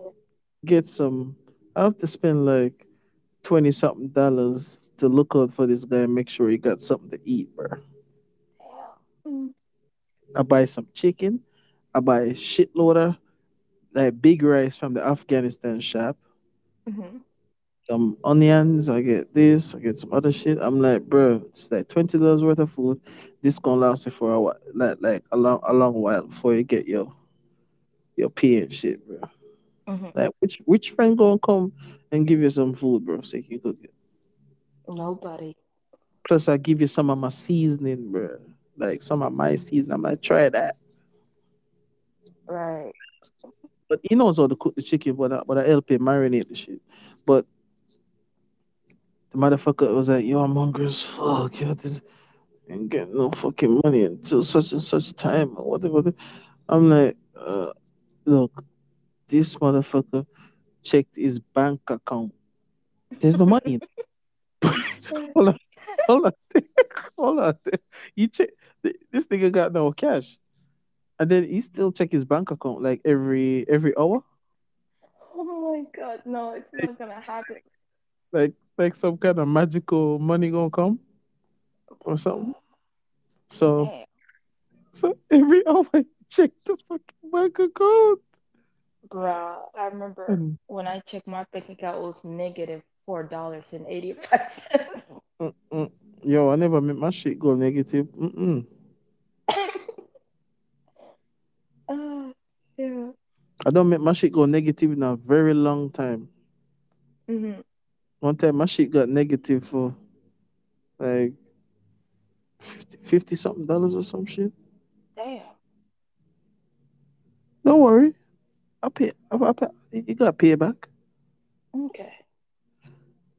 get some. I have to spend like twenty something dollars to look out for this guy and make sure he got something to eat, bro. Mm. I buy some chicken. I buy a shitload of like big rice from the Afghanistan shop. Mhm. Some onions. I get this. I get some other shit. I'm like, bro, it's like twenty dollars worth of food. This gonna last you for a while, like like a long a long while before you get your your pay and shit, bro. Mhm. Like which which friend gonna come and give you some food, bro, so you can cook it? Nobody. Plus, I give you some of my seasoning, bro. Like some of my seasoning. I might try that. Right. But he knows how to cook the chicken, but I, but I help him marinate the shit. But the motherfucker was like, yo, I'm hungry as fuck. Yo, this, ain't getting no fucking money until such and such time or whatever. I'm like, uh, look, this motherfucker checked his bank account. There's no money. hold on, hold on, hold on. You check. This nigga got no cash, and then he still check his bank account like every every hour, Oh my god, no, it's not gonna happen. like like some kind of magical money gonna come or something. So Damn. so every hour he check the fucking bank account. Bruh, I remember And when I checked my bank account, it was negative four dollars and eighty five cents. yo, I never made my shit go negative. Mm-mm. uh, yeah. I don't make my shit go negative in a very long time. hmm One time my shit got negative for like 50, 50 something dollars or some shit. Damn. Don't worry. I pay. I, I pay. You got pay back. Okay.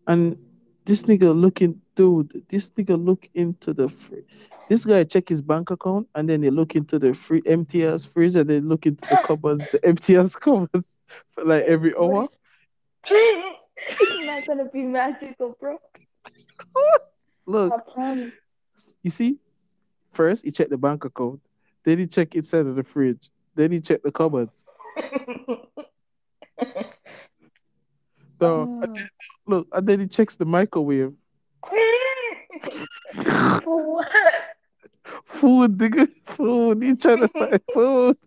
And this nigga looking, dude. This nigga look into the free. This guy check his bank account and then he look into the free empty ass fridge and then look into the cupboards, the empty ass cupboards for like every hour. it's not gonna be magical, bro. Look, you see, first he check the bank account, then he check inside of the fridge, then he check the cupboards. So oh. and Oh. then, look, and then he checks the microwave. For what? Food, nigga, food. You trying to find food.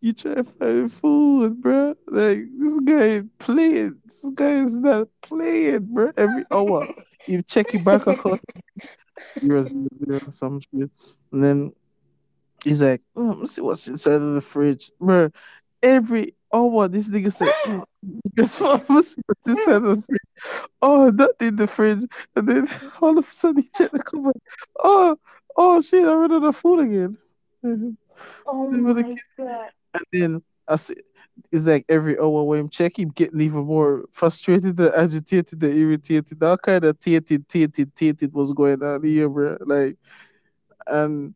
You trying to find food, bro. Like this guy playing. This guy is not playing, bro. Every oh, hour you check your bank account, zero some shit, and then he's like, oh, let me see what's inside of the fridge, bro. Every oh, hour this nigga said, mm, oh, guess what? What's inside of the fridge. Oh, nothing in the fridge, and then all of a sudden he checked the cupboard. Oh, oh shit! I ran out of food again. And Oh Then with the my god. then I see it's like every hour when him check him getting even more frustrated and agitated and irritated. That kind of tainted, tainted, tainted was going on here, bro. Like and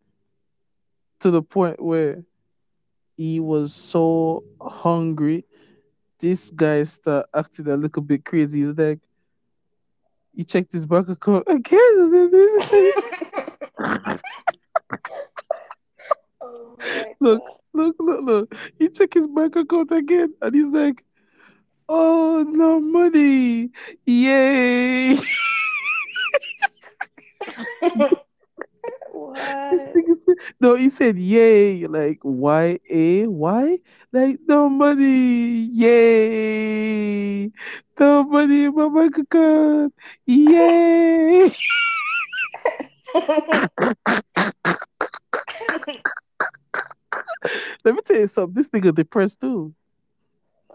to the point where he was so hungry, this guy start acting a little bit crazy. He's like he checked his bank account again and then this Oh Look. look, look, look. He checked his bank account again and he's like, Oh no money. Yay. This nigga said, no, he said yay, like Y A? Y, like no money, yay, no money in my bank account, yay. Let me tell you something, this nigga depressed too.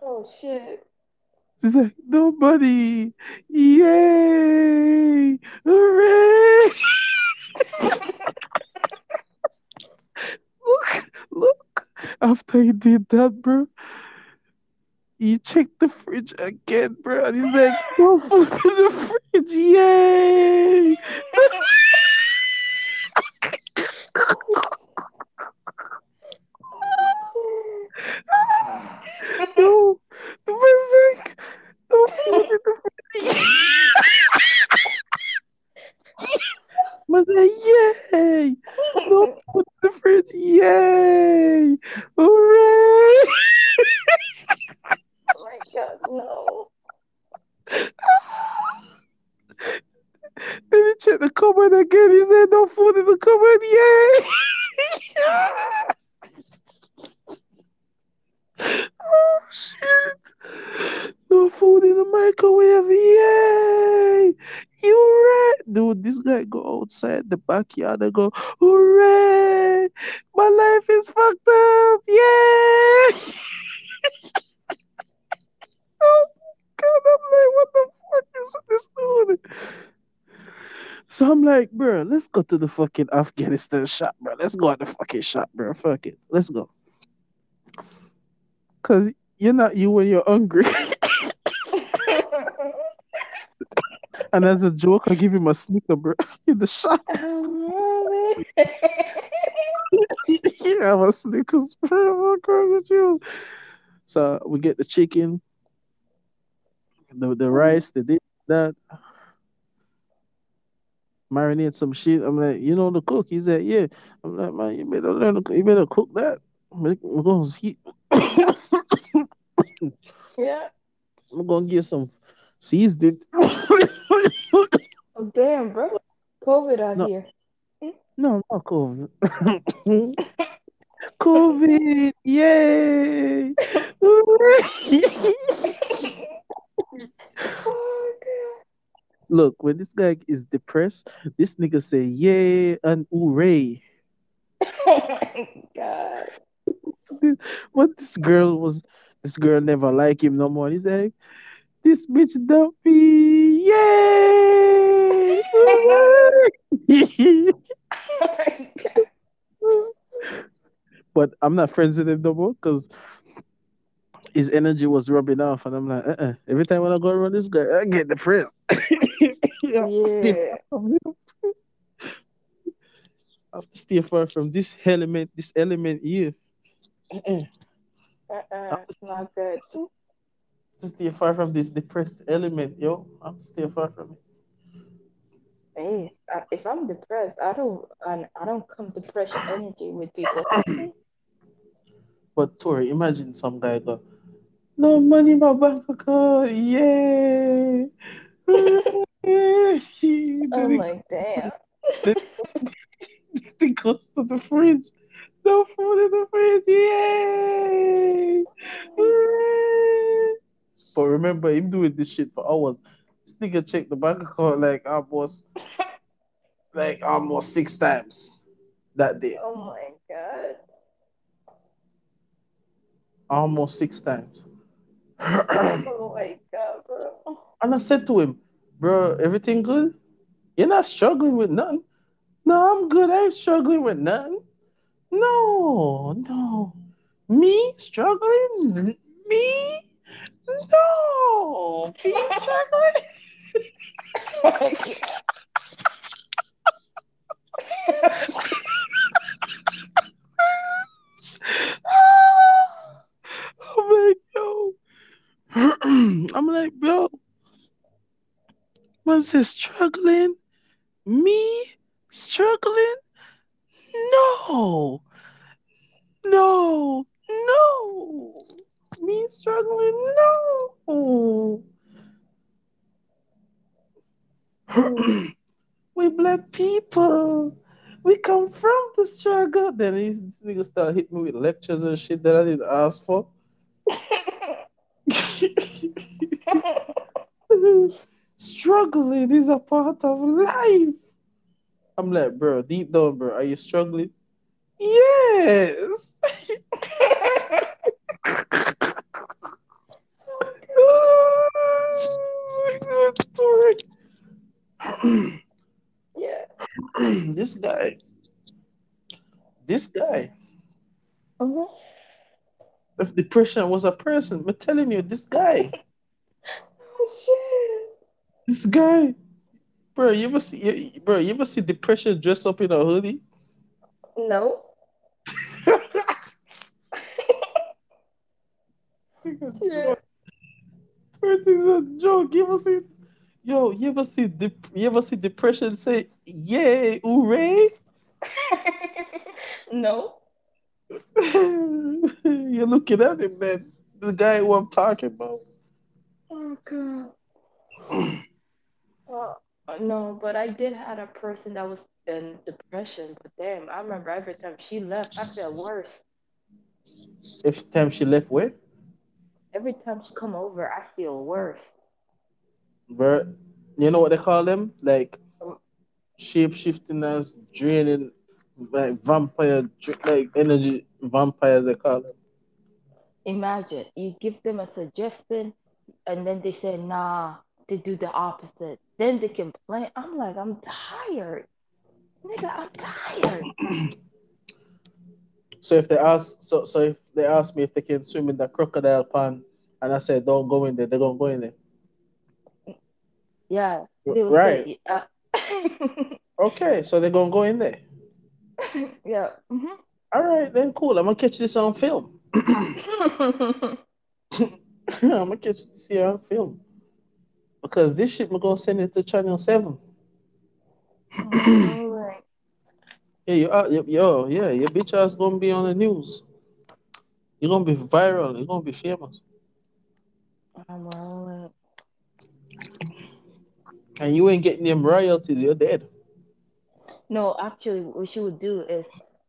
Oh shit. He's like, no money, yay, hooray. Look, after he did that, bro, he checked the fridge again, bro, and he's like, no food in the fridge, yay! no, the man's like, no food in the fridge. man's like, yay! No food in the fridge, yay! Hooray! Oh my god, no. Then he checked the cupboard again. He said, no food in the cupboard. Yay! oh, shit. No food in the microwave. Yay! You right. Dude, this guy go outside the backyard and go, hooray! My life is fucked up. Yay! oh, God. I'm like, what the fuck is this dude? So I'm like, bro, let's go to the fucking Afghanistan shop, bro. Let's go at the fucking shop, bro. Fuck it. Let's go. Cause you're not you when you're hungry. And as a joke, I give him a sneaker, bro, in the shop. Oh, yeah, I'm a Snickers, bro. What's wrong with you? So we get the chicken, the the mm-hmm. rice, the this, that, marinate some shit. I'm like, you know the cook? He said, yeah. I'm like, man, you better learn to cook. You better cook that. We're gonna see. yeah. I'm gonna get some seasoned. Oh, damn, bro. COVID out No. here. no, not COVID. COVID, yay! oh, Look, when this guy is depressed, this nigga say yay and hooray. Oh, my God. What this girl was, this girl never like him no more. He's like, this bitch dumpy, yay! hooray." Oh, but I'm not friends with him no more because his energy was rubbing off, and I'm like, uh-uh. every time when I go around this guy, I get depressed. Yeah, stay Yeah. far from. I have to stay far from this element, this element here. Uh-uh. Uh-uh. It's not good. To stay far from this depressed element, yo. I have to stay far from it. Hey, if I'm depressed, I don't, I, I don't come to pressure energy with people. But Tori, imagine some guy go, no money in my bank account, yay! Hooray!" I'm then like, damn. it goes to the fridge. No food in the fridge, yay! Hooray! But remember, him doing this shit for hours. This nigga checked the bank account like almost, like almost six times that day. Oh my god. Almost six times. Oh my god, bro. And I said to him, bro, everything good? You're not struggling with nothing. No, I'm good. I ain't struggling with nothing. No, no. Me struggling? Me? No. Oh my god. I'm like, yo. I'm like, bro. Man says struggling? Me struggling? No. No. No. Me struggling? No. we black people. We come from the struggle. Then he's, this nigga start hitting me with lectures and shit that I didn't ask for. struggling is a part of life. I'm like, bro, deep down, bro, are you struggling? Yes. oh my God, Tori. yeah. this guy, this guy, Uh-huh. if depression was a person, I'm telling you, this guy, Oh shit. this guy, bro, you ever see, you- bro, you ever see depression dress up in a hoodie? No. Yeah. It's a joke. You ever see, yo, you ever see, dep- you ever see depression say, yay, hooray? no. You're looking at him man. the guy who I'm talking about. Oh god. Uh, no, but I did had a person that was in depression. But damn, I remember every time she left, I felt worse. Every time she left, where? Every time she come over, I feel worse. Bro, you know what they call them? Like shape shifting draining, like vampire, like energy vampires. They call them. Imagine you give them a suggestion, and then they say nah. They do the opposite. Then they complain. I'm like, I'm tired, nigga. I'm tired. So if they ask, so so if they ask me if they can swim in the crocodile pond, and I say don't go in there, they're gonna go in there. Yeah, Right. say, uh, Okay, so they're gonna go in there. yeah. mhm. All right, then cool. I'm gonna catch this on film. I'm gonna catch this here on film. Because this shit, we're gonna send it to Channel 7. Alright. Yeah, you are, yo, yo, yeah, your bitch ass gonna be on the news. You're gonna be viral. You're gonna be famous. I'm rolling. And you ain't getting them royalties. You're dead. No, actually, what she would do is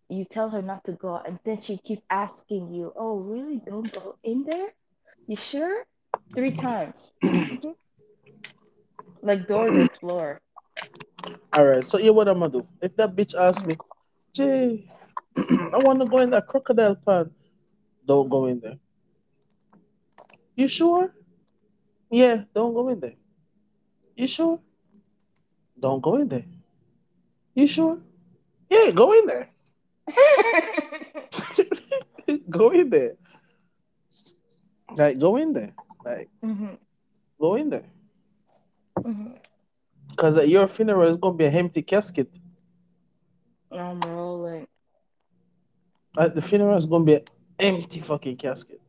you tell her not to go, and then she keep asking you, "Oh, really? Don't go in there? You sure?" Three times. Like Dora the Explorer. All right. So here, what I'm gonna do? If that bitch asks me, Jay, I want to go in that crocodile pond. Don't go in there. You sure? Yeah. Don't go in there. You sure? Don't go in there. You sure? Yeah. Go in there. go in there. Like go in there. Like Mhm, go in there. mhm. Cause at your funeral is gonna be an empty casket. I'm rolling. At the funeral is gonna be an empty fucking casket.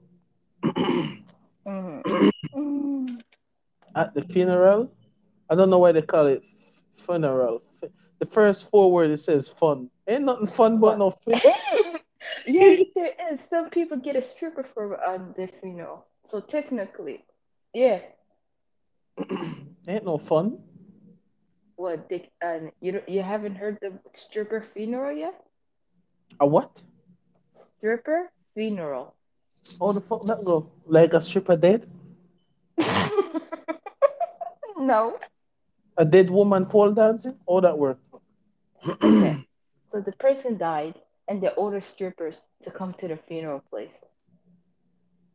Mhm. Mm. At the funeral, I don't know why they call it funeral. The first four words it says fun. Ain't nothing fun but no fun. Yeah, there is. Some people get a stripper for um, their funeral. So technically, yeah. Ain't no fun. What they and you you haven't heard the stripper funeral yet? A what? Stripper funeral. How the fuck that go? Like a stripper dead? no. A dead woman pole dancing? All that work? Okay. So the person died, and they order strippers to come to the funeral place.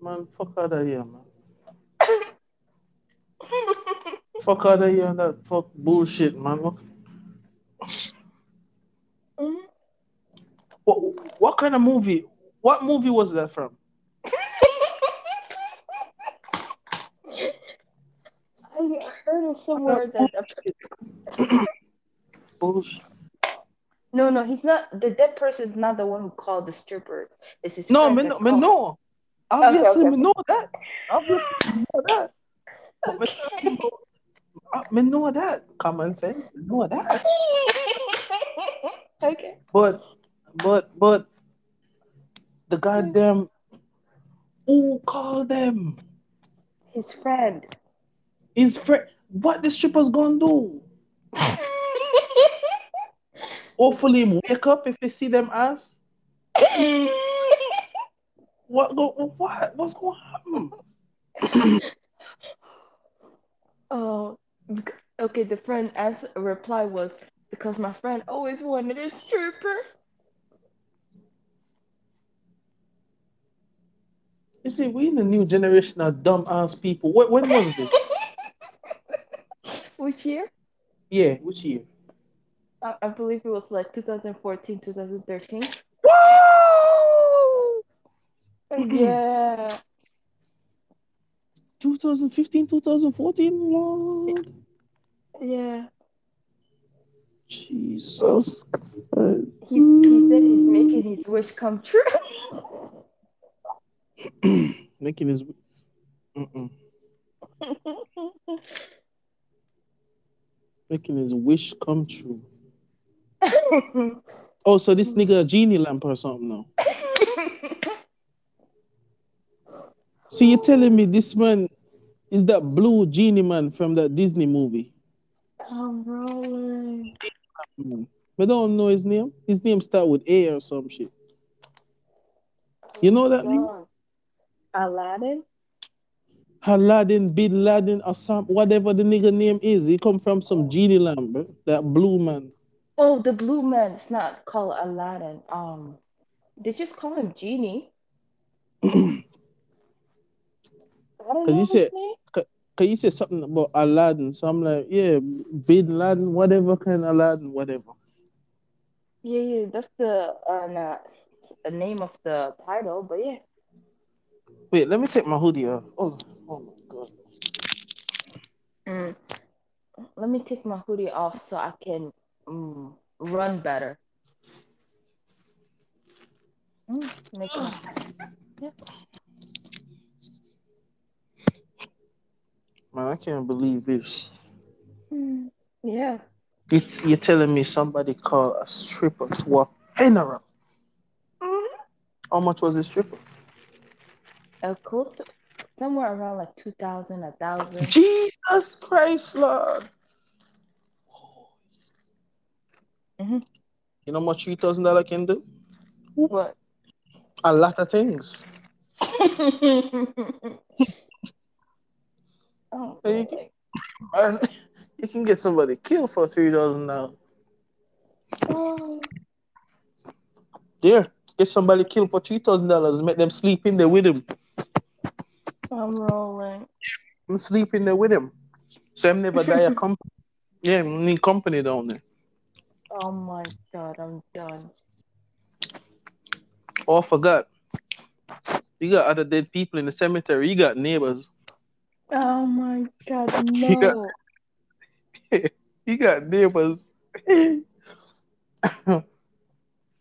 Man, fuck out of here, man. Fuck out of here and that fuck bullshit, man. What, Mhm. what, what kind of movie? What movie was that from? I of somewhere that Bullshit. no, no, he's not. The dead person is not the one who called the strippers. It's his No, that no, called. know. Obviously, okay. me know that. Obviously, know that. Okay. me know that. Common sense, know that. okay. But, but, but, the goddamn who called them? His friend. His friend. What the strippers gonna do? Hopefully, wake up if he see them ass. What go? What? What's going to happen? oh, okay. The friend answer reply was because my friend always wanted a stripper. You see, we in the new generation of dumb ass people. When, when was this? Which year? Yeah, which year? I, I believe it was like 2014, 2013. Woo! Yeah. 2015, 2014, Lord. Yeah. Jesus he said he's making his wish come true. Making his. Mm-mm. Making his wish come true. Oh, so this nigga a genie lamp or something now. So you're telling me this man is that blue genie man from that Disney movie? I'm rolling. Mm. I don't know his name. His name start with A or some shit. You know that? God. Aladdin? Aladdin, Bin Laden, or some whatever the nigga name is. He come from some genie lamp, bro. That blue man. Oh, the blue man. It's not called Aladdin. Um, they just call him Genie. Cause you said, cause you said something about Aladdin, so I'm like, yeah, Bin Laden, whatever kind of Aladdin, whatever. Yeah, yeah, that's the uh, nah, name of the title, but yeah. Wait, let me take my hoodie off. Oh, oh my god. Mm. let me take my hoodie off so I can mm, run better. Mm, Man, I can't believe this. Mm, yeah. It's, you're telling me somebody called a stripper to a funeral. How much was this stripper? Uh, close to somewhere around like two thousand, a thousand. Jesus Christ, Lord. Mhm. You know what three thousand dollar can do? What? A lot of things. oh, you. And you can get somebody killed for three thousand dollars. Oh, Yeah, get somebody killed for three thousand dollars. Make them sleep in there with him. I'm rolling. I'm sleeping there with him. So him never die a company. Yeah, we need company down there. Oh my god, I'm done. Oh, I forgot. You got other dead people in the cemetery. You got neighbors. Oh my god, You got- no. You got neighbors. hey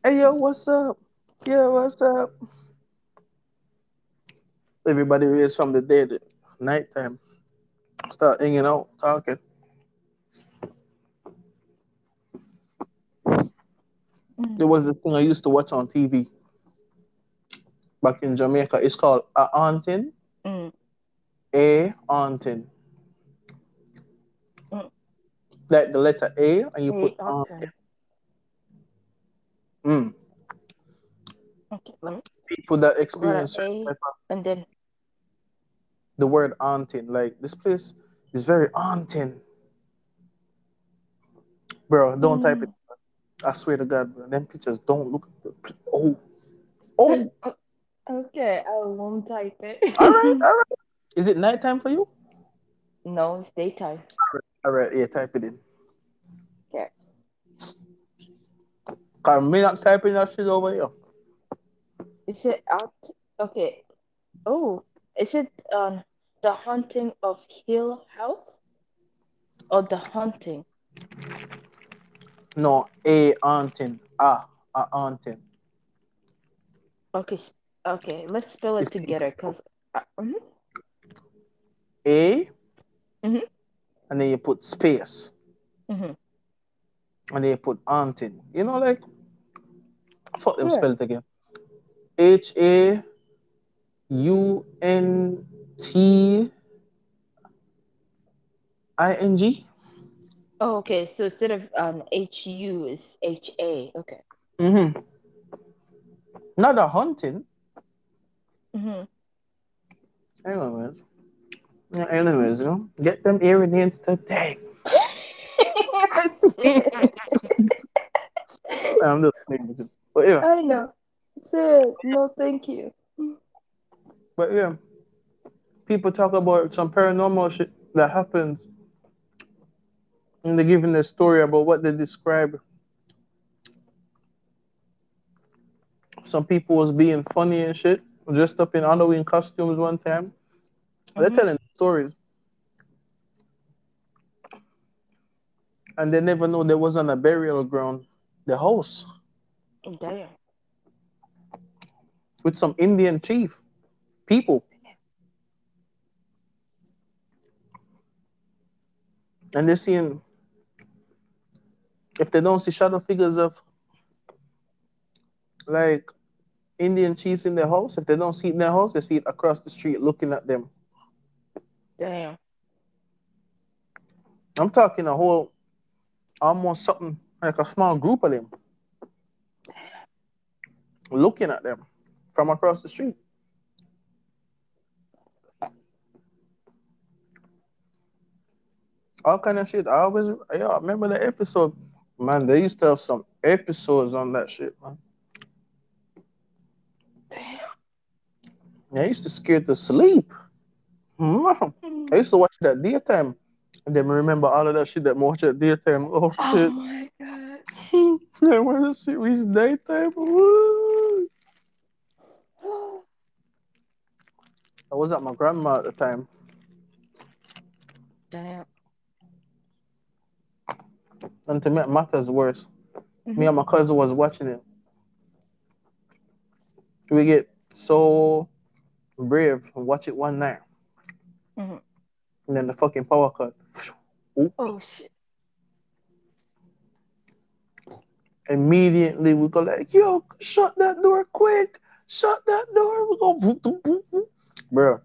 yo, what's up? Yeah, what's up? Everybody raised from the dead. Nighttime. Start hanging out, talking. Mm. There was this thing I used to watch on TV back in Jamaica. It's called a haunting. Mm. A haunting. Mm. Like the letter A, and you put haunting. Mm. Okay, let me People that experience A and then the word haunting. Like this place is very haunting. Bro, don't type it. I swear to God, bro. Them pictures don't look. Oh, oh. Okay, I won't type it. all right, all right. Is it nighttime for you? No, it's daytime. All right, yeah, type it in. Okay. Me not typing that shit over here. Is it out? Okay. Oh, is it um the haunting of Hill House? Or the haunting? No, a haunting. Ah, a haunting. Okay, okay. Let's spell it together, cause uh, mhm. A, Mhm. and then you put space, Mhm. and then you put haunting. You know, like fuck them Yeah. spell it again. H A U N T I N G. Oh, okay. So instead of um H U is H A. Okay. Mm-hmm. Not a hunting. Mhm. Anyways. Yeah, anyways, you know, get them aliens today. I'm just playing with you. But yeah, I know. Said no, thank you. But yeah. People talk about some paranormal shit that happens. And they're giving a story about what they describe. Some people was being funny and shit, dressed up in Halloween costumes one time. They're Mhm. telling stories. And they never know there was on a burial ground, the house, Damn. with some Indian chief people. And they're seeing if they don't see shadow figures of like Indian chiefs in their house, if they don't see it in their house, they see it across the street looking at them. Damn. I'm talking a whole almost something like a small group of them looking at them from across the street. All kind of shit. I always yeah, I remember the episode. Man, they used to have some episodes on that shit, man. Damn. I used to scare to sleep. Man, mm-hmm. I used to watch that daytime. And then remember all of that shit that watch at daytime. Oh Oh shit. my god. then when the shit reached daytime, woo. I was at my grandma at the time. Damn. And to make matters worse, me Mhm. and my cousin was watching it. We get so brave and watch it one night. Mhm. And then the fucking power cut. Oh shit. Immediately we go like, yo, shut that door quick. Shut that door. We go boop, boop, boop, boop. Bro.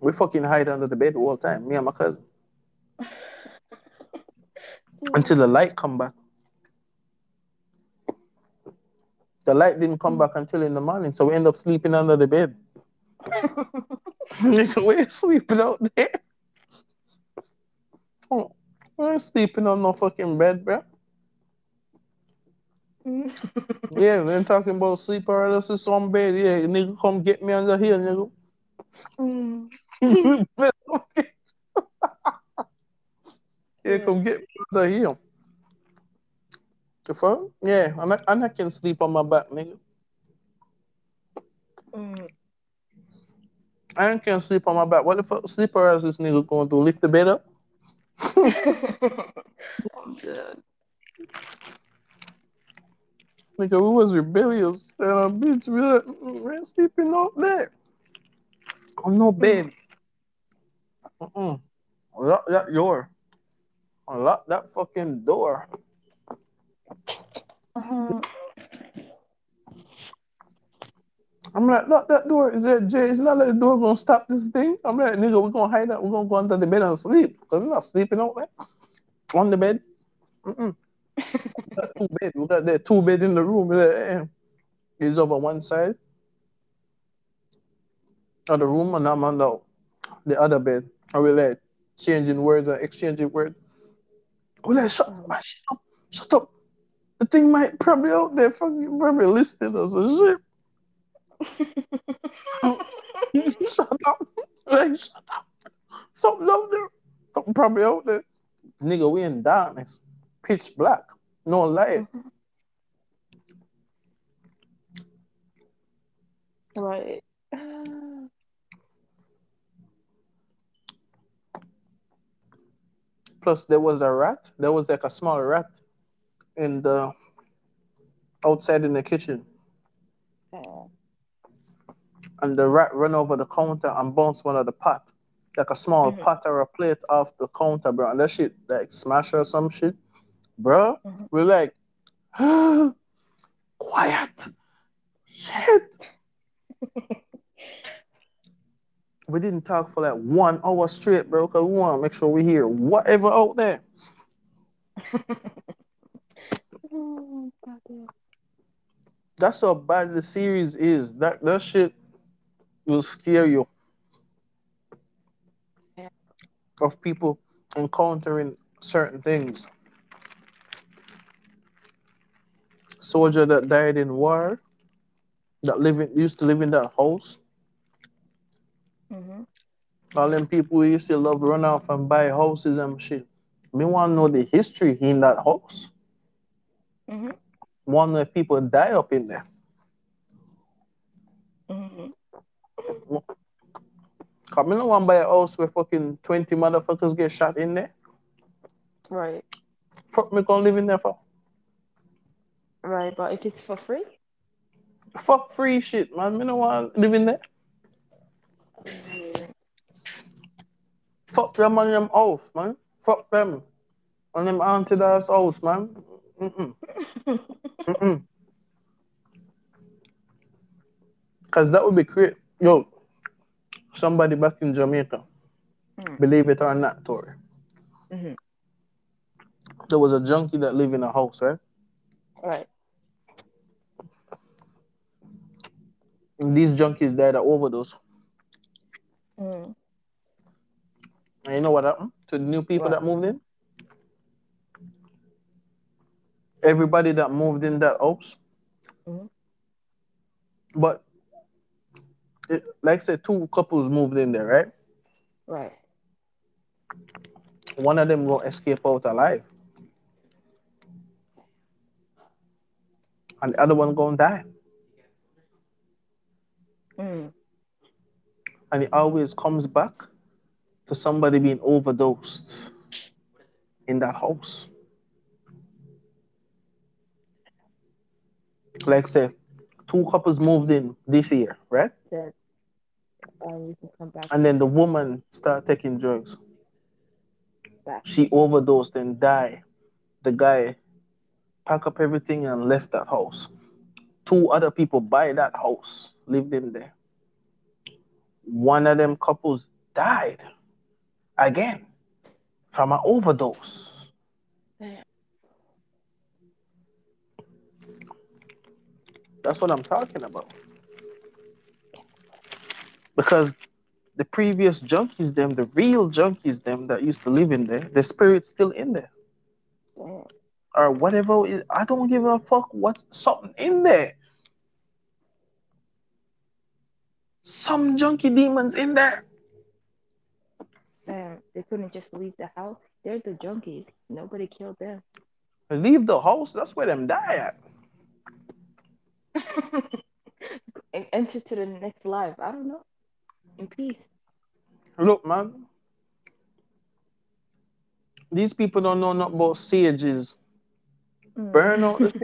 We fucking hide under the bed all the time, me and my cousin. Until the light come back. The light didn't come back until in the morning, so we end up sleeping under the bed. Nigga, we're sleeping out there. Oh, we ain't sleeping on no fucking bed, bro. Yeah, ain't talking about sleep paralysis on bed. Yeah, nigga, come get me under here, nigga. Mm. Yeah, come get me under here. The fuck? Yeah, I'm not, I'm not can sleep on my back, nigga. Mm. I ain't can sleep on my back. What the fuck sleep paralysis this nigga gonna do? Lift the bed up? I'm dead. Nigga, we was rebellious. And a bitch, we "Mm, ain't sleeping out there. On no bed. Mm-mm. Lock that door. Unlock that fucking door. Mhm. I'm like, lock that door. Is that Jay? It's not like the door gonna stop this thing. I'm like, nigga, we're gonna hide out. We're gonna go under the bed and sleep. Cause we're not sleeping out there. On the bed. Mm-mm. We got two bed. We got that two bed in the room. Like, eh. He's over one side of the room, and I'm on the, the other bed. And we're like changing words and exchanging words. We're like, shut, man, mm. shut up, shut up. The thing might probably out there, fucking probably listening us and shit. shut up. Like, shut up. Something out there. Something probably out there. Nigga, we in darkness. Pitch black. No light. Mm-hmm. Right. Plus, there was a rat. There was like a small rat in the outside in the kitchen. Yeah. And the rat ran over the counter and bounced one of the pot. Like a small Mhm. pot or a plate off the counter, bro. And that shit like smash or some shit. Bro, Mhm. we're like, quiet. Shit. we didn't talk for like one hour straight, bro, because we want to make sure we hear whatever out there. That's how bad the series is. That that shit will scare you. Yeah. Of people encountering certain things. Soldier that died in war, that living used to live in that house. Mhm. All them people used to love run off and buy houses and shit. Me want to know the history in that house. Mhm. Want to know people die up in there. Mhm. Cause me no want buy a house where fucking 20 motherfuckers get shot in there. Right. Fuck me gonna live in there for. Right. But if it's for free, Fuck free shit, man. Me no want live in there. Fuck them on them house, man. Fuck them. On them auntie ass house, man. Mm-mm. Mm-mm. Cause that would be great. Yo, somebody back in Jamaica, Mm. believe it or not, Tori. Mhm. There was a junkie that lived in a house, right? right. And these junkies died of overdose. Mm. And you know what happened to the new people What? that moved in? Everybody that moved in that house, Mhm. but it, like I said, two couples moved in there, right? Right. One of them will escape out alive, and the other one gonna die. Mm. And it always comes back to somebody being overdosed in that house. Like I said, two couples moved in this year, right? Yeah. And then the woman started taking drugs. Back. She overdosed and died. The guy packed up everything and left that house. Two other people buy that house, lived in there. One of them couples died again from an overdose. Damn. That's what I'm talking about. Because the previous junkies, them, the real junkies, them that used to live in there, the spirit's still in there. Damn. Or whatever is I don't give a fuck what's something in there. Some junkie demons in there. They couldn't just leave the house. They're the junkies. Nobody killed them. Leave the house, that's where them die at. and enter to the next life. I don't know. In peace. Look, man. These people don't know nothing about sages. Mm. Burn out the.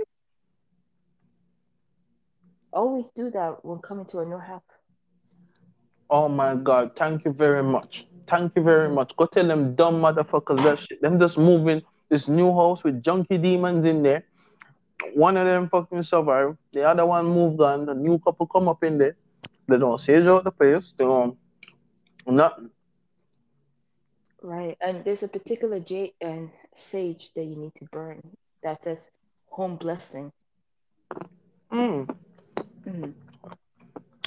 Always do that when coming to a new house. Oh my god, thank you very much. Thank you very much. Go tell them dumb motherfuckers that shit. Them just moving this new house with junkie demons in there. One of them fucking survived. The other one moved on. The new couple come up in there. They don't sage out the place. They don't nothing. Right. And there's a particular jade and sage that you need to burn that says home blessing. Mm. Mm.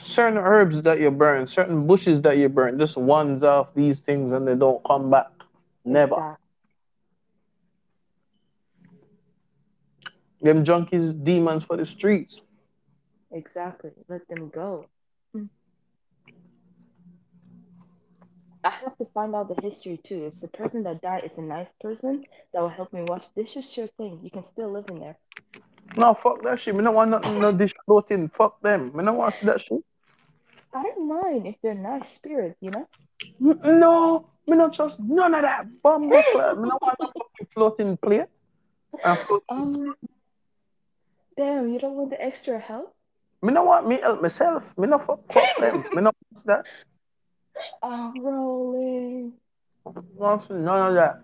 Certain herbs that you burn, certain bushes that you burn, just ones off these things and they don't come back. Never. Exact- Them junkies, demons for the streets. Exactly. Let them go. Mm. I have to find out the history too. If the person that died is a nice person that will help me wash dishes, sure thing. You can still live in there. No, fuck that shit. Me don't want nothing, no dish floating. Fuck them. Me don't want to see that shit. I don't mind if they're nice spirits, you know? No, me not trust none of that. Bumble clad. Me don't want no fucking floating plate. Um, damn, you don't want the extra help? me don't want me help myself. Me not fuck, fuck them. Me not want that. I'm rolling. Want none of that.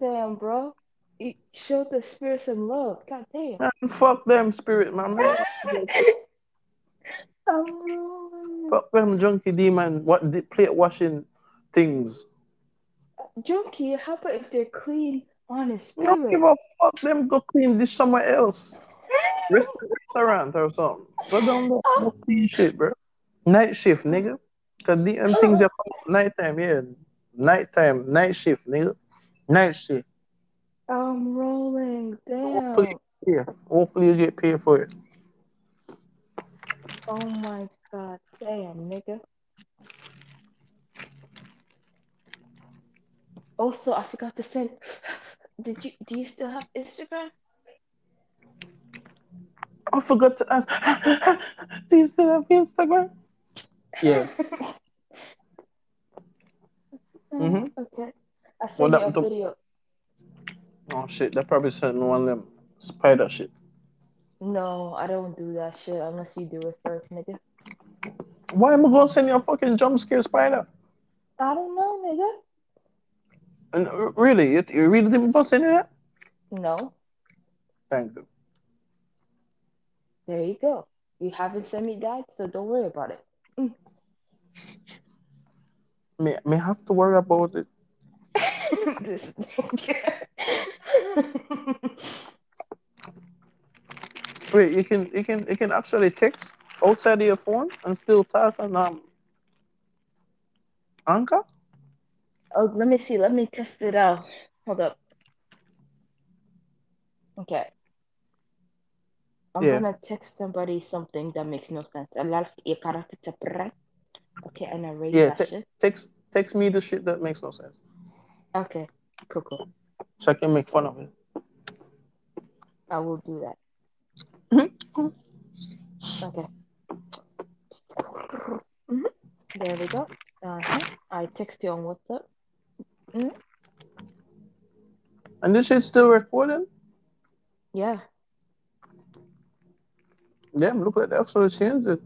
Damn, bro. You showed the spirit some love. God damn. Man, fuck them spirit, man. Me don't want that. I'm rolling. Um, fuck them junkie demon. What the plate washing things. Junkie, how about if they're clean, honest Me don't give a fuck. Them go clean this somewhere else. Rest- restaurant or something. Go down there. Go clean shit, bro. Night shift, nigga. Cause the them things oh. are come nighttime, yeah. Nighttime, night shift, nigga. Night shift. I'm rolling. Damn. Hopefully, yeah. Hopefully you get paid for it. Oh my god. Damn, nigga. Also, I forgot to send. Did you do you still have Instagram? I forgot to ask. Do you still have Instagram? Yeah. mm-hmm. Okay. I Well, sent you a that- the- video. Oh shit, they probably sent one of them spider shit. No, I don't do that shit unless you do it first, nigga. Why am I gonna send you a fucking jump scare spider? I don't know, nigga. And uh, really, you, you really didn't gonna send you that? No. Thank you. There you go. You haven't sent me that, so don't worry about it. May may have to worry about it. Wait, you can you can you can actually text outside of your phone and still talk on um Anchor? Oh, let me see. Let me test it out. Hold up. Okay. I'm Yeah. gonna text somebody something that makes no sense. A lot of your character. Okay, and I raise Yeah, that shit. text text me the shit that makes no sense. Okay, cool, cool. So I can make fun of it. I will do that. Mhm. Okay. Mhm. There we go. Uh-huh. I text you on WhatsApp. And this shit's still recording? Yeah. Yeah, look like they actually changed it.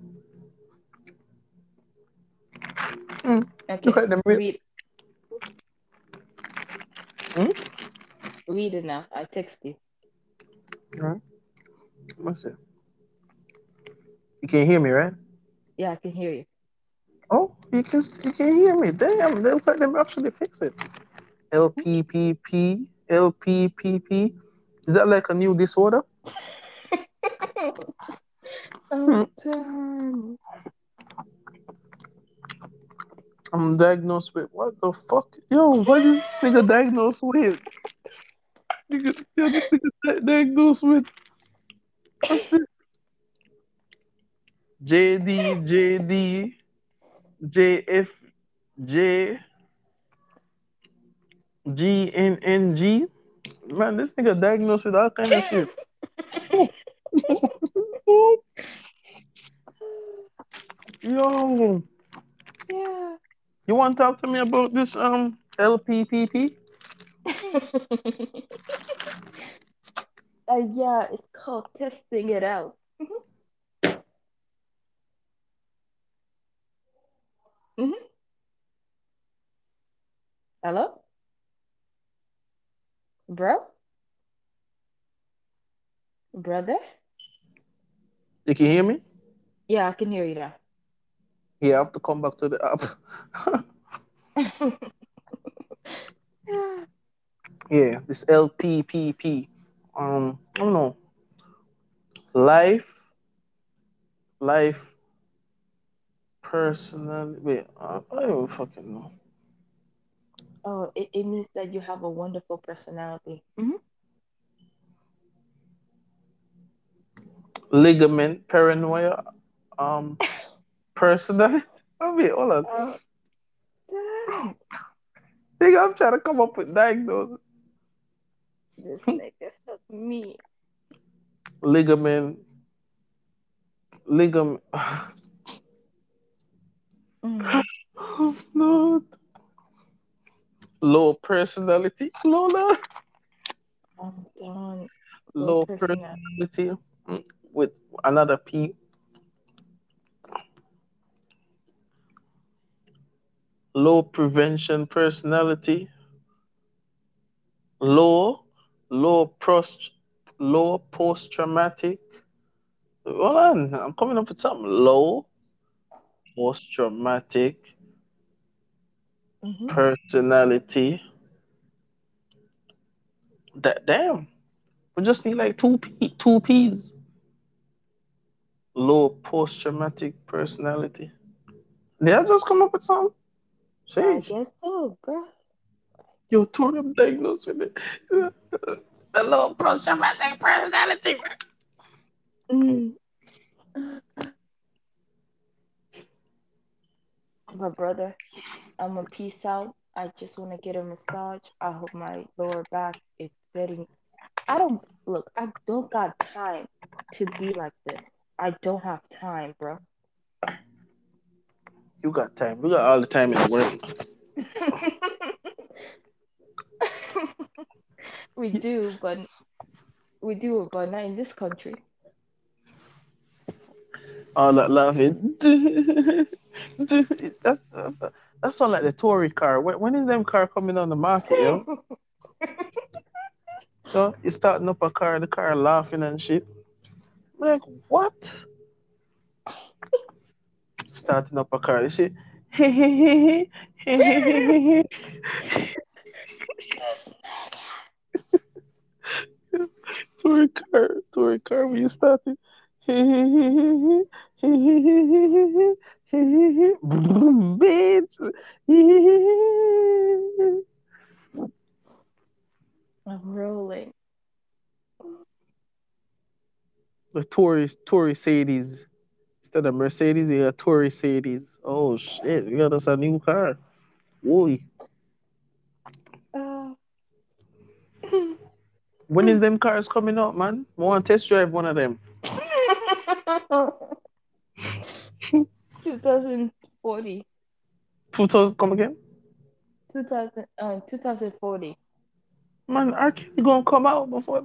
Mm. Okay. Look at. Read. Hmm? Read it now. I text you. Alright. What's it? You can't hear me, right? Yeah, I can hear you. Oh, you can you can hear me. Damn, they'll like them actually fix it. LPPP, LPPP. Is that like a new disorder? Oh, I'm done. I'm diagnosed with what the fuck? Yo, what is this nigga diagnosed with? Nigga, yo, this nigga diagnosed with? JD, JD, JF, J, GNNG. Man, this nigga diagnosed with all kind of shit. Yo, Yeah. you want to talk to me about this um LPPP? Uh, yeah, it's called testing it out. hmm Hello? Bro? Brother? You can hear me? Yeah, I can hear you now. Yeah, I have to come back to the app. yeah, this LPPP. Um, I don't know. Life, life, personal. Wait, uh, I don't fucking know. Oh, it, it means that you have a wonderful personality. hmm Ligament, paranoia, um, personality. I mean, hold on. Nigga, I'm trying to come up with diagnosis. This nigga me. Ligament, ligament. Mm. Oh, no. Low personality. Lola. I'm done. Low Low personality. personality mm, with another P. Low prevention personality. Low, low post, low post traumatic. Hold on, I'm coming up with something. Low post traumatic hmm personality. That damn. We just need like two P, two P's. Low post traumatic personality. Did I just come up with something? I Sheesh. guess so, bro. Yo, two them diagnosed with it. The low post traumatic personality. Mm. But brother, I'm gonna peace out. I just want to get a massage. I hope my lower back is getting. I don't look. I don't got time to be like this. I don't have time, bro. You got time. We got all the time in the world. we do, but we do, but not in this country. All that laughing. that, that's, that sound like the Tori car. When, when is them car coming on the market, yo? So you starting up a car, the car laughing and shit. Like what? Starting up a car, the shit. Tori car, Tori car, when you started. Bitch. I'm rolling. The Tori, Tori Sadies. Instead of Mercedes, you got Tori Sadies. Oh shit, we got us a new car. Whoa. When is them cars coming out, man? I want to test drive one of them. 2040. 2000, come again? 2000, uh, 2040. Man, our kid gonna come out before.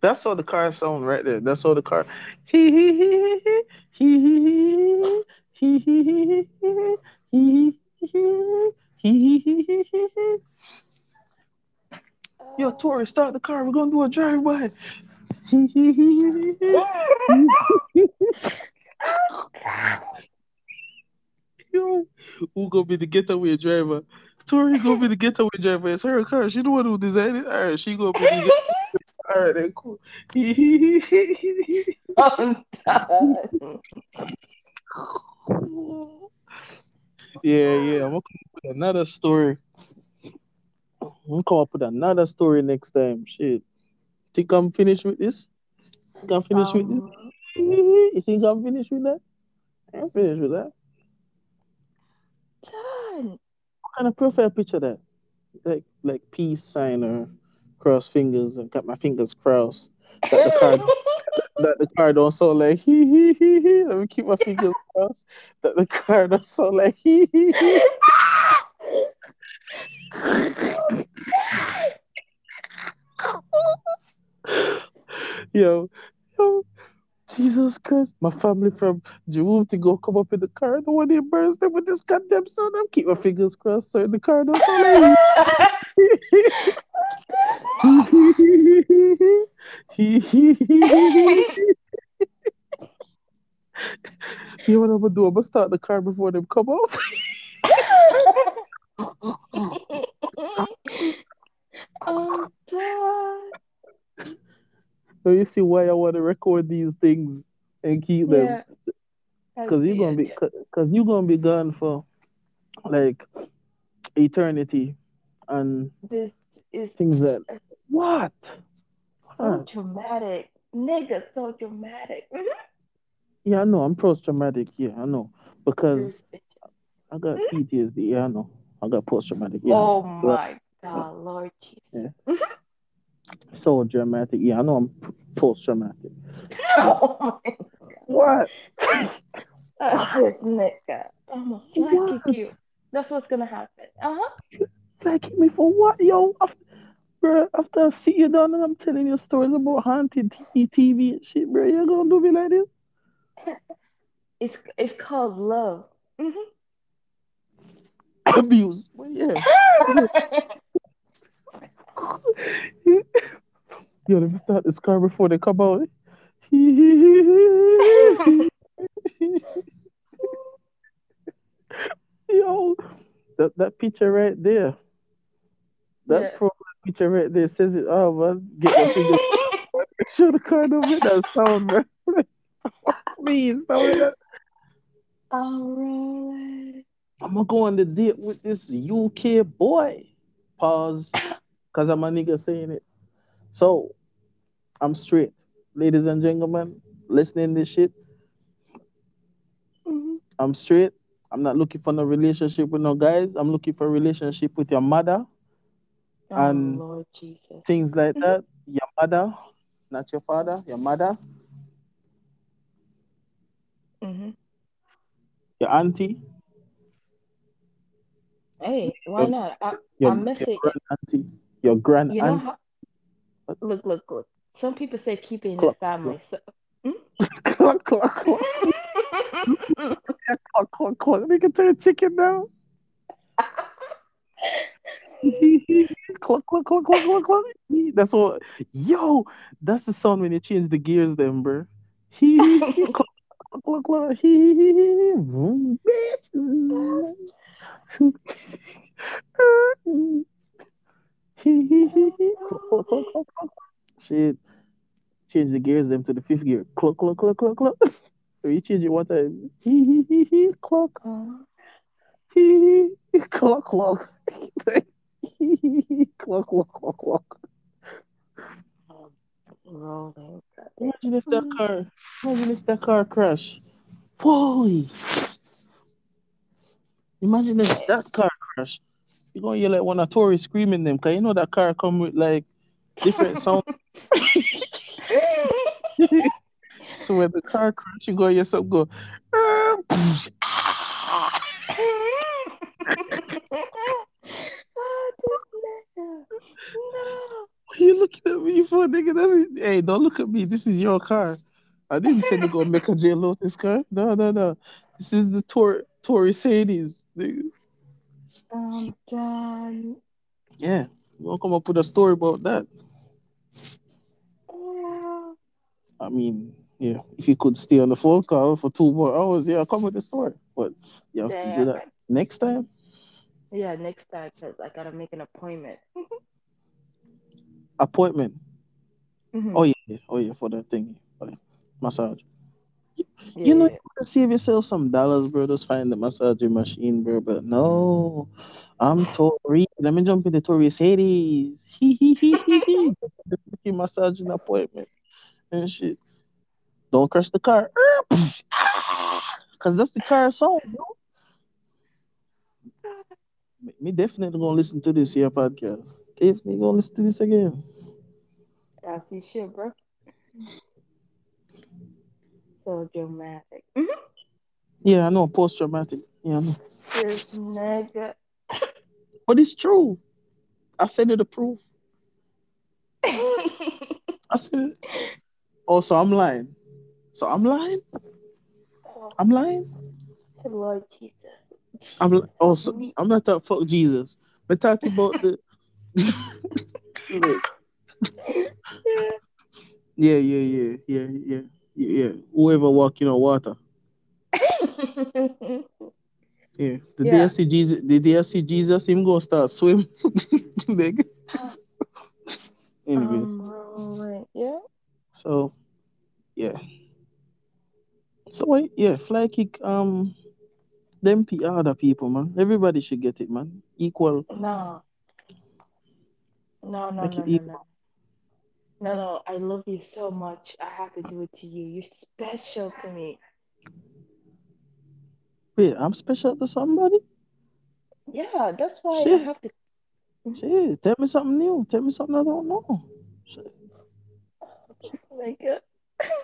That's all the car sound right there. That's all the car. Hee hee hee hee hee hee hee hee hee hee hee hee Yo, Tori, start the car. We're gonna do a drive-by. Yo, who gonna be the getaway driver? Tori gonna be the getaway driver. It's her car. She the one who designed it. All right, she gonna be the All right, then cool. I'm done. Yeah, yeah. I'm gonna come up with another story. I'm gonna come up with another story next time. Shit. Think I'm finished with this? Think I'm finished with this? Um, You think I'm finished with that? I'm finished with that. done. What kind of profile picture that? Like like peace sign or cross fingers and got my fingers crossed. That the car that the car don't sound like hee hee hee hee. Let me keep my fingers crossed. That the car don't sound like hee hee hee. Yo, yo, Jesus Christ, my family from Jerome to go come up in the car. The one they burst them with this goddamn sound. I'm keep my fingers crossed so in the car don't You know what I'm gonna do? I'm gonna start the car before them come out. I'm done. So you see why I want to record these things and keep them. Yeah. I Cause you're gonna be, cause, cause you're gonna be gone for like eternity and This is things that. What? so What? dramatic. Nigga, so dramatic. Yeah, I know. I'm post traumatic. Yeah, I know. Because I got PTSD. Yeah, I know. I got post traumatic. Yeah, Oh my God, Lord Jesus. so dramatic. Yeah, I know. I'm post traumatic. Oh What? God. This nigga. I'm What? kick you. That's what's gonna happen. Uh huh. Like hit me for what, yo? After, bro, after I sit you down and I'm telling you stories about haunted TV, and shit, bro, you are gonna do me like this? It's it's called love. Mhm. Abuse. Well, yeah. Yo, let me start this car before they come out. Yo, that, that picture right there, that Yeah. profile picture right there says it all, man. Get my fingers, show the car don't make that sound, man. Please, don't that. Alright. I'm gonna go on the date with this UK boy. Pause, cause I'm a nigga saying it. So, I'm straight, ladies and gentlemen, listening this shit. Mhm. I'm straight. I'm not looking for no relationship with no guys. I'm looking for a relationship with your mother, Oh And- Lord Jesus. things like Mhm. that. Your mother, not your father. Your mother, hmm your auntie, Hey, why not? I, your, I'm missing. your grand auntie, your grand. You know aunt- how- look, look, look. Some people say keep it in clock, the family. Clock. So, hmm? clock, clock, clock. yeah, clock, clock, clock. They can turn chicken now. clock, clock, clock, clock, clock, clock. That's what. Yo, that's the sound when you change the gears, then, bro. Look, look, look. He, he, he, he. clock. Bitch. Cluck, cluck, cluck, cluck. Shit. Change the gears them to the fifth gear. Cluck, cluck, cluck, cluck, cluck. So you change it one time. Cluck. Uh, Cluck, cluck. Cluck, cluck, cluck, cluck. rolling. Imagine if that car, imagine if that car crash. Boy. Imagine if that car crash. You're gonna hear like one of Tori screaming them, cause you know that car come with like different sound. so when the car crash, you go hear something go. "Ah, oh, this. No. You looking at me funny. nigga. That's, hey, don't look at me. This is your car. I didn't say we're gonna make a J Lotus car. No, no, no. This is the Tor Tori Sadies. Nigga. I'm. Yeah, we'll come up with a story about that. Yeah. I mean, yeah, if you could stay on the phone call for two more hours, yeah, come with the story. But you have to do that next time. Yeah, next time, because I gotta make an appointment. Appointment. Mhm. Oh yeah, oh yeah, for that thing, massage. Yeah, You know, you could save yourself some dollars, bro. Just find the massaging machine, bro. But no, I'm Tori. Let me jump into Tori Sadie's. He he he he he. The freaking massaging appointment and shit. Don't crash the car. Cause that's the car song, bro. Me- Me definitely gonna listen to this here podcast. Definitely gonna listen to this again. That's your shit, bro. So dramatic. Mhm. Yeah, I know post traumatic. Yeah, I know. This nigga. But it's true. I said it approved. I said. Oh, so I'm lying. So I'm lying? oh, I'm lying? Lord Jesus. I'm li- oh so I'm not talking fuck Jesus. We're talking about the yeah, yeah, yeah, yeah, yeah, yeah. Whoever walking on water. Yeah. The Yeah. see Jesus the see Jesus, him gonna start swim. Nigga. Anyways. I'm rolling. Yeah. So yeah. So wait, yeah, fly kick um them pe- other people, man. Everybody should get it, man. Equal No. No, no, Make no, no, equal. no. No, no. I love you so much. I have to do it to you. You're special to me. Wait, I'm special to somebody? Yeah, that's why I have to. Shit, tell me something new. Tell me something I don't know. Shit. This nigga.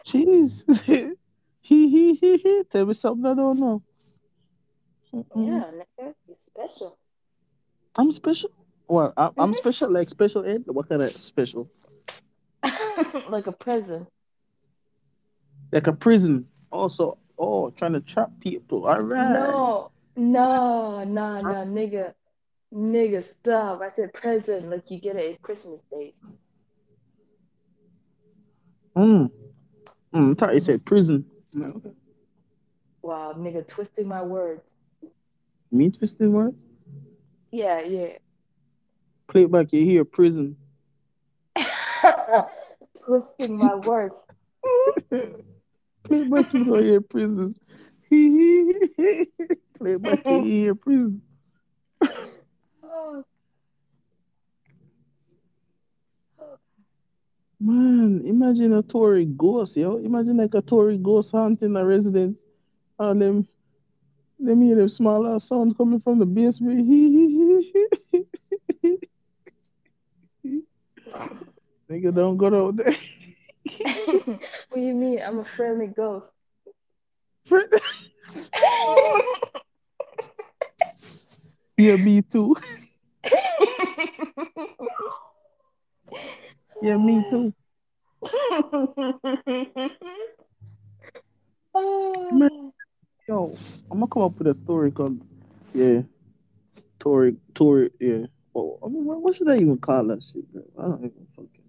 Jeez. he he he he. Tell me something I don't know. Mm-mm. Yeah. You're special. I'm special. Well, I'm, I'm Mhm. special like special ed. What kind of special? like a prison. Like a prison. Also, oh, trying to trap people. All right. No, no, no, no, nigga. Nigga, stop. I said present like you get it at Christmas Day. Mm. Mm, I thought you said prison. No. Wow, nigga, twisting my words. Me twisting words? Yeah, yeah. Play it back. You hear prison. twisting my words. Play back. You hear prison. Play back. You hear prison. Oh, Man, imagine a Tori ghost, yo. Imagine like a Tori ghost haunting a residence. Oh, them, them hear them small ass sound coming from the basement. Nigga, don't go down there. what do you mean? I'm a friendly ghost. yeah, me too. Yeah, me too. Oh. Yo, I'm gonna come up with a story called, yeah, Tori, Tori, yeah. Oh, I mean, what, what should I even call that shit, bro? I don't even fucking.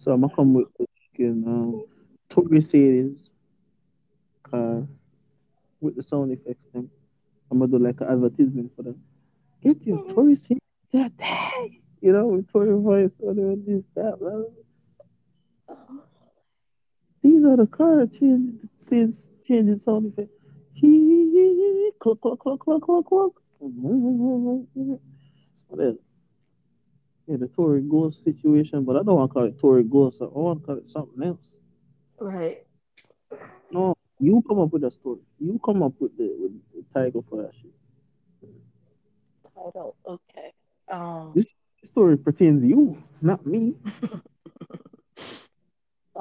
So I'm gonna come with the fucking um, Tori Mercedes car with the sound effects. I'm gonna do like an advertisement for them. Get your Tori series today. You know, with Tori voice or this that. Blah, blah. These are the car change since changing sound effect. Cluck cluck cluck cluck cluck cluck. Whatever. Yeah, the Tori Ghost situation, but I don't want to call it Tori Ghost. I want to call it something else. Right. No, you come up with a story. You come up with the with the title for that shit. Title. Okay. Um. This story pertains to you, not me.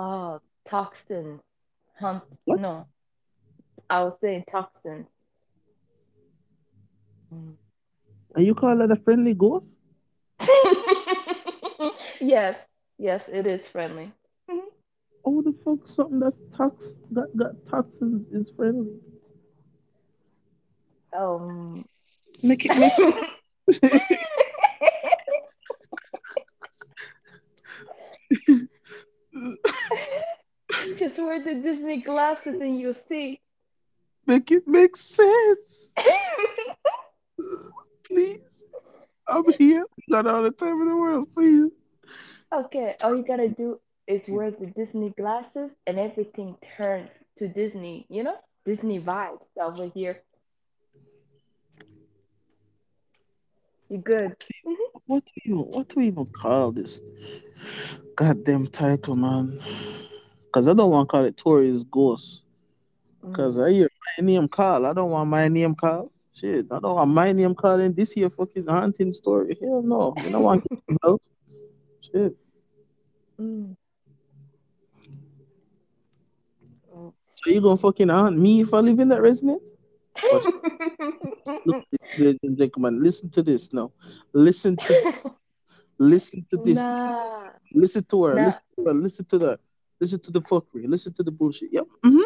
Oh, toxins. Hunt. What? No. I was saying toxins. Mm. And you call that a friendly ghost? Yes, yes, it is friendly. Oh, the fuck, something that's tox that got toxins is friendly. Um, Make it make just wear the Disney glasses and you'll see. make it make sense. Please. I'm here. Not all the time in the world, please. Okay, all you gotta do is wear the Disney glasses and everything turns to Disney, you know? Disney vibes over here. You good? What do you what do we even call this goddamn title, man? Cause I don't want to call it Tori's Ghost. Mm. Cause I hear my name call. I don't want my name call. Shit, I don't want my name call in this here fucking hunting story. Hell no. You don't want Shit. Mm. So you gonna fucking hunt me if I live in that residence? Look, gentlemen, listen to this now. Listen to listen to this. nah, Listen to her. Nah. Listen to her. Listen to that. Listen to the fuckery. Listen to the bullshit. Yep. hmm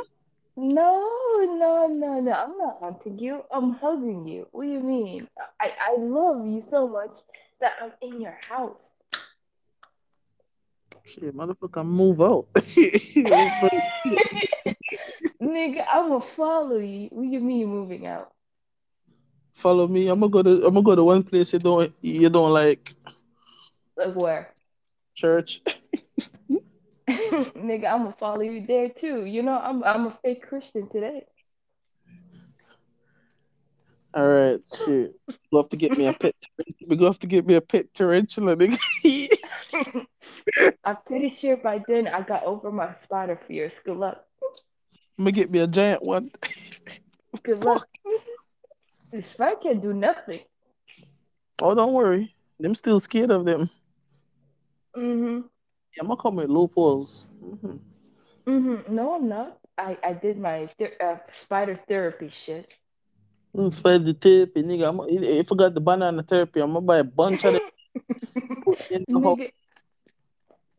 no, no, no, no. I'm not hunting you. I'm hugging you. What do you mean? I, I love you so much that I'm in your house. Shit, motherfucker, move out. Nigga, I'ma follow you. What do you mean moving out? Follow me. I'm gonna go to. I'm gonna go to one place you don't. You don't like Like where? church. Nigga, I'ma follow you there too. You know, I'm I'm a fake Christian today. All right, shit. We'll have to get me a pet. We go have to get me a pet tarantula. Nigga. I'm pretty sure by then I got over my spider fears. Good luck. I'm gonna get me a giant one. Good luck. The spider can't do nothing. Oh, don't worry. I'm still scared of them. Mm-hmm. Yeah, I'm gonna come with loopholes. hmm Mm-hmm. No, I'm not. I, I did my ther- uh, spider therapy shit. Mm, spider therapy, nigga. I'm, if I got the banana therapy, I'm gonna buy a bunch of it. put in the. Nigga,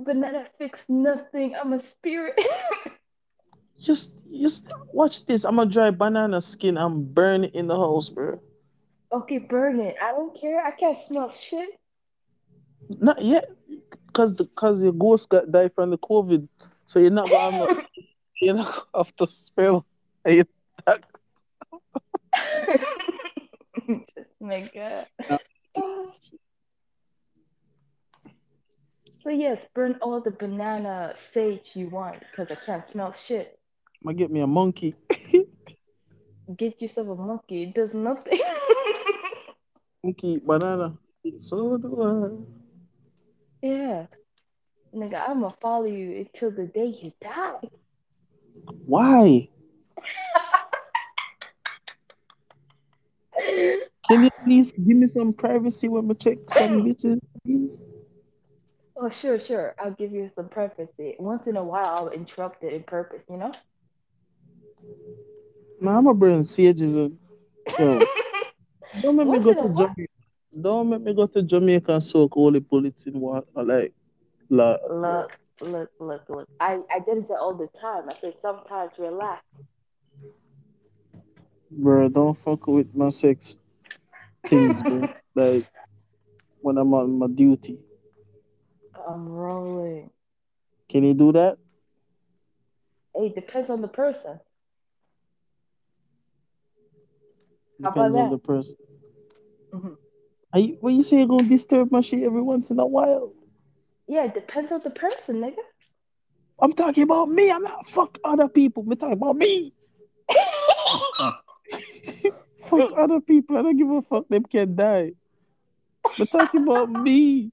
banana fix nothing. I'm a spirit. Just, just watch this. I'm gonna dry banana skin and burn it in the house, bro. okay, burn it. I don't care. I can't smell shit. Not yet, cause the cause your ghost got died from the COVID, so you're not gonna you're not have to smell. You- Nigga. Uh, so yes, burn all the banana sage you want because I can't smell shit. I'm gonna get me a monkey. Get yourself a monkey. It does nothing. monkey banana. So do I. yeah. Nigga, I'm gonna follow you until the day you die. Why? Can you please give me some privacy when we check some bitches, please? Oh, sure, sure. I'll give you some privacy. Once in a while, I'll interrupt it in purpose, you know? Nah, I'm gonna burn sages uh, yo. Don't make me go to. Jamaica. Don't make me go to Jamaica and soak holy bullets in water. Like, like, Look, look, look, look. I, I didn't say all the time. I said sometimes relax. Bro, don't fuck with my sex things, bro. like, when I'm on my duty. I'm rolling. Can you do that? Hey, depends on the person. How Depends on the person. Mhm. Are you, when you say you're gonna disturb my shit every once in a while, Yeah, it depends on the person, nigga. I'm talking about me. I'm not fuck other people. I'm talking about me. fuck other people. I don't give a fuck. Them can die. We're talking about me.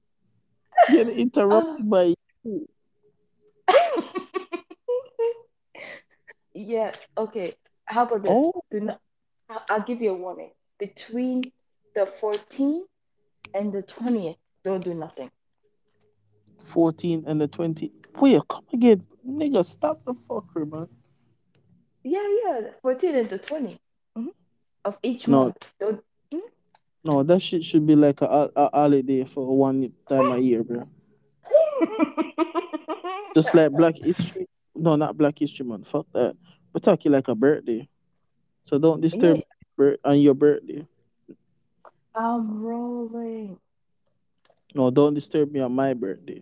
Getting interrupted by you. yeah, okay. How about this? Oh, Do not, I'll, give you a warning. Between the 14th and the 20th, don't do nothing. 14 and the 20. Wait, come again. Nigga, stop the fucker, man. Yeah, yeah, 14 and the 20th mhm, of each No. month. Don't, No, that shit should be like a, a, a holiday for one time a year, bro. Just like Black History. No, not Black History Month. Fuck that. We're talking like a birthday. So don't disturb Yeah. bir- on your birthday. I'm rolling. No, don't disturb me on my birthday.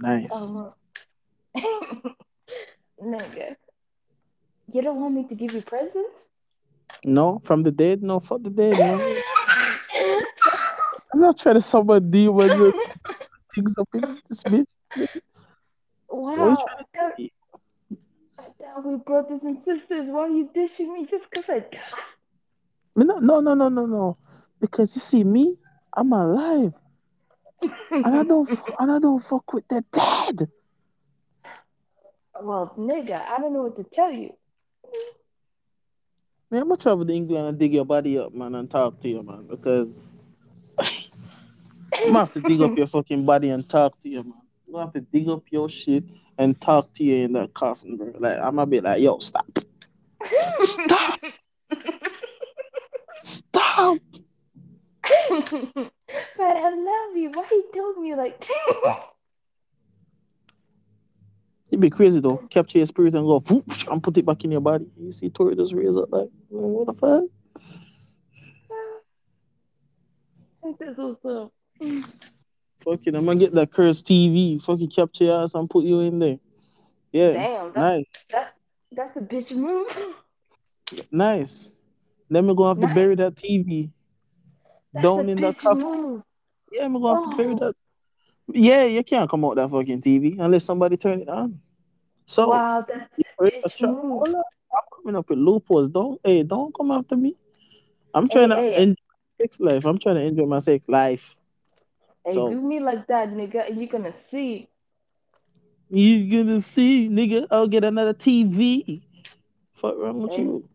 Nice. Um, nigga, you don't want me to give you presents? No, from the dead? No, fuck the dead, man. I'm not trying to summon demons and things up in this bitch. What are you wow, trying to I say? thought we brothers and sisters. Why are you dishing me just because I died? No, no, no, no, no, no. Because you see, me, I'm alive, and I don't, and I don't fuck with the dead. well, nigga, I don't know what to tell you. Man, I'm gonna travel to England and dig your body up, man, and talk to you, man. Because I'm gonna have to dig up your fucking body and talk to you, man. I'm gonna have to dig up your shit and talk to you in that coffin, bro. Like I'm gonna be like, yo, stop, stop, stop. but I love you. Why you told me like It'd be crazy though. Capture your spirit and go whoosh, and put it back in your body. You see Tori just raise up like, what the fuck? That's awesome. Fucking, I'm gonna get that cursed TV. Fucking capture your ass and put you in there. Yeah, Damn, that's nice, that's that's a bitch move. nice. Then we're gonna have to Nice. bury that TV That's down in that coffin. move. Yeah, we're gonna have to bury Oh. that. Yeah, you can't come out that fucking TV unless somebody turn it on. So, Wow, that's tra-. I'm coming up with loopholes. Don't, hey, don't come after me. I'm trying Hey, to hey. enjoy my sex life. I'm trying to enjoy my sex life. Hey, So- do me like that, nigga, and you're gonna see. You gonna see, nigga? I'll get another TV. Fuck wrong with Hey. you?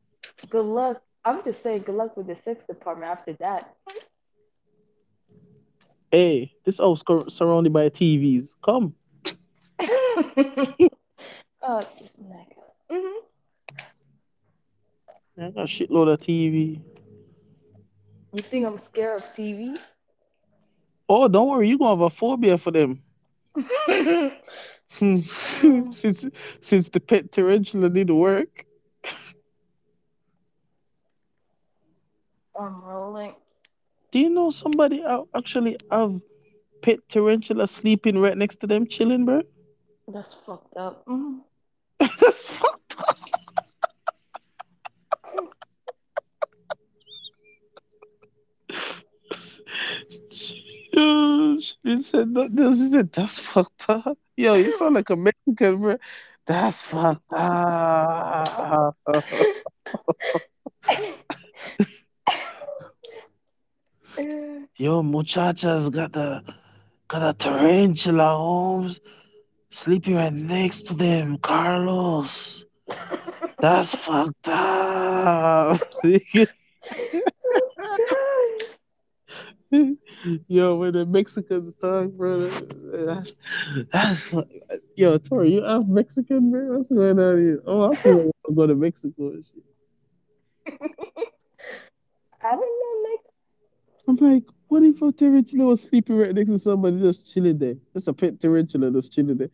Good luck. I'm just saying, good luck with the sex department after that. Hey, this house surrounded by TVs. Come. oh, nigga. hmm I got a shitload of TV. You think I'm scared of TV? Oh, don't worry, You're gonna have a phobia for them. since since the pet tarantula need work. I'm rolling. Do you know somebody actually have pet tarantula sleeping right next to them, chilling, bro? That's fucked up. Mhm. That's fucked up. Yo, she said no, She said that's fucked up. Yo, you sound like a Mexican, bro. That's fucked up. Yo, muchachas got a got a tarantula, Holmes, sleeping right next to them, Carlos. That's fucked up. Yo, when the Mexicans talk, bro, that's that's yo, Tori, you half Mexican, bro? What's going on here? Oh, I'm going go to Mexico and shit. I don't know, I'm like, what if a tarantula was sleeping right next to somebody just chilling there? That's a pet tarantula that's chilling there.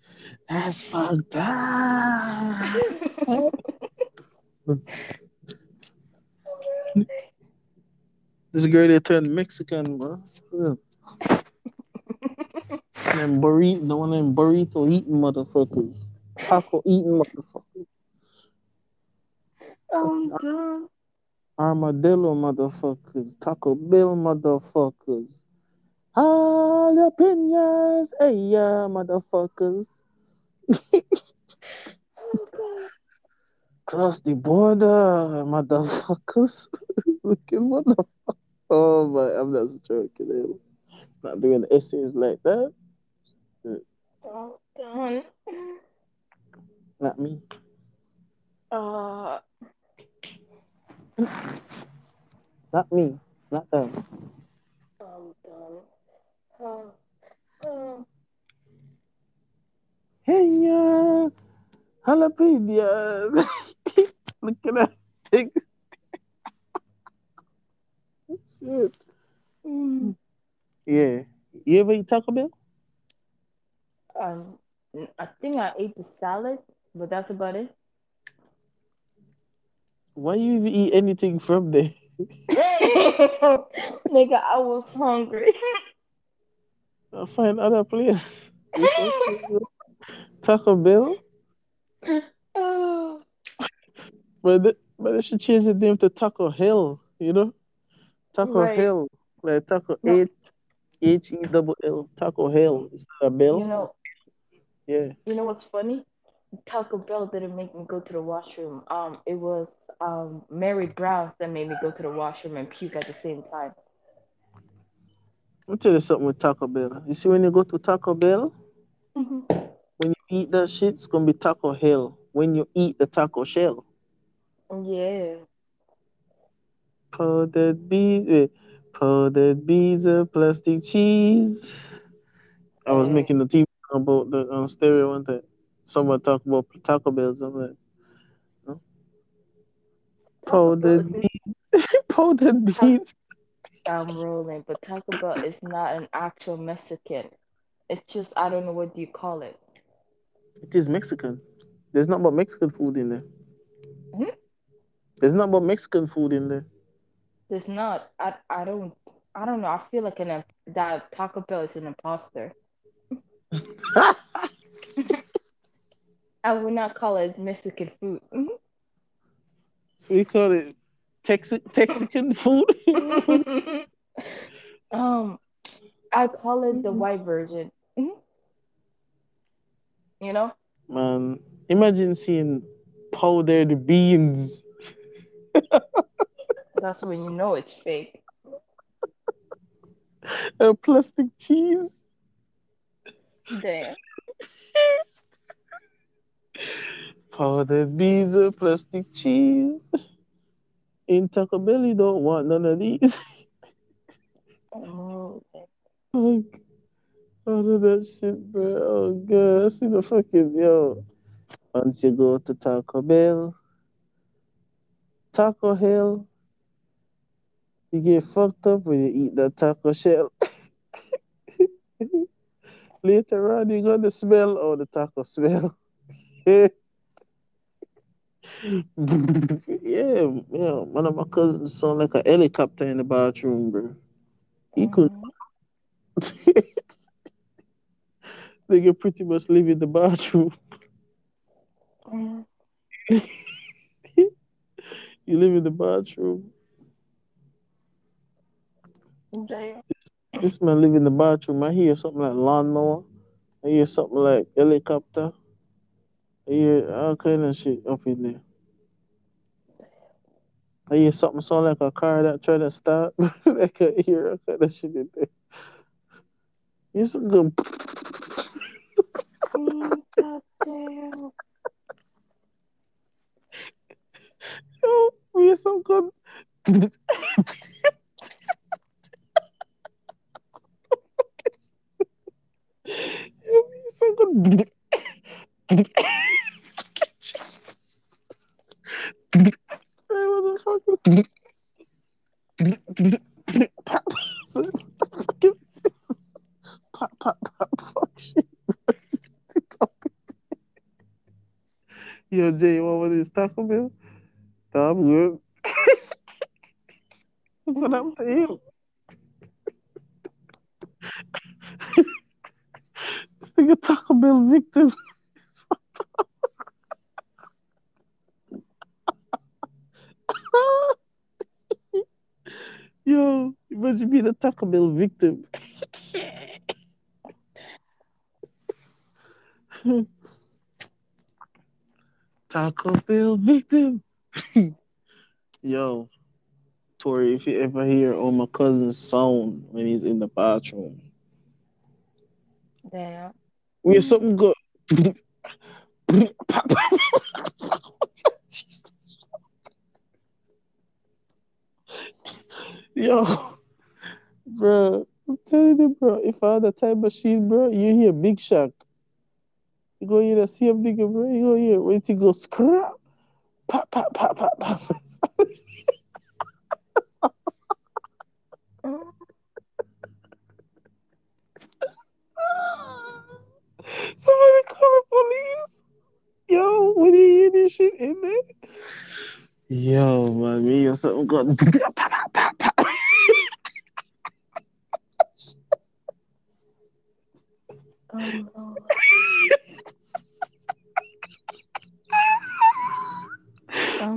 That's fucked up. This girl they turned Mexican, bro. Them burrito, the one them burrito eating motherfuckers, taco eating motherfuckers, I'm done. Armadillo motherfuckers, Taco Bell motherfuckers, jalapenos, hey yeah, motherfuckers. Oh, Cross the border, motherfuckers. Looking motherfucker. Oh my, I'm not joking. eh. Not doing essays like that. I'm done. Not me. Uh, Not me. Not them. I'm done. Uh, uh, Hey yeah, jalapenos. Look at that thing. Shit. mm, Yeah. You ever eat Taco Bell? Um, I think I ate the salad, but that's about it. Why you even eat anything from there? Nigga, I was hungry. I'll find other place. Taco Bell? oh, But they, but they should change the name to Taco Hill. you know? Taco Right. Hell. Like Taco No. H H E double L. Taco Hill Is that a bell? you know, Yeah. you know what's funny? Taco Bell didn't make me go to the washroom. Um, it was um Mary Brown's that made me go to the washroom and puke at the same time. Me tell you something with Taco Bell. You see when you go to Taco Bell, Mhm. when you eat that shit, it's gonna be Taco Hell. When you eat the taco shell. Yeah. Powdered eh, powdered beans of plastic cheese. I was Eh. making the TV about the on stereo one time. Someone talk about Taco Bells. I'm like, powdered beans, powdered beans. I'm rolling, but Taco Bell is not an actual Mexican. It's just I don't know what do you call it. It is Mexican. There's not about Mexican food in there. Hmm? There's not about Mexican food in there. There's not. I I don't. I don't know. I feel like an that Taco Bell is an imposter. I would not call it Mexican food. so we call it Tex Texican food. um, I call it the Mhm. white version. Mhm. You know? Man, imagine seeing powdered beans. That's when you know it's fake. and plastic cheese. Damn. Powdered beans and plastic cheese. In Taco Bell, you don't want none of these. Oh, Fuck. All of that shit, bro. Oh, God. I see the fucking, yo. Once you go to Taco Bell, Taco Hell, you get fucked up when you eat that taco shell. Later on, you're gonna smell all the taco smell. yeah, yeah. One of my cousins sound like a helicopter in the bathroom, bro. He could. They can pretty much live in the bathroom. You live in the bathroom. Damn. This man live in the bathroom. I hear something like lawnmower. I hear something like helicopter. I hear uh, all kind of shit up in there. I hear something sound like a car that try to start. I can hear all kind of shit in there. It's a good. Yo, we are so good. Yo, we are so good. Pop. Pop, pop, fuck shit. Yo, Jay, you want one of these Taco Bell? No, I'm good. what happened to this nigga Taco Bell victim. Yo, imagine being the Taco Bell victim. Taco Bell victim. Yo, Tori, if you ever hear oh my cousin's song when he's in the bathroom, Damn. we have something good. Yo, bro, I'm telling you, bro, if I had a time machine, bro, you hear Big Shaq. You go here hear the same nigga, bro. You go hear when he go scrap, pop, pop, pop, pop, pop. Mm yo, when he hear this shit in there, yo, man, me or something going pop, pop, pop, pop.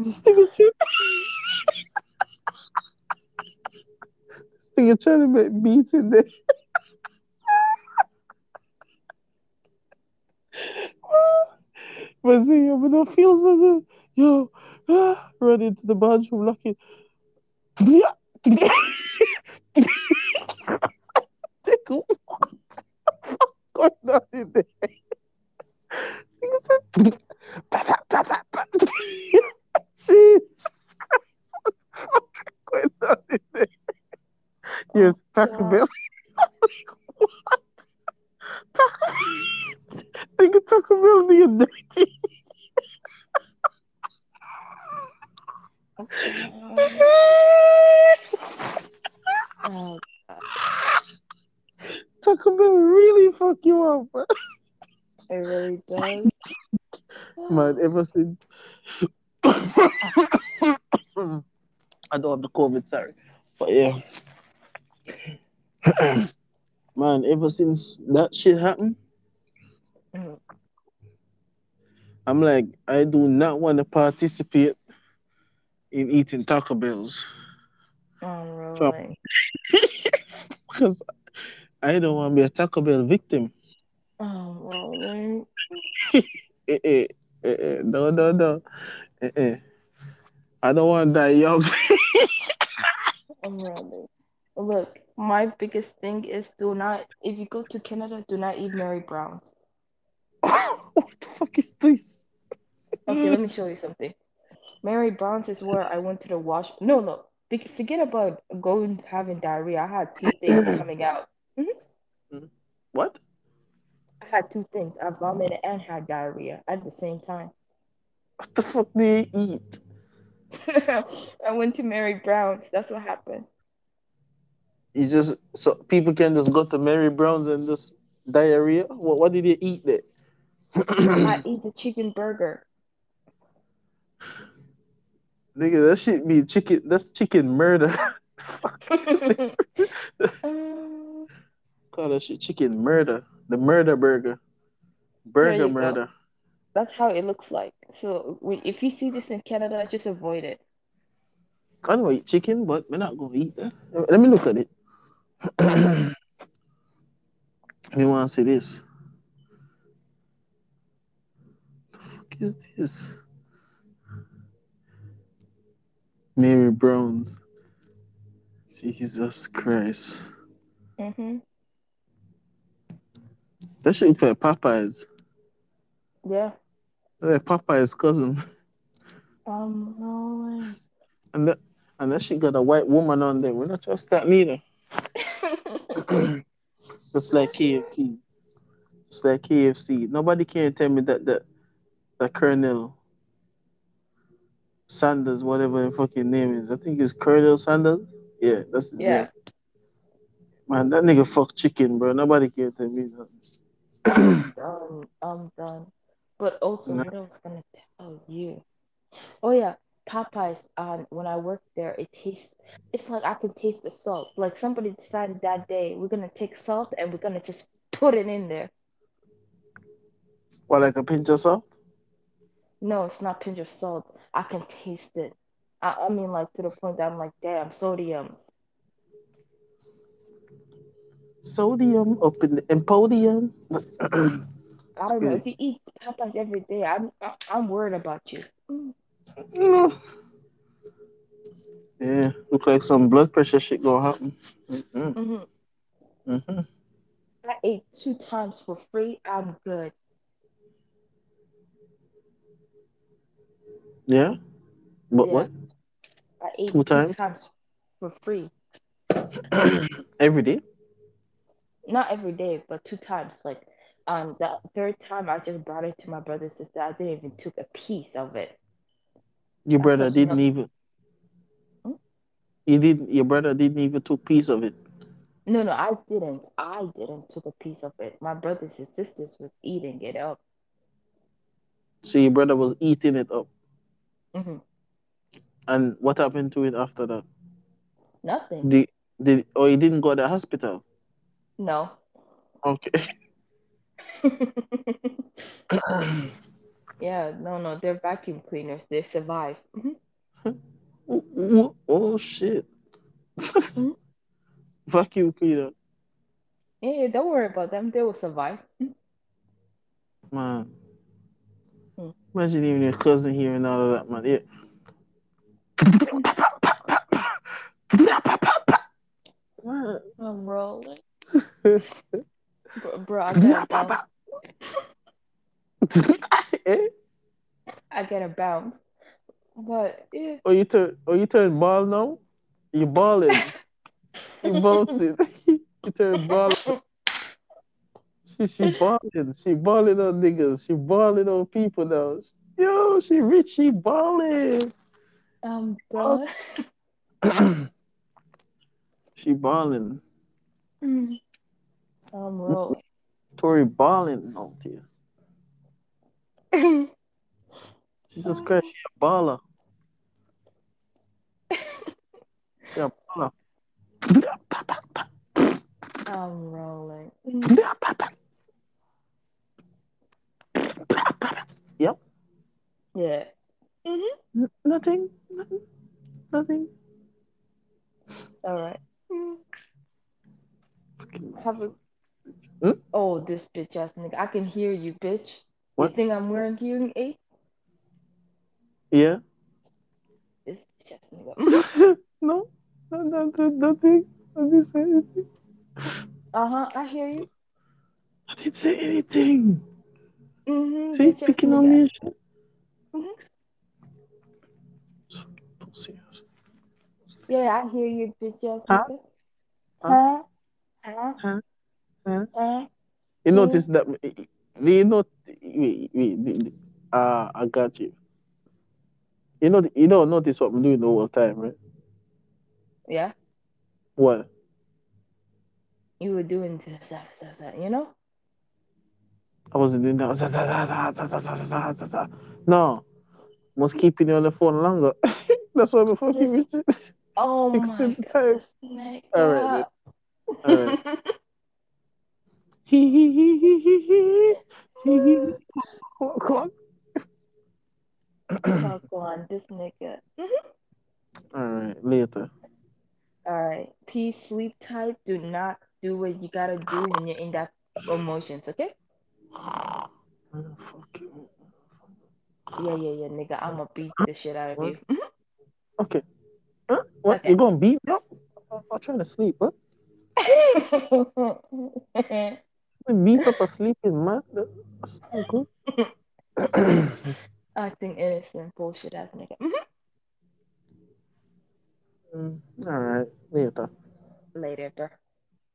Stupid shit. You're trying to make beats in there. But see, I'm gonna feel something. Yo, ah, run into the bathroom, lucky. Nigga, what the fuck going on in there? Nigga said, Jesus Christ, what the fuck going on in there? Yes, Taco God. Bell. what? Nigga, Taco Bell, nigga, dirty. oh, Taco Bell really fuck you up, it really does. Man, ever since I don't have the COVID, sorry. But yeah. Man, ever since that shit happened. I'm like, I do not want to participate in eating Taco Bells. Oh, really? Because I don't want to be a Taco Bell victim. Oh, really? Eh, eh, eh, eh, no, no, no. Eh, eh. I don't want to die young. Oh, really? Look, my biggest thing is do not, if you go to Canada, do not eat Mary Brown's. what the fuck is this? Okay, let me show you something. Mary Brown's is where I went to the wash. No, no. Forget about going having diarrhea. I had two things coming out. Mm-hmm. What? I had two things. I vomited and had diarrhea at the same time. What the fuck do you eat? I went to Mary Brown's. That's what happened. You just so people can just go to Mary Brown's and just diarrhea. What what did you eat there? I eat the chicken burger. Nigga, that shit be chicken. That's chicken murder. Um, Call that shit chicken murder. The murder burger. Burger you go. murder. that's how it looks like. So if you see this in Canada, just avoid it. I don't eat chicken, but we're not gonna eat that. Let me look at it. you wanna see this? The fuck is this? Mary Brown's. Jesus Christ. Mm-hmm. That shit look like Popeyes. Yeah. Like Popeye's cousin. Um, no way. And that and that shit got a white woman on there. We're not trust that neither. Just like KFC. Just like KFC. Nobody can tell me that that that Colonel Sanders, whatever the fucking name is. I think it's Colonel Sanders. Yeah, that's his Yeah. name. Man, that nigga fuck chicken, bro. Nobody can tell me that. done. Um, I'm done. But also, what I was gonna tell you. Oh yeah, Popeyes. Um, when I worked there, it tastes. It's like I can taste the salt. Like somebody decided that day we're gonna take salt and we're gonna just put it in there. What, like a pinch of salt? No, it's not pinch of salt. I can taste it. I, I mean, like to the point that I'm like, damn, sodiums. Sodium up in the Empodium. I don't know. If you eat Popeyes every day, I'm I, I'm worried about you. Mm. Yeah, look like some blood pressure shit gonna happen. Mm-hmm. hmm Mm-hmm. I ate two times for free. I'm good. Yeah, but Yeah. what? I ate Two two times? times for free. Every day? Not every day, but two times. Like, um, the third time I just brought it to my brother's sister. I didn't even took a piece of it. Your brother didn't even. Hmm? You didn't. Your brother didn't even took piece of it. No, no, I didn't. I didn't took a piece of it. My brothers and sisters was eating it up. So your brother was eating it up. hmm And what happened to it after that? Nothing. Did did or he didn't go to the hospital? No. Okay. yeah, no, no, they're vacuum cleaners. They survive. Mhm. oh, oh, oh, shit. Mhm. Vacuum cleaner. Yeah, yeah, don't worry about them. They will survive. Mhm. Man. Hmm. Imagine even your cousin hearing all of that, man. Yeah. I'm rolling. Bro, bro, I. Eh? I get a bounce. But yeah. Or you turn or you turn ball now? You balling. You bouncing. you turn ball. She she balling. She balling on niggas. She balling on people now. Yo, she rich, she balling. I'm done. she balling. Mm. I'm rolling. Tori balling out here. Jesus Christ, she a baller. She a baller. I'm rolling. Yep. Yeah. hmm N- nothing. Nothing. Nothing. All right. Have a. Hmm? Oh, this bitch ass nigga. I can hear you, bitch. What? You think I'm wearing hearing aids? Yeah. This ass nigga. no. No, no, no, nothing. I didn't say anything. Uh huh. I hear you. I didn't say anything. Mm-hmm. See, picking on me and shit. Mhm. Don't say us. Yeah, I hear you, bitch ass Huh? Huh? Huh? Huh? Huh? Huh? You notice that? you know, wait, wait, the, uh, I got you. You know, you know, notice what I'm doing all the time, right? Yeah. What? You were doing this, that, that, that. you know. I wasn't doing that. No, was keeping you on the phone longer. That's why before you reach it. Oh my. god. time. All right. All right. Clock, clock. On this nigga. Mm-hmm. All right, later. All right. Peace, sleep tight. Do not do what you gotta do when you're in that emotions, okay? Yeah, yeah, yeah, nigga. I'ma beat the shit out of you. Mm-hmm. Okay. Huh? What? Okay. You gonna beat me up? I'm I'm trying to sleep. What? Beat up a sleeping man? That- That's not good. Acting innocent, bullshit ass nigga. Mhm. Mm, All right, later. Later, bro.